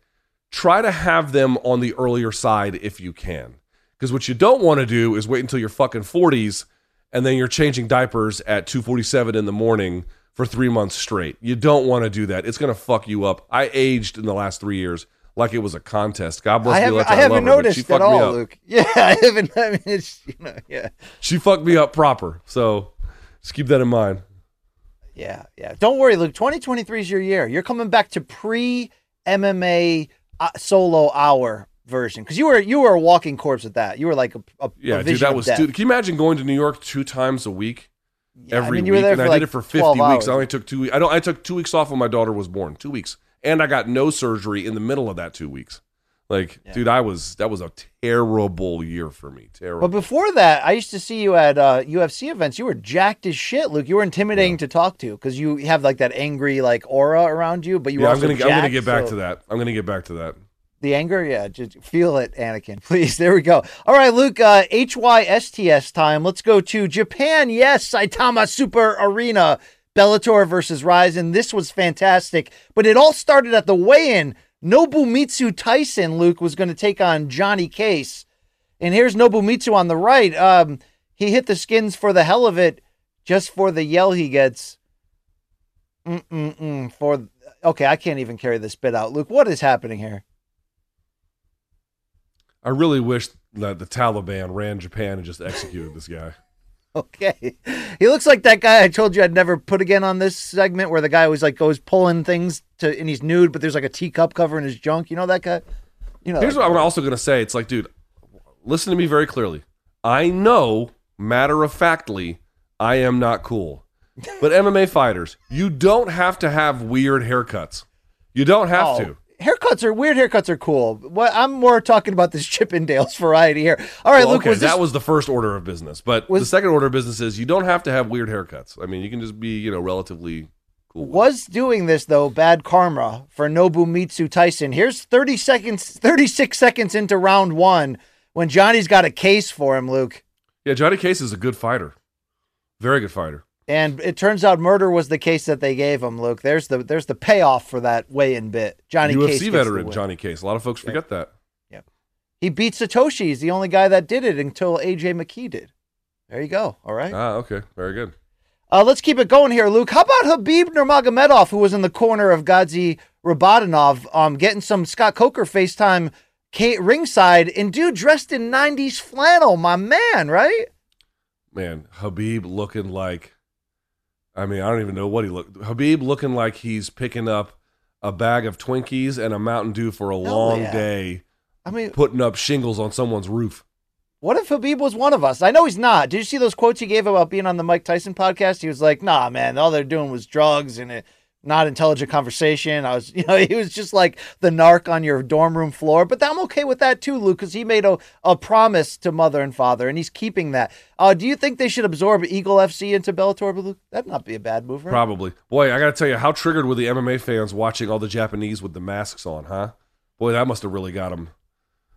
try to have them on the earlier side if you can. Because what you don't want to do is wait until you're fucking 40s and then you're changing diapers at 2:47 in the morning for three months straight. You don't want to do that. It's going to fuck you up. I aged in the last three years like it was a contest. God bless I Violetta. I haven't her, noticed at all. Luke. Yeah, I haven't. I mean, it's you know, yeah, She fucked me up proper. So just keep that in mind. yeah, yeah. Don't worry, Luke. 2023 is your year. You're coming back to pre MMA uh, solo hour version because you were you were a walking corpse at that. You were like a, a, Yeah, a dude, that was dude. Can you imagine going to New York two times a week? Yeah, I every mean, you were week, there and for I like did it for 50 weeks. I only took two weeks. I don't. I took two weeks off when my daughter was born. Two weeks, and I got no surgery in the middle of that two weeks. Like, dude, I was that was a terrible year for me. Terrible. But before that, I used to see you at uh, UFC events. You were jacked as shit, Luke. You were intimidating to talk to because you have like that angry like aura around you. But you yeah, were I'm gonna I'm gonna get back so- to that. I'm gonna get back to that. The anger, yeah, just feel it, Anakin. Please, there we go. All right, Luke, uh, HYSTS time. Let's go to Japan. Yes, Saitama Super Arena, Bellator versus Rizin. This was fantastic, but it all started at the weigh-in. Nobumitsu Tyson, Luke, was going to take on Johnny Case, and here's Nobumitsu on the right. Um, he hit the skins for the hell of it, just for the yell he gets. Mm-mm-mm. For okay, I can't even carry this bit out. Luke, what is happening here? I really wish that the Taliban ran Japan and just executed this guy. Okay. He looks like that guy I told you I'd never put again on this segment where the guy always like goes pulling things to and he's nude, but there's like a teacup covering his junk. You know that guy? You know Here's what. I'm also gonna say. It's like, dude, listen to me very clearly. I know, matter of factly, I am not cool. But MMA fighters, you don't have to have weird haircuts. You don't have Oh, to. Haircuts are weird haircuts are cool. What I'm more talking about this Chippendales variety here. All right, Well, Luke, okay, was this that was the first order of business. But the second order of business is you don't have to have weird haircuts. I mean, you can just be, you know, relatively cool. was doing this though bad karma for Nobumitsu Tyson. Here's 30 seconds 36 seconds into round 1 when Johnny's got a case for him, Luke. Yeah, Johnny Case is a good fighter. Very good fighter. And it turns out murder was the case that they gave him, Luke. There's the there's the payoff for that weigh-in bit. Johnny UFC Case veteran. Johnny Case. A lot of folks forget that. Yeah. He beat Satoshi. He's the only guy that did it until AJ McKee did. There you go. All right. Ah, okay. Very good. Uh, let's keep it going here, Luke. How about Khabib Nurmagomedov, who was in the corner of Gadzhi Rabadanov, um, getting some Scott Coker FaceTime Kate ringside, and dude dressed in '90s flannel, my man, right? Man, Khabib looking like I mean, I don't even know what he looked. Khabib looking like he's picking up a bag of Twinkies and a Mountain Dew for a long yeah. day, I mean, putting up shingles on someone's roof. what if Khabib was one of us? I know he's not. Did you see those quotes he gave about being on the Mike Tyson podcast? He was like, "Nah, man, all they're doing was drugs and a not intelligent conversation." I was, you know, he was just like the narc on your dorm room floor. But I'm okay with that too, Luke, because he made a, a promise to mother and father, and he's keeping that. Uh, do you think they should absorb Eagle FC into Bellator, Luke? That'd not be a bad move, right? Probably. Boy, I got to tell you, how triggered were the MMA fans watching all the Japanese with the masks on, huh? Boy, that must have really got them.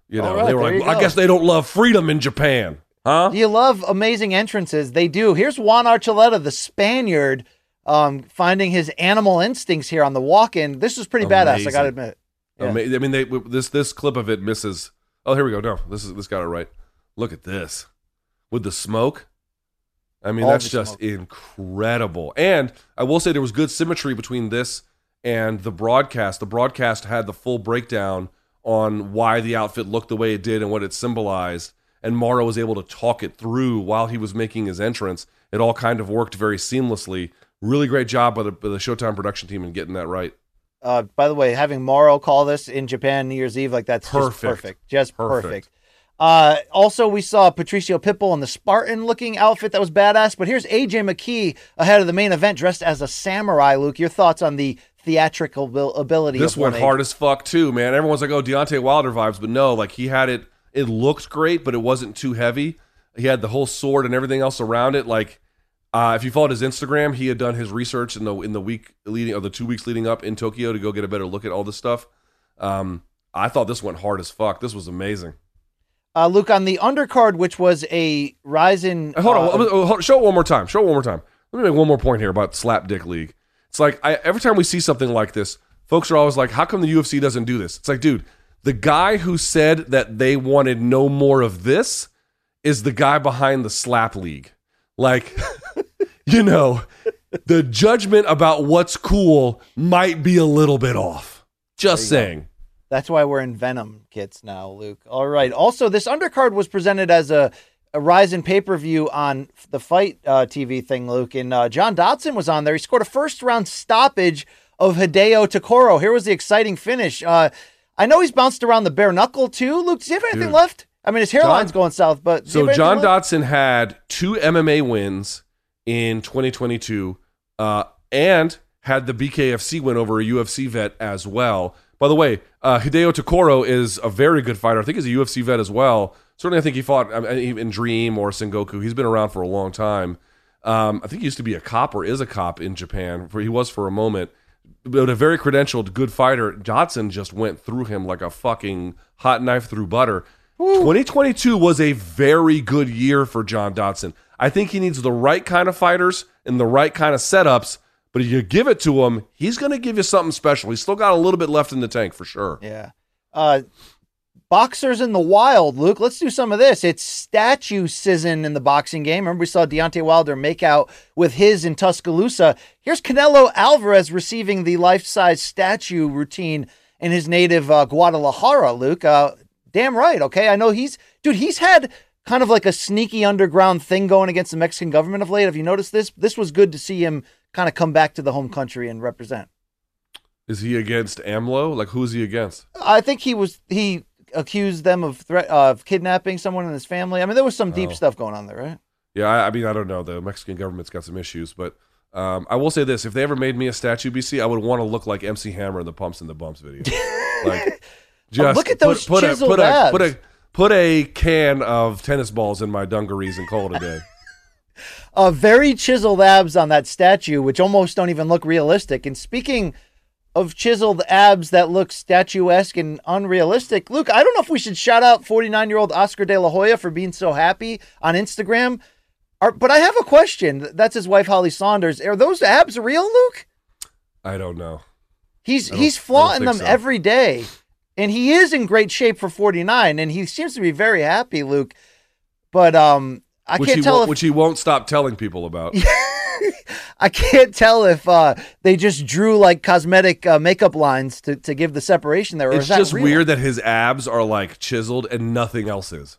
You know, right, they were like, "Well, I guess they don't love freedom in Japan, huh? Do you love amazing entrances? They do. Here's Juan Archuleta, the Spaniard, um, finding his animal instincts here on the walk-in. This is pretty badass. I gotta admit. Yeah. Ama- I mean, they this this clip of it misses. Oh, here we go. No, this is this got it right. Look at this with the smoke. I mean, All that's just smoke. incredible. And I will say there was good symmetry between this and the broadcast. The broadcast had the full breakdown on why the outfit looked the way it did and what it symbolized. And Mauro was able to talk it through while he was making his entrance. It all kind of worked very seamlessly. Really great job by the, by the Showtime production team in getting that right. Uh, by the way, having Mauro call this in Japan New Year's Eve, like that's Perfect. just perfect. Just perfect. Perfect. Uh, also, we saw Patricio Pitbull in the Spartan looking outfit that was badass. But here's AJ McKee ahead of the main event dressed as a samurai. Luke, your thoughts on the theatrical abil- ability This went hard as fuck too, man. Everyone's like, "Oh, Deontay Wilder vibes," but no, like he had it. It looked great, but it wasn't too heavy. He had the whole sword and everything else around it. Like, uh, if you followed his Instagram, he had done his research in the in the week leading or the two weeks leading up in Tokyo to go get a better look at all this stuff. Um, I thought this went hard as fuck. This was amazing. Uh, Luke, on the undercard, which was a Rizin. Uh, Hold on, uh, hold- hold- hold- show it one more time. Show it one more time. Let me make one more point here about Slap Dick League. It's like I, every time we see something like this, folks are always like, "How come the UFC doesn't do this?" It's like, dude, the guy who said that they wanted no more of this is the guy behind the Slap League. Like, you know, the judgment about what's cool might be a little bit off. Just saying. That's why we're in Venum kits now, Luke. All right. Also, this undercard was presented as a, a Rizin pay per view on the Fight uh, TV thing, Luke. And uh, John Dodson was on there. He scored a first round stoppage of Hideo Tokoro. Here was the exciting finish. Uh, I know he's bounced around the bare knuckle too. Luke, does he have anything Dude. left? I mean, his hairline's John- going south, but So John? Dodson had two MMA wins in 2022, uh, and had the BKFC win over a UFC vet as well. By the way, uh, Hideo Tokoro is a very good fighter. I think he's a UFC vet as well. Certainly, I think he fought in Dream or Sengoku. He's been around for a long time. Um, I think he used to be a cop or is a cop in Japan. For he was for a moment, but a very credentialed, good fighter. Dodson just went through him like a fucking hot knife through butter. 2022 was a very good year for John Dodson. I think he needs the right kind of fighters and the right kind of setups. But if you give it to him, he's going to give you something special. He's still got a little bit left in the tank for sure. Yeah. Uh, boxers in the wild, Luke. Let's do some of this. It's statue season in the boxing game. Remember, we saw Deontay Wilder make out with his in Tuscaloosa. Here's Canelo Alvarez receiving the life size statue routine in his native uh, Guadalajara, Luke. Uh, damn right. Okay. I know he's, dude, he's had kind of like a sneaky underground thing going against the Mexican government of late. Have you noticed this? This was good to see him kind of come back to the home country and represent. Is he against AMLO? Like, who's he against? I think he was he accused them of threat of kidnapping someone in his family. I mean, there was some deep Oh. stuff going on there, right? Yeah, I, I mean, I don't know. The Mexican government's got some issues, but um, I will say this: if they ever made me a statue, BC, I would want to look like MC Hammer in the Pumps and the Bumps video. like, just Oh, look at those put, put a, chiseled put a abs. put a put a can of tennis balls in my dungarees and call it a day. Uh, very chiseled abs on that statue, which almost don't even look realistic. And speaking of chiseled abs that look statuesque and unrealistic, Luke, I don't know if we should shout out 49 year old Oscar De La Hoya for being so happy on Instagram. Are, but I have a question. That's his wife, Holly Sonders. Are those abs real, Luke? I don't know. He's don't- he's flaunting them so. every day, and he is in great shape for 49, and he seems to be very happy, Luke. But um, I which can't tell if which he won't stop telling people about. I can't tell if uh, they just drew like cosmetic uh, makeup lines to, to give the separation there. Or it's is just real? weird that his abs are like chiseled and nothing else is.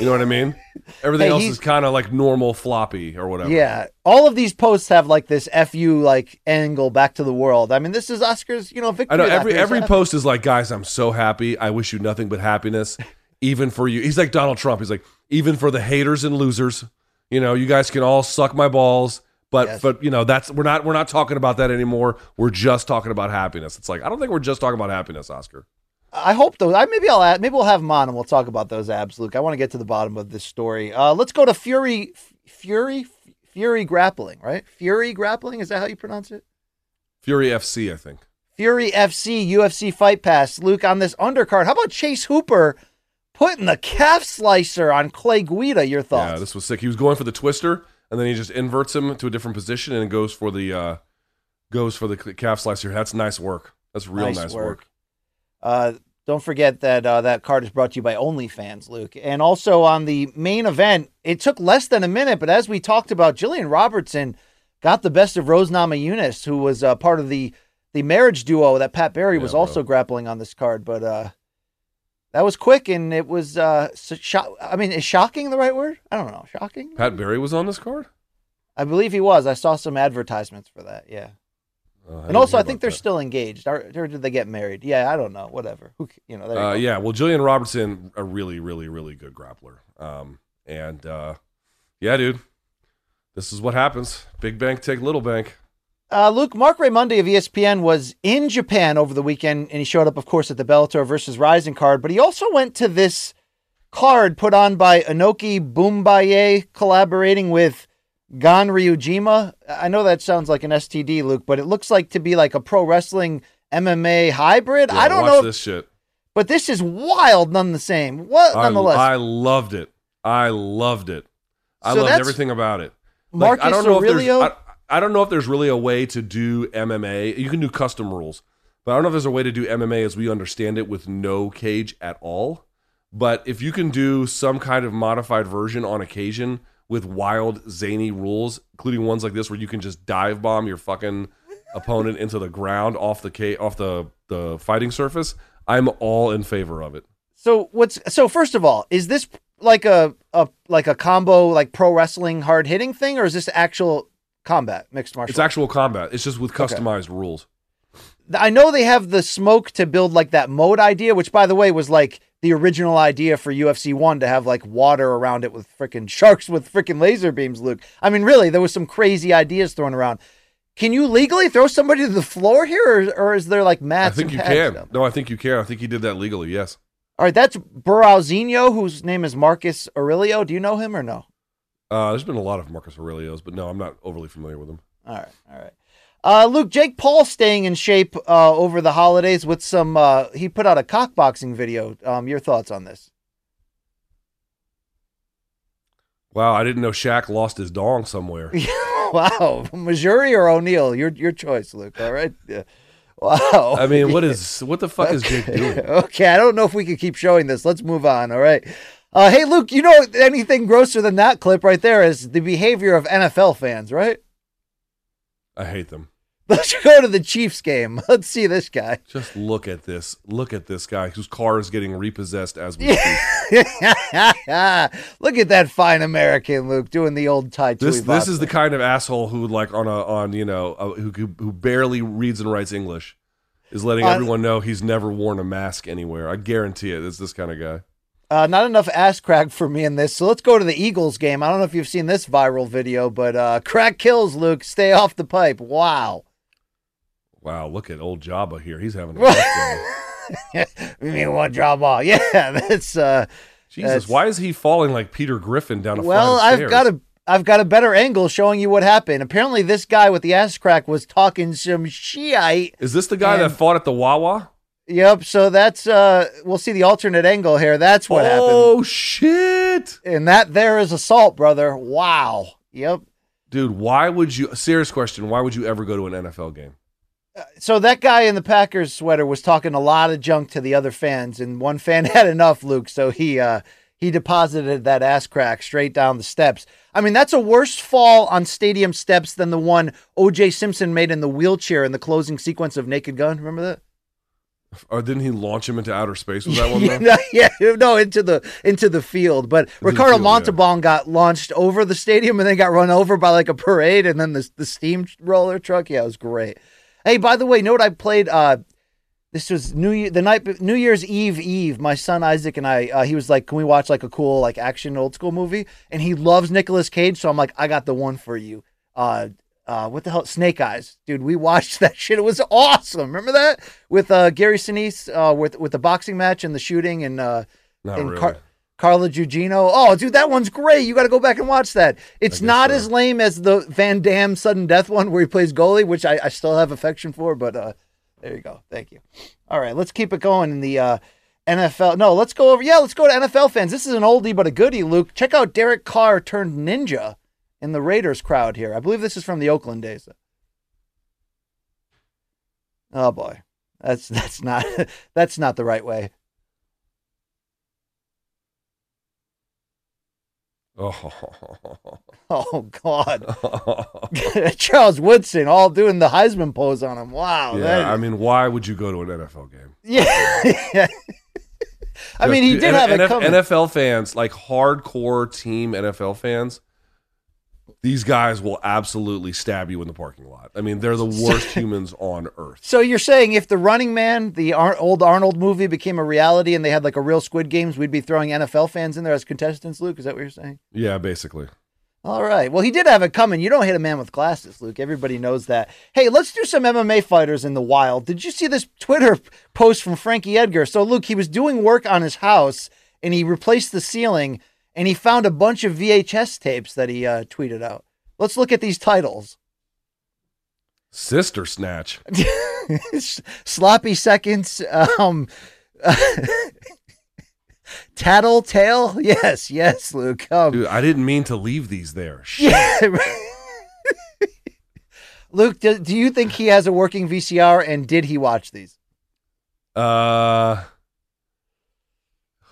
You know what I mean? Everything Hey, else is kind of like normal floppy or whatever. Yeah, all of these posts have like this fu like angle back to the world. I mean, this is Oscar's, you know, victory. I know every every post is like, guys, I'm so happy. I wish you nothing but happiness, even for you. He's like Donald Trump. He's like, even for the haters and losers, you know, you guys can all suck my balls, but Yes. but you know, that's we're not we're not talking about that anymore. We're just talking about happiness. It's like I don't think we're just talking about happiness, Oscar. I hope those. I maybe I'll add, maybe we'll have him on and we'll talk about those abs, Luke. I want to get to the bottom of this story. Uh, let's go to Fury, Fury, Fury grappling. Right, Fury grappling. Is that how you pronounce it? Fury FC, I think. Fury FC UFC Fight Pass. Luke on this undercard. How about Chase Hooper putting the calf slicer on Clay Guida? Your thoughts? Yeah, this was sick. He was going for the twister, and then he just inverts him to a different position and goes for the uh goes for the calf slicer. That's nice work. That's real nice, work. Uh, don't forget that uh, that card is brought to you by OnlyFans, Luke. And also on the main event, it took less than a minute, but as we talked about, Gillian Robertson got the best of Rose Namajunas, who was uh, part of the the marriage duo that Pat Barry was Yeah, bro. also grappling on this card. But uh, that was quick, and it was uh, so sho- I mean, is shocking the right word? I don't know. Shocking? Pat Barry was on this card. I believe he was. I saw some advertisements for that. Yeah. Uh, and also, I think they're that. still engaged. Or, or did they get married? Yeah, I don't know. Whatever. Who, you know? You Uh, yeah, well, Gillian Robertson, a really, really, really good grappler. Um, and uh, yeah, dude, this is what happens. Big bank take little bank. Uh, Luke, Marc Raimondi of ESPN was in Japan over the weekend, and he showed up, of course, at the Bellator versus Rizin card, but he also went to this card put on by Inoki Bom-Ba-Ye, collaborating with Ganryujima. I know that sounds like an STD, Luke, but it looks like to be like a pro wrestling MMA hybrid. Yeah, I don't watch know, if- this shit. but this is wild none the same. What, nonetheless? I loved it. I loved it. I So loved everything about it. Like, Marcus I don't know if Aurelio? there's. I, I don't know if there's really a way to do MMA. You can do custom rules, but I don't know if there's a way to do MMA as we understand it with no cage at all. But if you can do some kind of modified version on occasion with wild, zany rules, including ones like this where you can just dive bomb your fucking opponent into the ground off the ca- off the the fighting surface, I'm all in favor of it. So what's so first of all, is this like a, a like a combo like pro wrestling hard hitting thing, or is this actual combat mixed martial? It's actual combat. It's just with customized rules. I know they have the smoke to build like that mode idea, which by the way was like the original idea for UFC one to have like water around it with freaking sharks with freaking laser beams. Luke, I mean, really, there was some crazy ideas thrown around. Can you legally throw somebody to the floor here, or, or is there like mats? I think you can. No, I think you can. I think he did that legally. Yes. All right, that's Burauzinho, whose name is Marcus Aurelio. Do you know him or no? Uh, there's been a lot of Marcus Aurelios, but no, I'm not overly familiar with him. All right, all right. Uh, Luke, Jake Paul staying in shape uh, over the holidays with some. Uh, he put out a cockboxing video. Um, your thoughts on this? Wow, I didn't know Shaq lost his dong somewhere. wow, Missouri or O'Neal? Your your choice, Luke. All right. Yeah. Wow. I mean, what is what the fuck is Jake doing? okay, I don't know if we can keep showing this. Let's move on. All right. Uh, hey, Luke, you know anything grosser than that clip right there is the behavior of NFL fans, right? I hate them. Let's go to the Chiefs game. Let's see this guy. Just look at this. Look at this guy whose car is getting repossessed as we speak. Look at that fine American, Luke, doing the old tie. This this is the kind of asshole who like on a on you know uh, who who barely reads and writes English is letting Uh, everyone know he's never worn a mask anywhere. I guarantee it. It's this kind of guy. Uh, not enough ass crack for me in this. So let's go to the Eagles game. I don't know if you've seen this viral video, but uh, crack kills, Luke. Stay off the pipe. Wow. Wow, look at old Jabba here. He's having a rough day. you mean one draw ball? Yeah, that's uh Jesus, that's- why is he falling like Peter Griffin down a well, flight of I've stairs? got a I've got a better angle showing you what happened. Apparently, this guy with the ass crack was talking some Shiite. Is this the guy that fought at the Wawa? Yep. So that's uh, we'll see the alternate angle here. That's what happened. Oh shit, And that there is assault, brother. Wow. Yep. dude! Why would you? Serious question. Why would you ever go to an NFL game? So that guy in the Packers sweater was talking a lot of junk to the other fans, and one fan had enough, Luke. So he uh, he deposited that ass crack straight down the steps. I mean, that's a worse fall on stadium steps than the one O.J. Simpson made in the wheelchair in the closing sequence of Naked Gun. Remember that? Or didn't he launch him into outer space with that one? yeah, Though? no, yeah, no, into the into the field. But the Ricardo field, yeah. Montalban got launched over the stadium and then got run over by like a parade, and then the the steam roller truck. Yeah, it was great. Hey, by the way, know what I played? Uh, this was New Year, the night, New Year's Eve Eve. My son Isaac and I, uh, he was like, "Can we watch like a cool like action old school movie?" And he loves Nicolas Cage, so I'm like, "I got the one for you." Uh, uh, what the hell? Snake Eyes, dude. We watched that shit. It was awesome. Remember that with uh, Gary Sinise, uh, with with the boxing match and the shooting and uh, Not and really. Carla Gugino. Oh, dude, that one's great. You got to go back and watch that. It's not so. as lame as the Van Damme sudden death one where he plays goalie, which I, I still have affection for. But uh, there you go. Thank you. All right, let's keep it going in the uh, NFL. No, let's go over. Yeah, let's go to NFL fans. This is an oldie but a goodie. Luke, check out Derek Carr turned ninja in the Raiders crowd here. I believe this is from the Oakland days. Oh boy, that's that's not that's not the right way. Oh. Oh God. Charles Woodson all doing the Heisman pose on him. Wow. that- yeah, I mean, why would you go to an NFL game? yeah. I mean, he did N- have it NFL fans, like hardcore team NFL fans, these guys will absolutely stab you in the parking lot. I mean, they're the worst humans on earth. so you're saying if the Running Man, the Ar- old Arnold movie, became a reality and they had like a real Squid Games, we'd be throwing NFL fans in there as contestants, Luke? Is that what you're saying? Yeah, basically. All right. Well, he did have it coming. You don't hit a man with glasses, Luke. Everybody knows that. Hey, let's do some MMA fighters in the wild. Did you see this Twitter post from Frankie Edgar? So, Luke, he was doing work on his house and he replaced the ceiling and he found a bunch of VHS tapes that he uh, tweeted out. Let's look at these titles Sister Snatch. Sloppy Seconds, um, Tattletale. Yes, yes, Luke. Um, Dude, I didn't mean to leave these there. Shit. Yeah. Luke, do, do you think he has a working VCR and did he watch these? Uh,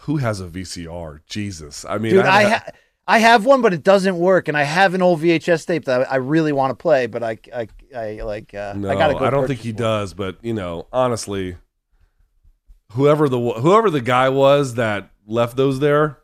who has a VCR? Jesus. I mean, Dude, I ha- ha- I have one, but it doesn't work, and I have an old VHS tape that I, I really want to play, but I I, I like uh, no, I gotta go. I don't think he one. does. But you know, honestly, whoever the whoever the guy was that left those there,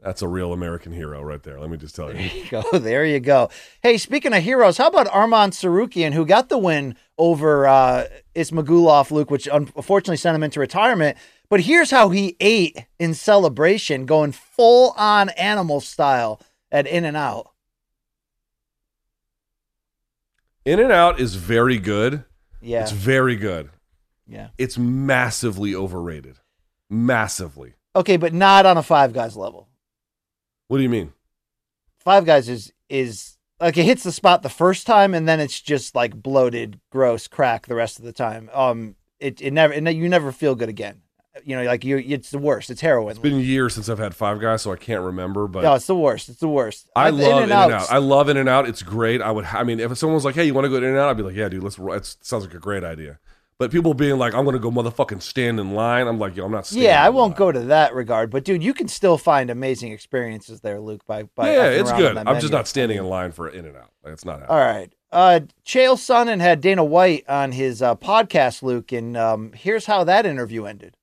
that's a real American hero right there. Let me just tell you. There you go. There you go. Hey, speaking of heroes, how about Arman Tsarukyan, who got the win over uh, Ismagulov, Luke, which unfortunately sent him into retirement. But here's how he ate in celebration, going full on animal style at In and Out. In and Out is very good. Yeah. It's very good. Yeah. It's massively overrated. Massively. Okay, but not on a Five Guys level. What do you mean? Five Guys is is like it hits the spot the first time and then it's just like bloated, gross crack the rest of the time. Um, it it never it, you never feel good again. You know, like you it's the worst. It's heroin. It's been years since I've had Five Guys, so I can't remember. But no, it's the worst. It's the worst. I love In and Out. I love In and Out. It's great. I would. I mean, if someone was like, "Hey, you want to go to In and Out?" I'd be like, "Yeah, dude. Let's." It sounds like a great idea. But people being like, "I'm going to go motherfucking stand in line," I'm like, "Yo, I'm not." Yeah, I won't go to that regard, but dude, you can still find amazing experiences there, Luke. By by, yeah, it's good. I'm just not standing in line for In and Out. Like, it's not happening. All right. Uh, Chael Sonnen had Dana White on his uh, podcast, Luke, and um, here's how that interview ended.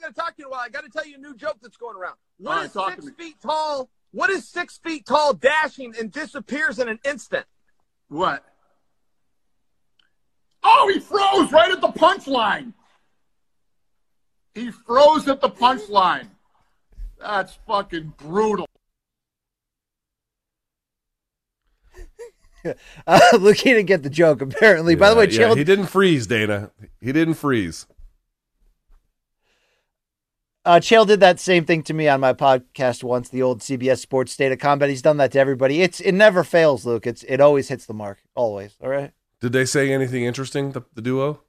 I got to talk to you in a while. I got to tell you a new joke that's going around. All What right, is six to feet tall? What is six feet tall dashing and disappears in an instant? What? Oh, he froze right at the punchline. He froze at the punchline. That's fucking brutal. Uh, Luke, he didn't get the joke, apparently. By the way, Yeah, Chael, he didn't freeze, Dana. He didn't freeze. Uh, Chael did that same thing to me on my podcast once, the old CBS Sports State of Combat. He's done that to everybody. It's it never fails, Luke. It's it always hits the mark, always. All right. Did they say anything interesting? The, the duo.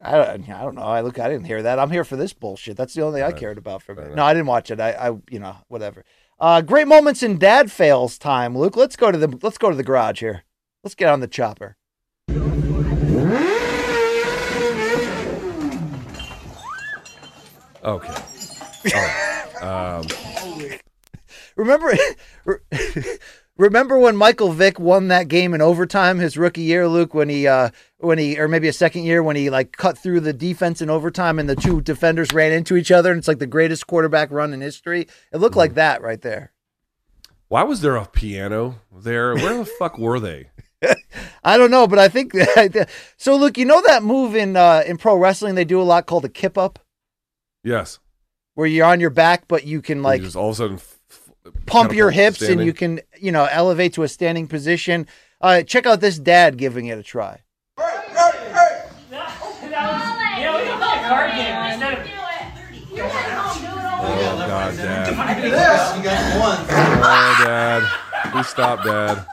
I don't, I don't know. I look. I didn't hear that. I'm here for this bullshit. That's the only thing I cared about it. enough. No, I didn't watch it. I, I, you know, whatever. Uh, great moments in dad fails time, Luke. Let's go to the let's go to the garage here. Let's get on the chopper. Okay. Right. Um, Remember, remember when Michael Vick won that game in overtime his rookie year, Luke? When he, uh, when he, or maybe a second year when he like cut through the defense in overtime and the two defenders ran into each other, and it's like the greatest quarterback run in history. It looked like that right there. why was there a piano there? Where the fuck were they? I don't know, but I think so. Look, you know that move in uh, in pro wrestling they do a lot called a kip up, Yes. Where you're on your back, but you can like You just all of a sudden f- f- pump your hips standing. and you can you know elevate to a standing position. Uh, check out this dad giving it a try. Oh God, Dad. I can do this. You guys won. Oh, Dad. Please stop, Dad.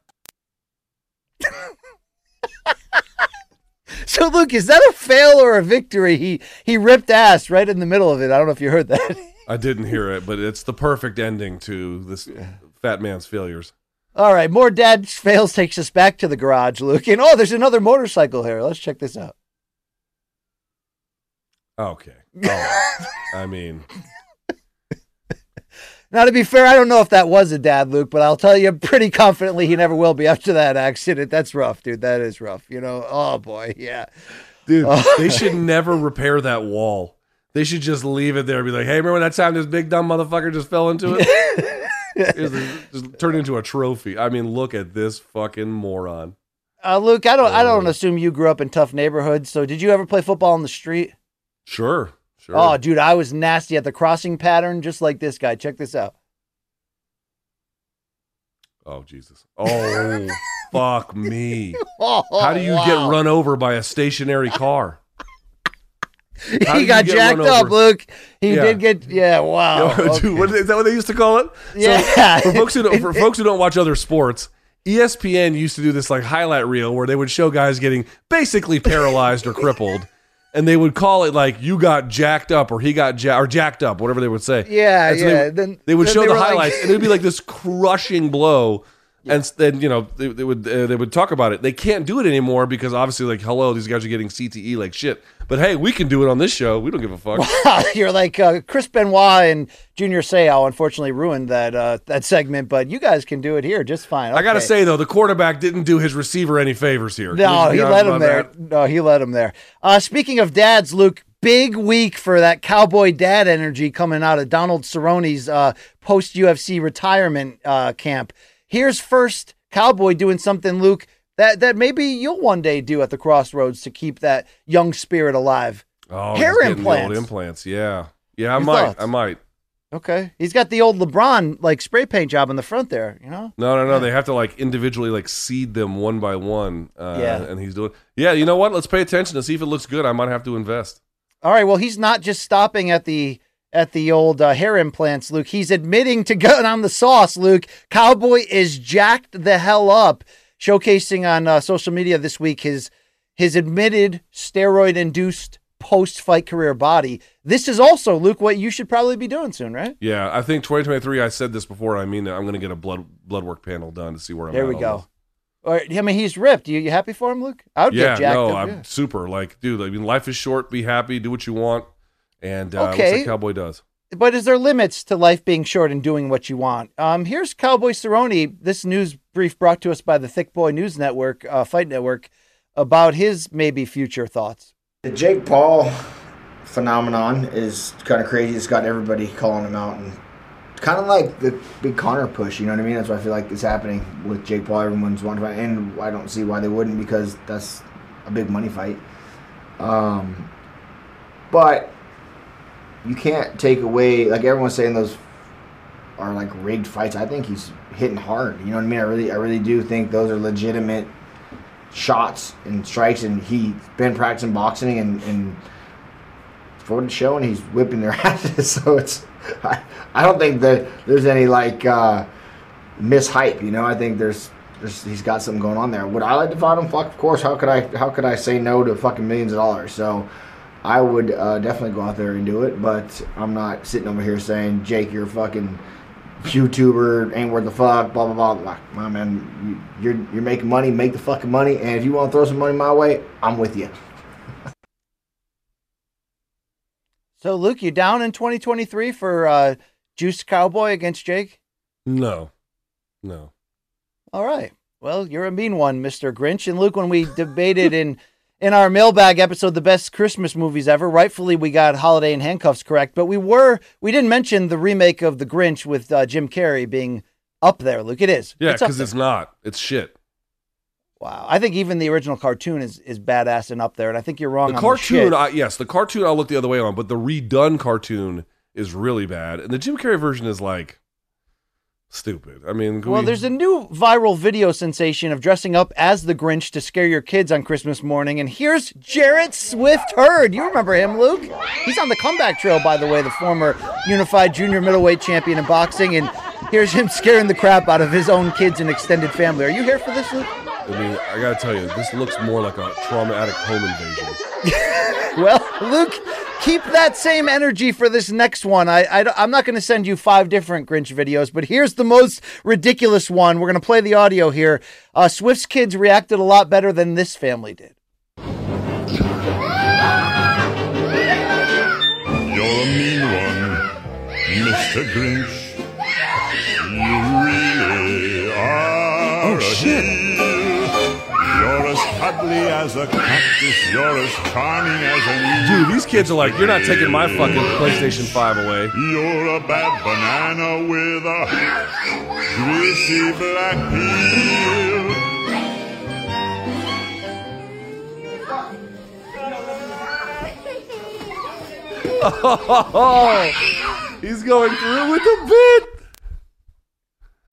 So, Luke, is that a fail or a victory? He he ripped ass right in the middle of it. I don't know if you heard that. I didn't hear it, but it's the perfect ending to this fat man's failures. All right, more dad fails takes us back to the garage, Luke. And oh, there's another motorcycle here. Let's check this out. Okay. Right. I mean, Now, to be fair, I don't know if that was a dad, Luke, but I'll tell you pretty confidently he never will be after that accident. That's rough, dude. That is rough. You know, oh boy, yeah. dude, Oh. they should never repair that wall. They should just leave it there and be like, hey, remember that time this big dumb motherfucker just fell into it? Just turn it into a trophy. I mean, look at this fucking moron. Uh, Luke, I don't, I Oh. don't assume you grew up in tough neighborhoods. So, did you ever play football on the street? Sure. Sure. Oh, dude, I was nasty at the crossing pattern, just like this guy. Check this out. Oh, Jesus. Oh, fuck me. Oh, How do you wow. get run over by a stationary car? How he got jacked up? Luke. He Yeah. did get, yeah, wow. Yo, dude, what, is that what they used to call it? Yeah. So, for folks who don't, for folks who don't watch other sports, ESPN used to do this like highlight reel where they would show guys getting basically paralyzed or crippled, and they would call it like "you got jacked up" or "he got ja- or jacked up," whatever they would say. Yeah, so yeah. They, Then- they would show they the were like- highlights, and it would be like this crushing blow. And then you know they, they would uh, they would talk about it. They can't do it anymore because obviously like hello these guys are getting CTE like shit. But hey, we can do it on this show. We don't give a fuck. You're like uh, Chris Benoit and Junior Seau. Unfortunately, ruined that uh, that segment, but you guys can do it here just fine. I gotta say though, the quarterback didn't do his receiver any favors here. no, he let him there. about No, he let him there. Uh, speaking of dads, Luke, big week for that cowboy dad energy coming out of Donald Cerrone's uh, post UFC retirement uh, camp. Here's first cowboy doing something, Luke, that that maybe you'll one day do at the crossroads to keep that young spirit alive. Oh, Hair he's getting the implants. Old implants. Yeah. Yeah, I Your might. thoughts? I might. Okay, he's got the old LeBron like spray paint job in the front there. You know. No, no, no. They have to like individually like seed them one by one. Uh, Yeah. And he's doing. Yeah. You know what? Let's pay attention to see if it looks good. I might have to invest. All right. Well, he's not just stopping at the at the old uh, hair implants, Luke. He's admitting to going on the sauce, Luke. Cowboy is jacked the hell up, showcasing on uh, social media this week his his admitted steroid induced post fight career body. This is also Luke what you should probably be doing soon, right? Yeah. I think 2023. I said this before. I mean, I'm going to get a blood blood work panel done to see where I'm. There we go. right, I mean, he's ripped. You, you happy for him, Luke? I would Yeah. get jacked no, up. I'm yeah. super. Like, dude. I mean, life is short. Be happy. Do what you want. And uh, Okay. looks like Cowboy does. But is there limits to life being short and doing what you want? Um, here's Cowboy Cerrone. This news brief brought to us by the Thick Boy News Network, uh, Fight Network, about his maybe future thoughts. The Jake Paul phenomenon is kind of crazy. It's got everybody calling him out, and kind of like the big Conor push. You know what I mean? That's why I feel like it's happening with Jake Paul. Everyone's wanting to fight, and I don't see why they wouldn't because that's a big money fight. Um, but you can't take away like everyone's saying those are like rigged fights. I think he's hitting hard. You know what I mean? I really, I really do think those are legitimate shots and strikes, and he's been practicing boxing and and for the show, and he's whipping their asses. So it's, I, I don't think that there's any like uh, mishype. You know, I think there's. There's, he's got something going on there. Would I like to fight him? Fuck, of course. How could I? How could I say no to fucking millions of dollars? So, I would uh, definitely go out there and do it. But I'm not sitting over here saying, Jake, you're a fucking YouTuber, ain't worth the fuck, blah blah blah. blah. My man, you, you're you're making money, make the fucking money, and if you want to throw some money my way, I'm with you. So, Luke, you down in 2023 for uh, Juice Cowboy against Jake? No. No. All right. Well, you're a mean one, Mr. Grinch. And Luke, when we debated in in our mailbag episode the best Christmas movies ever, rightfully we got Holiday in Handcuffs correct, but we were we didn't mention the remake of The Grinch with uh, Jim Carrey being up there. Luke, it is. Yeah, because there. it's not. It's shit. Wow. I think even the original cartoon is is badass and up there, and I think you're wrong The on cartoon, the I, yes, the cartoon I'll look the other way on, but the redone cartoon is really bad, and the Jim Carrey version is like stupid. I mean, Well, we- there's a new viral video sensation of dressing up as the Grinch to scare your kids on Christmas morning. And here's Jarrett Swift Hurd. You remember him, Luke? He's on the comeback trail, by the way, the former unified junior middleweight champion in boxing. And here's him scaring the crap out of his own kids and extended family. Are you here for this, Luke? I mean, I gotta tell you, this looks more like a traumatic home invasion. Well, Luke, keep that same energy for this next one. I, I am not going to send you five different Grinch videos, but here's the most ridiculous one. We're going to play the audio here. Uh, Swift's kids reacted a lot better than this family did. You're a mean one, Mr. Grinch. You really are Oh, a heel. You're as a cactus. You're as charming as an Dude, these kids are like, you're not taking my fucking PlayStation 5 away. You're a bad banana with a greasy black peel. Oh, he's going through with a bit.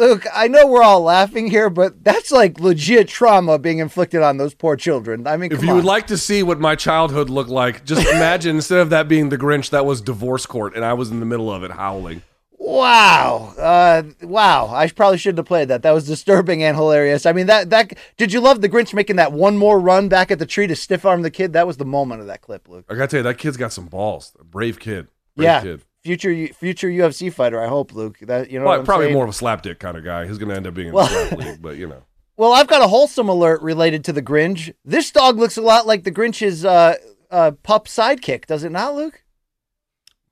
Luke, I know we're all laughing here, but that's like legit trauma being inflicted on those poor children. I mean, If you on. would like to see what my childhood looked like, just imagine instead of that being the Grinch, that was divorce court, and I was in the middle of it howling. Wow. Uh, wow. I probably shouldn't have played that. That was disturbing and hilarious. I mean, that that did you love the Grinch making that one more run back at the tree to stiff arm the kid? That was the moment of that clip, Luke. I gotta tell you, that kid's got some balls. A brave kid. Brave yeah. kid. Future future UFC fighter, I hope, Luke. That you know Well, probably saying? more of a slapdick kind of guy. He's gonna end up being in Well- the slap league, but you know. Well, I've got a wholesome alert related to the Grinch. This dog looks a lot like the Grinch's uh, uh, pup sidekick, does it not, Luke?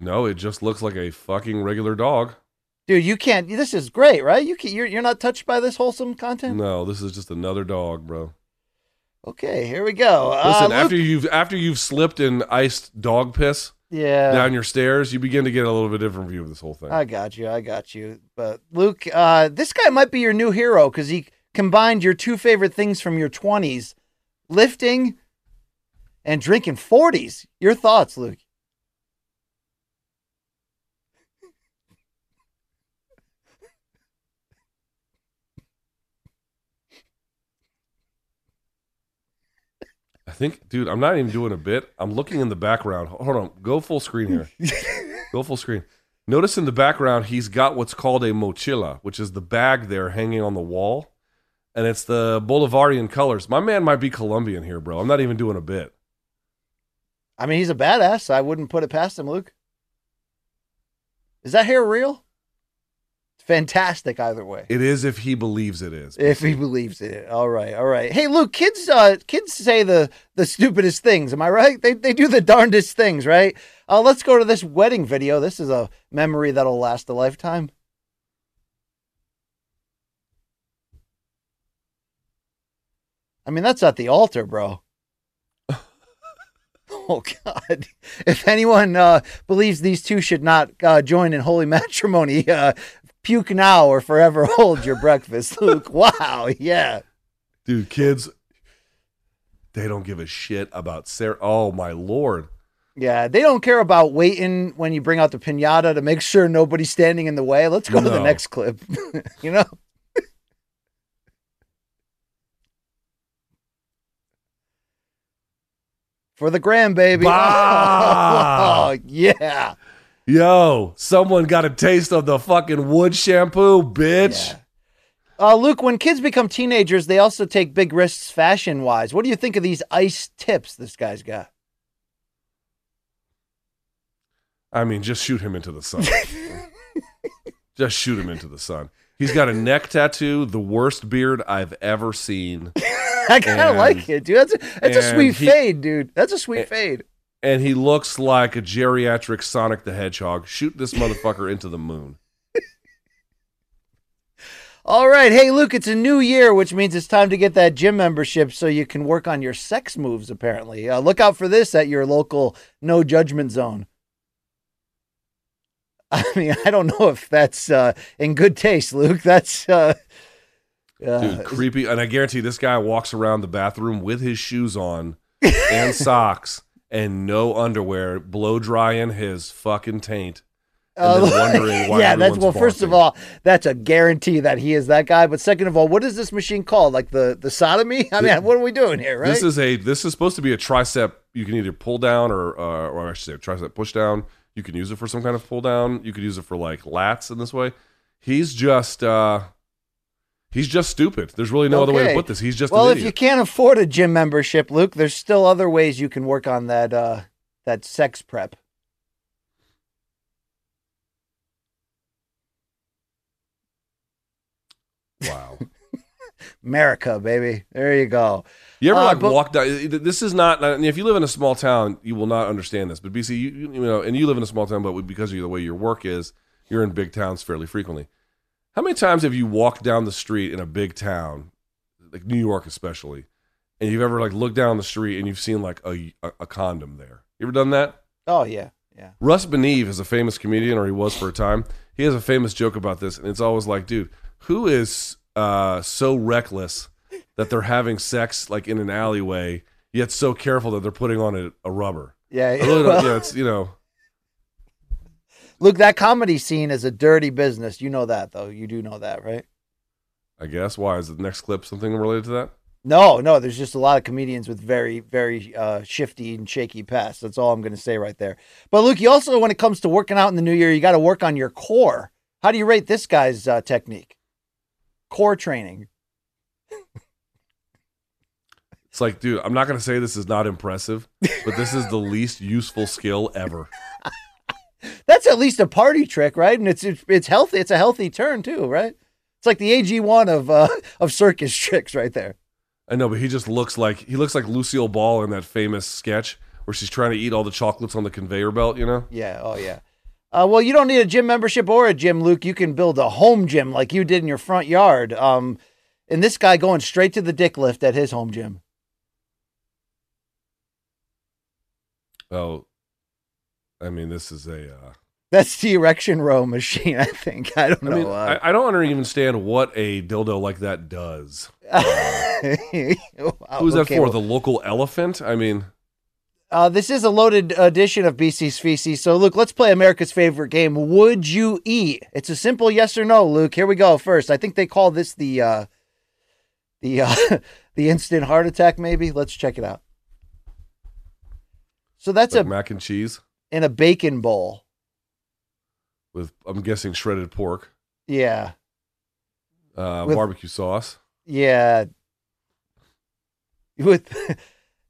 No, it just looks like a fucking regular dog. Dude, you can't. This is great, right? You can, you're you're not touched by this wholesome content. No, this is just another dog, bro. Okay, here we go. Listen, uh, after you've after you've slipped in iced dog piss yeah, down your stairs, you begin to get a little bit different view of this whole thing. I got you. I got you. But Luke, uh, this guy might be your new hero because he combined your two favorite things from your 20s lifting and drinking 40s. Your thoughts, Luke? Think, dude, I'm not even doing a bit. I'm looking in the background. Hold on, go full screen here. go full screen. Notice in the background, he's got what's called a mochila, which is the bag there hanging on the wall, and it's the Bolivarian colors. My man might be Colombian here, bro. I'm not even doing a bit. I mean, he's a badass. I wouldn't put it past him, Luke. Is that hair real? Fantastic either way. It is if he believes it is. If he believes it. All right, all right. Hey, Luke, kids uh kids say the the stupidest things. Am I right? They they do the darndest things, right? Uh let's go to this wedding video. This is a memory that'll last a lifetime. I mean, that's at the altar, bro. oh God! If anyone uh, believes these two should not uh, join in holy matrimony, uh, puke now or forever hold your breakfast, Luke. Wow, yeah. Dude, kids, they don't give a shit about Sarah. Oh, my Lord. Yeah, they don't care about waiting when you bring out the pinata to make sure nobody's standing in the way. Let's go to the next clip. you know? For the gram, baby. Oh, yeah. Yo, someone got a taste of the fucking wood shampoo, bitch. Uh, Luke, when kids become teenagers, they also take big risks fashion wise. What do you think of these ice tips this guy's got? I mean, just shoot him into the sun. just shoot him into the sun. He's got a neck tattoo, the worst beard I've ever seen. I kind of like it, dude. That's a, that's a sweet he- fade, dude. That's a sweet fade. And he looks like a geriatric Sonic the Hedgehog. Shoot this motherfucker into the moon. All right. Hey, Luke, it's a new year, which means it's time to get that gym membership so you can work on your sex moves, apparently. Uh, look out for this at your local no judgment zone. I mean, I don't know if that's uh, in good taste, Luke. That's. Uh, uh, Dude, creepy. And I guarantee this guy walks around the bathroom with his shoes on and socks and no underwear, blow drying his fucking taint. Uh, wondering why yeah, that's well. First of all, that's a guarantee that he is that guy. But second of all, what is this machine called? Like the the sodomy? I mean, what are we doing here, right? This is a this is supposed to be a tricep. You can either pull down or uh, or I should say a tricep push down. You can use it for some kind of pull down. You could use it for like lats in this way. He's just uh he's just stupid. There's really no other way to put this. He's just well. If you can't afford a gym membership, Luke, there's still other ways you can work on that uh that sex prep. Wow. America, baby. There you go. You ever Uh, like but- walk down? This is not. If you live in a small town, you will not understand this. But BC, you, you know, and you live in a small town, but because of the way your work is, you're in big towns fairly frequently. How many times have you walked down the street in a big town, like New York especially, and you've ever like looked down the street and you've seen like a a, a condom there? You ever done that? Oh yeah, yeah. Russ Beneve is a famous comedian, or he was for a time. He has a famous joke about this, and it's always like, dude, who is uh, so reckless that they're having sex like in an alleyway, yet so careful that they're putting on a, a rubber? Yeah, really don't, yeah, it's you know, Look, that comedy scene is a dirty business. You know that, though. You do know that, right? I guess. Why is the next clip something related to that? No, no. There's just a lot of comedians with very, very uh, shifty and shaky past. That's all I'm going to say right there. But Luke, you also, when it comes to working out in the new year, you got to work on your core. How do you rate this guy's uh, technique? Core training. It's like, dude, I'm not going to say this is not impressive, but this is the least useful skill ever. That's at least a party trick, right? And it's it's, it's healthy. It's a healthy turn too, right? It's like the AG1 of uh, of circus tricks right there. I know, but he just looks like he looks like Lucille Ball in that famous sketch where she's trying to eat all the chocolates on the conveyor belt. You know? Yeah. Oh yeah. Uh, well, you don't need a gym membership or a gym, Luke. You can build a home gym like you did in your front yard. Um, and this guy going straight to the dick lift at his home gym. Oh, I mean, this is a. Uh, That's the erection row machine, I think. I don't I know. mean, uh, I, I don't understand what a dildo like that does. Wow, Who's that okay, for? well- the local elephant? I mean, Uh, this is a loaded edition of BC's Feces. So, Luke, let's play America's favorite game. Would you eat? It's a simple yes or no, Luke. Here we go. First, I think they call this the uh, the uh, the instant heart attack. Maybe let's check it out. So that's like a mac and cheese in a bacon bowl. with, I'm guessing, shredded pork, Yeah, uh, With- barbecue sauce. yeah. With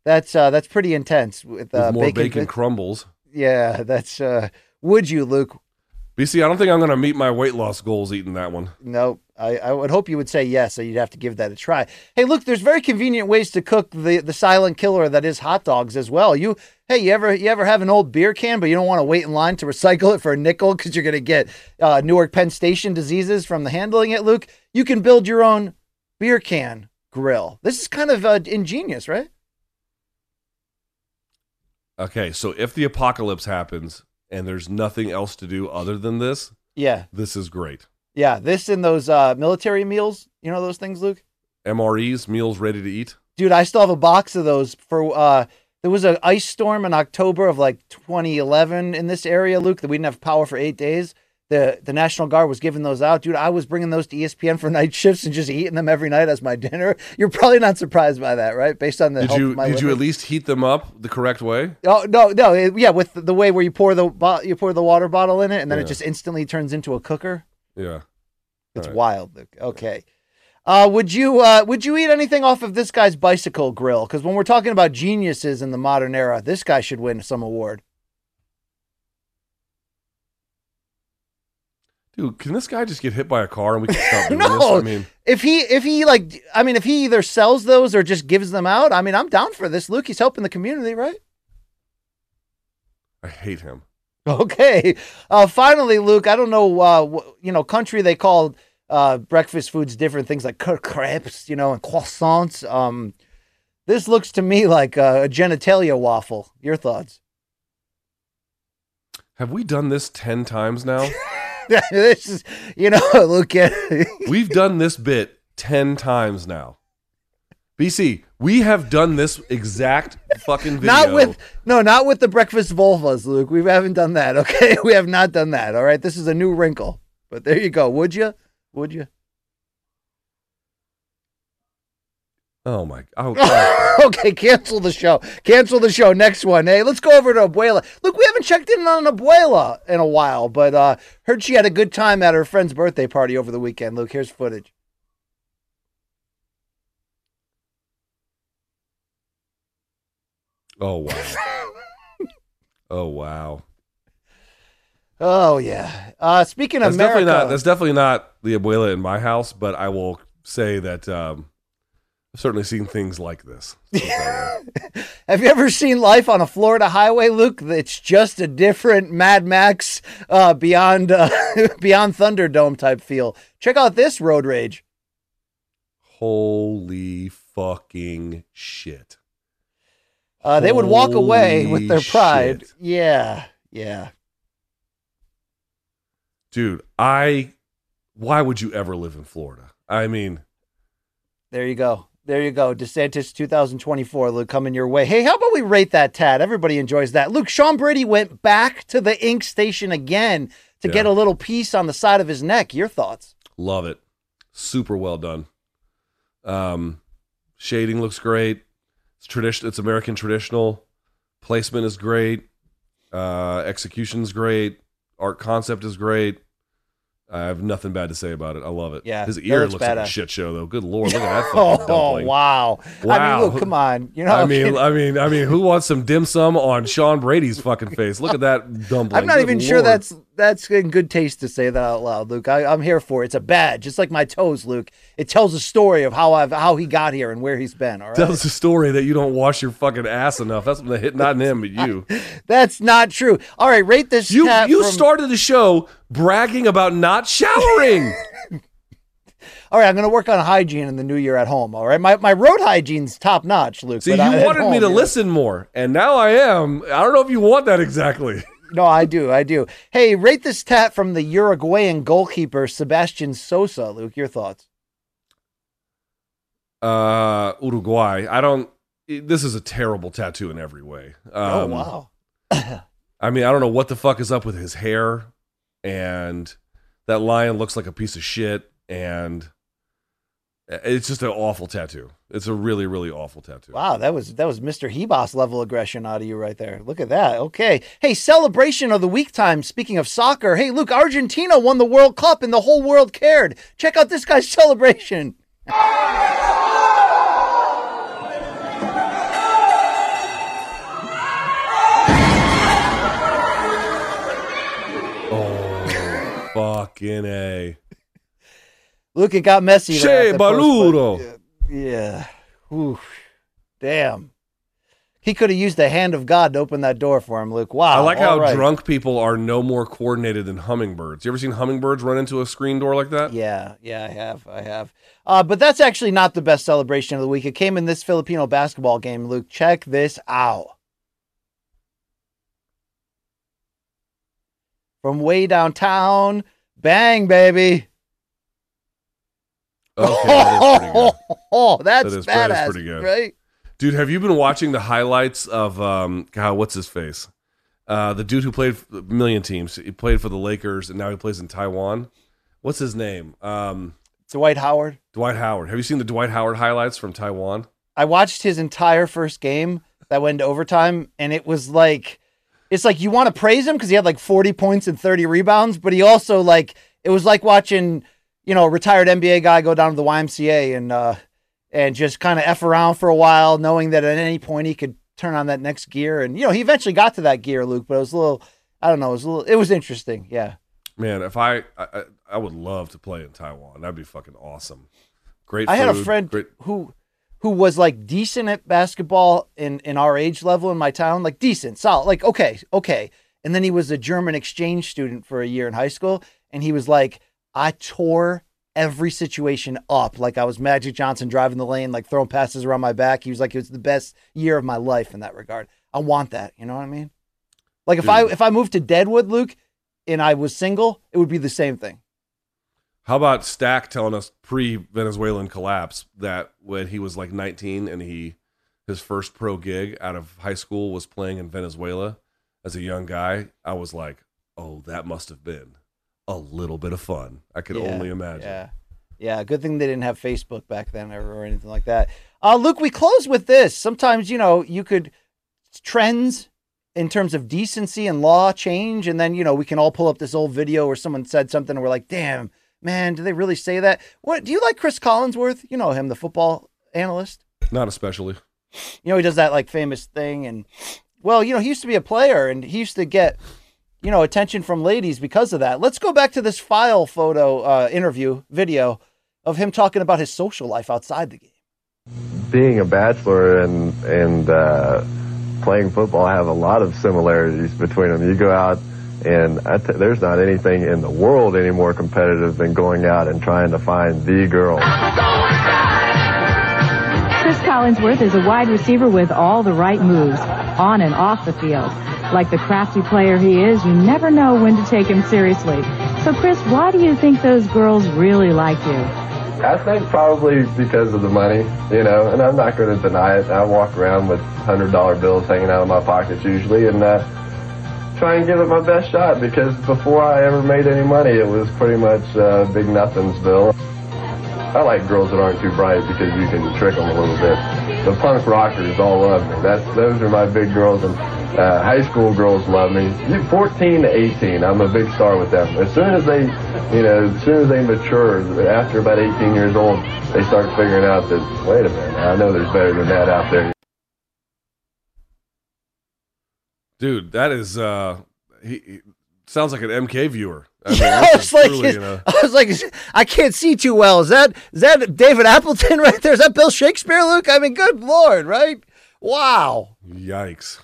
that's uh, that's pretty intense. With, With uh, more bacon, bacon, crumbles. yeah, that's. Uh, would you, Luke? BC, I don't think I'm going to meet my weight loss goals eating that one. No, I, I would hope you would say yes, so you'd have to give that a try. Hey, look, there's very convenient ways to cook the, the silent killer that is hot dogs as well. You hey, you ever you ever have an old beer can, but you don't want to wait in line to recycle it for a nickel because you're gonna get uh, Newark Penn Station diseases from the handling it, Luke? You can build your own beer can grill. This is kind of uh, ingenious, right? Okay, so if the apocalypse happens and there's nothing else to do other than this, Yeah, this is great. Yeah. This and those uh, military meals, you know those things, Luke? MREs, meals ready to eat. dude i still have a box of those for uh there was an ice storm in october of like 2011 in this area luke that we didn't have power for eight days the the national guard was giving those out dude i was bringing those to espn for night shifts and just eating them every night as my dinner you're probably not surprised by that right based on the Did you did you at least heat them up the correct way? Oh no, no, it- yeah, with the way where you pour the bo- you pour the water bottle in it, and then it just instantly turns into a cooker. Yeah. It's right. wild. Luke. Okay. Uh, would you uh, would you eat anything off of this guy's bicycle grill? Because when we're talking about geniuses in the modern era, this guy should win some award. Dude, can this guy just get hit by a car and we can stop doing no, this? I mean, if he if he like, I mean, if he either sells those or just gives them out, I mean, I'm down for this. Luke, he's helping the community, right? I hate him. Okay. Uh, finally, Luke, I don't know, uh, you know, country they call uh, breakfast foods different things like crepes, you know, and croissants. Um, this looks to me like a, a genitalia waffle. Your thoughts? Have we done this 10 times now? this is, you know, look at We've done this bit 10 times now. BC, we have done this exact fucking video. not with no, not with the breakfast vulvas, Luke. We haven't done that. Okay, we have not done that. All right, this is a new wrinkle. But there you go. Would you? Would you? Oh my oh, God. okay, cancel the show. Cancel the show. Next one. Hey, let's go over to Abuela. Look, we haven't checked in on Abuela in a while, but uh heard she had a good time at her friend's birthday party over the weekend. Luke, here's footage. oh wow. Oh wow. Oh yeah. Uh speaking of That's definitely not that's definitely not the abuela in my house, but I will say that um I've certainly seen things like this. Have you ever seen life on a Florida highway, Luke? It's just a different Mad Max uh, beyond uh, beyond Thunderdome type feel. Check out this road rage. Holy fucking shit. Uh, they would walk away with their pride. shit. Yeah, yeah. Dude, I why would you ever live in Florida? I mean, There you go. There you go. DeSantis 2024, Luke, coming your way. Hey, how about we rate that tad? Everybody enjoys that. Luke, Sean Brady went back to the ink station again to get a little piece on the side of his neck. Your thoughts? love it. Super well done. Um shading looks great. It's tradition it's American traditional. Placement is great. Uh execution's great. Art concept is great. I have nothing bad to say about it. I love it. Yeah, His ear looks looks, like a shit show though. Good lord, look at that Oh, dumpling. wow. I Wow. mean, look, come on. You know, I mean, okay. I mean, I mean, who wants some dim sum on Sean Brady's fucking face? Look at that dumpling. I'm not Good even sure that's that's in good taste to say that out loud, Luke. I, I'm here for it. It's a badge, just like my toes, Luke. It tells a story of how I've how he got here and where he's been. All right, tells a story that you don't wash your fucking ass enough. That's the hit, not him, but you. that's not true. All right, rate this. You you from- started the show bragging about not showering. All right, I'm going to work on hygiene in the new year at home. All right, my my road hygiene's top notch, Luke. But you I- wanted me to know- listen more, and now I am. I don't know if you want that exactly. No, I do, I do. Hey, rate this tat from the Uruguayan goalkeeper Sebastian Sosa. Luke, your thoughts? Uh, Uruguay. I don't. This is a terrible tattoo in every way. oh Um, wow. I mean, I don't know what the fuck is up with his hair, and that lion looks like a piece of shit, and it's just an awful tattoo. It's a really, really awful tattoo. Wow, that was that was Mr. Hebos level aggression out of you right there. Look at that. Okay. Hey, celebration of the week time. Speaking of soccer, hey, Luke, Argentina won the World Cup and the whole world cared. Check out this guy's celebration. Oh, fucking a. Luke, it got messy. there Che at the post, Baludo. but- Yeah. Oof. Damn. He could have used the hand of God to open that door for him, Luke. Wow. I like how right. drunk people are no more coordinated than hummingbirds. You ever seen hummingbirds run into a screen door like that? Yeah, yeah, I have. I have. Uh, but that's actually not the best celebration of the week. It came in this Filipino basketball game, Luke. Check this out. From way downtown. Bang, baby. Okay, that is pretty good. Oh, that's That is- that is badass, pretty good. right? Dude, have you been watching the highlights of um God, what's his face? Uh the dude who played a million teams. He played for the Lakers and now he plays in Taiwan. What's his name? Um Dwight Howard. Dwight Howard. Have you seen the Dwight Howard highlights from Taiwan? I watched his entire first game that went to overtime, and it was like, it's like you want to praise him because he had like 40 points and 30 rebounds, but he also like, it was like watching, you know, retired NBA guy go down to the YMCA and, uh, and just kind of F around for a while, knowing that at any point he could turn on that next gear. And, you know, he eventually got to that gear, Luke, but it was a little, I don't know, it was a little, it was interesting. Yeah. Man, if I I, I- would love to play in Taiwan. That'd be fucking awesome. Great I had a friend great- who who was like decent at basketball in in our age level in my town, like decent, solid, like okay, okay. And then he was a German exchange student for a year in high school, and he was like, I tore every situation up, like I was Magic Johnson driving the lane, like throwing passes around my back. He was like, it was the best year of my life in that regard. I want that, you know what I mean? Like if I hmm. if I moved to Deadwood, Luke, and I was single, it would be the same thing. How about Stack telling us pre-Venezuelan collapse that when he was like 19 and he his first pro gig out of high school was playing in Venezuela as a young guy, I was like, "Oh, that must have been a little bit of fun." I could Yeah, only imagine. Yeah. Yeah. Good thing they didn't have Facebook back then or, or anything like that. Uh, Luke, we close with this. Sometimes, you know, you could trends in terms of decency and law change. And then, you know, we can all pull up this old video where someone said something and we're like, damn, man, do they really say that? What do you like Cris Collinsworth? You know him, the football analyst. Not especially. You know, he does that like famous thing. And well, you know, he used to be a player and he used to get, you know, attention from ladies because of that. Let's go back to this file photo uh, interview video of him talking about his social life outside the game. being a bachelor and and uh, playing football have a lot of similarities between them. You go out and I t- there's not anything in the world any more competitive than going out and trying to find the girl. Collinsworth is a wide receiver with all the right moves, on and off the field. Like the crafty player he is, you never know when to take him seriously. So, Chris, why do you think those girls really like you? I think probably because of the money, you know, and I'm not going to deny it. I walk around with hundred dollar bills hanging out of my pockets usually, and uh, try and give it my best shot. Because before I ever made any money, it was pretty much uh, big nothingsville. I like girls that aren't too bright because you can trick them a little bit. The punk rockers all love me. That's those are my big girls, and uh, high school girls love me. 14 to 18, I'm a big star with them. As soon as they, you know, as soon as they mature, after about 18 years old, they start figuring out that wait a minute, I know there's better than that out there. Dude, that is uh he, he sounds like an MK viewer. I, mean, I was like, truly, you know- I was like, I can't see too well. Is that is that David Appleton right there? Is that Bill Shakespeare, Luke? I mean, good lord, right? Wow, Yikes.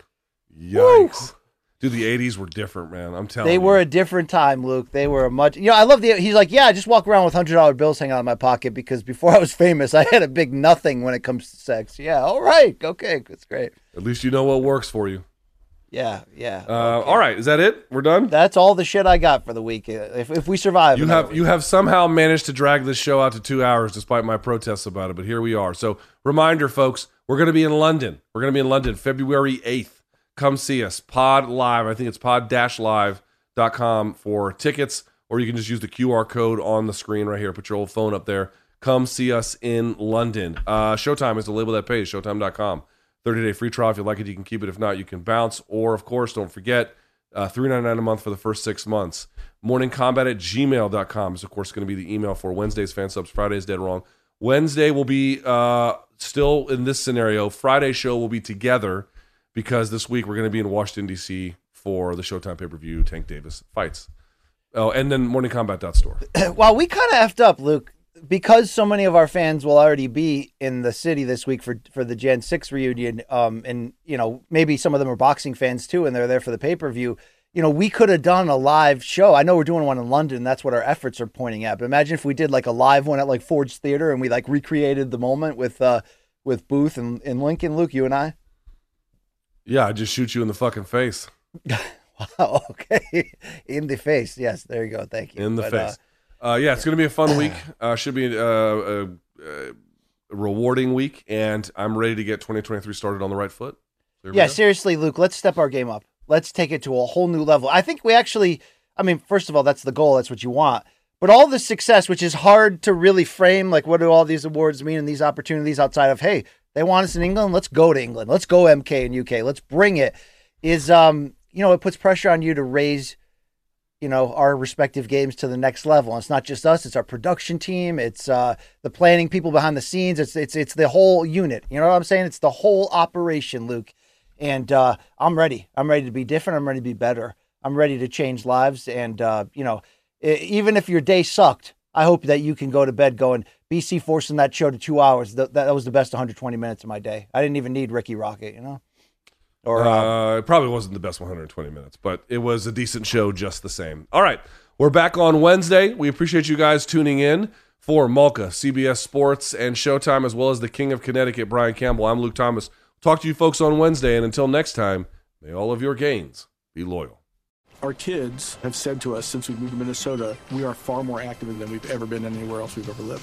Yikes. Dude, the 80s were different, man. I'm telling you. they you. were a different time, Luke. They were a much. You know, I love the. He's like, yeah, I just walk around with hundred dollar bills hanging out of my pocket because before I was famous, I had a big nothing when it comes to sex. Yeah, all right, okay, that's great. At least you know what works for you. Yeah, yeah. Uh, All right, is that it? We're done. That's all the shit I got for the week. If if we survive, You have you have somehow managed to drag this show out to two hours despite my protests about it, but here we are. So reminder, folks, we're going to be in London. We're going to be in London February eighth. Come see us. Pod Live. I think it's pod-live.com for tickets, or you can just use the QR code on the screen right here. Put your old phone up there. Come see us in London. Uh, Showtime is the label that pays. Showtime.com. 30 day free trial. If you like it, you can keep it. If not, you can bounce. Or, of course, don't forget uh, $3.99 a month for the first six months. Morningkombat at gmail.com is, of course, going to be the email for Wednesday's fan subs. Friday's dead wrong. Wednesday will be uh, still in this scenario. Friday show will be together because this week we're going to be in Washington, D.C. for the Showtime pay per view Tank Davis fights. Oh, and then morningkombat.store. well, we kind of effed up, Luke, because so many of our fans will already be in the city this week for for the Gen Six reunion. Um, and you know maybe some of them are boxing fans too, and they're there for the pay per view. You know, we could have done a live show. I know we're doing one in London. That's what our efforts are pointing at. But imagine if we did like a live one at like Ford's Theater and we like recreated the moment with uh with Booth and, and Lincoln, Luke, you and I. Yeah, I just shoot you in the fucking face. Wow. Okay. In the face. Yes. There you go. Thank you. in the But, uh, face. Uh, yeah, it's going to be a fun week. Uh, should be uh, a, a, a rewarding week, and I'm ready to get 2023 started on the right foot. There yeah, seriously, Luke, let's step our game up. Let's take it to a whole new level. I think we actually, I mean, first of all, that's the goal. That's what you want. But all this success, which is hard to really frame, like what do all these awards mean and these opportunities outside of, hey, they want us in England, let's go to England. Let's go MK and UK. Let's bring it. Is um, you know, it puts pressure on you to raise, you know, our respective games to the next level. And it's not just us, it's our production team, it's uh the planning people behind the scenes, it's it's it's the whole unit. You know what I'm saying? It's the whole operation, Luke. And uh I'm ready. I'm ready to be different. I'm ready to be better. I'm ready to change lives. And uh, you know, even if your day sucked, I hope that you can go to bed going, BC forcing that show to two hours. Th- that was the best 120 minutes of my day. I didn't even need Ricky Rocket, you know? Or uh, uh, it probably wasn't the best 120 minutes, but it was a decent show just the same. All right, we're back on Wednesday. We appreciate you guys tuning in for Malka, CBS Sports, and Showtime, as well as the King of Connecticut, Brian Campbell. I'm Luke Thomas. Talk to you folks on Wednesday, and until next time, may all of your gains be loyal. Our kids have said to us since we moved to Minnesota, we are far more active than we've ever been anywhere else we've ever lived.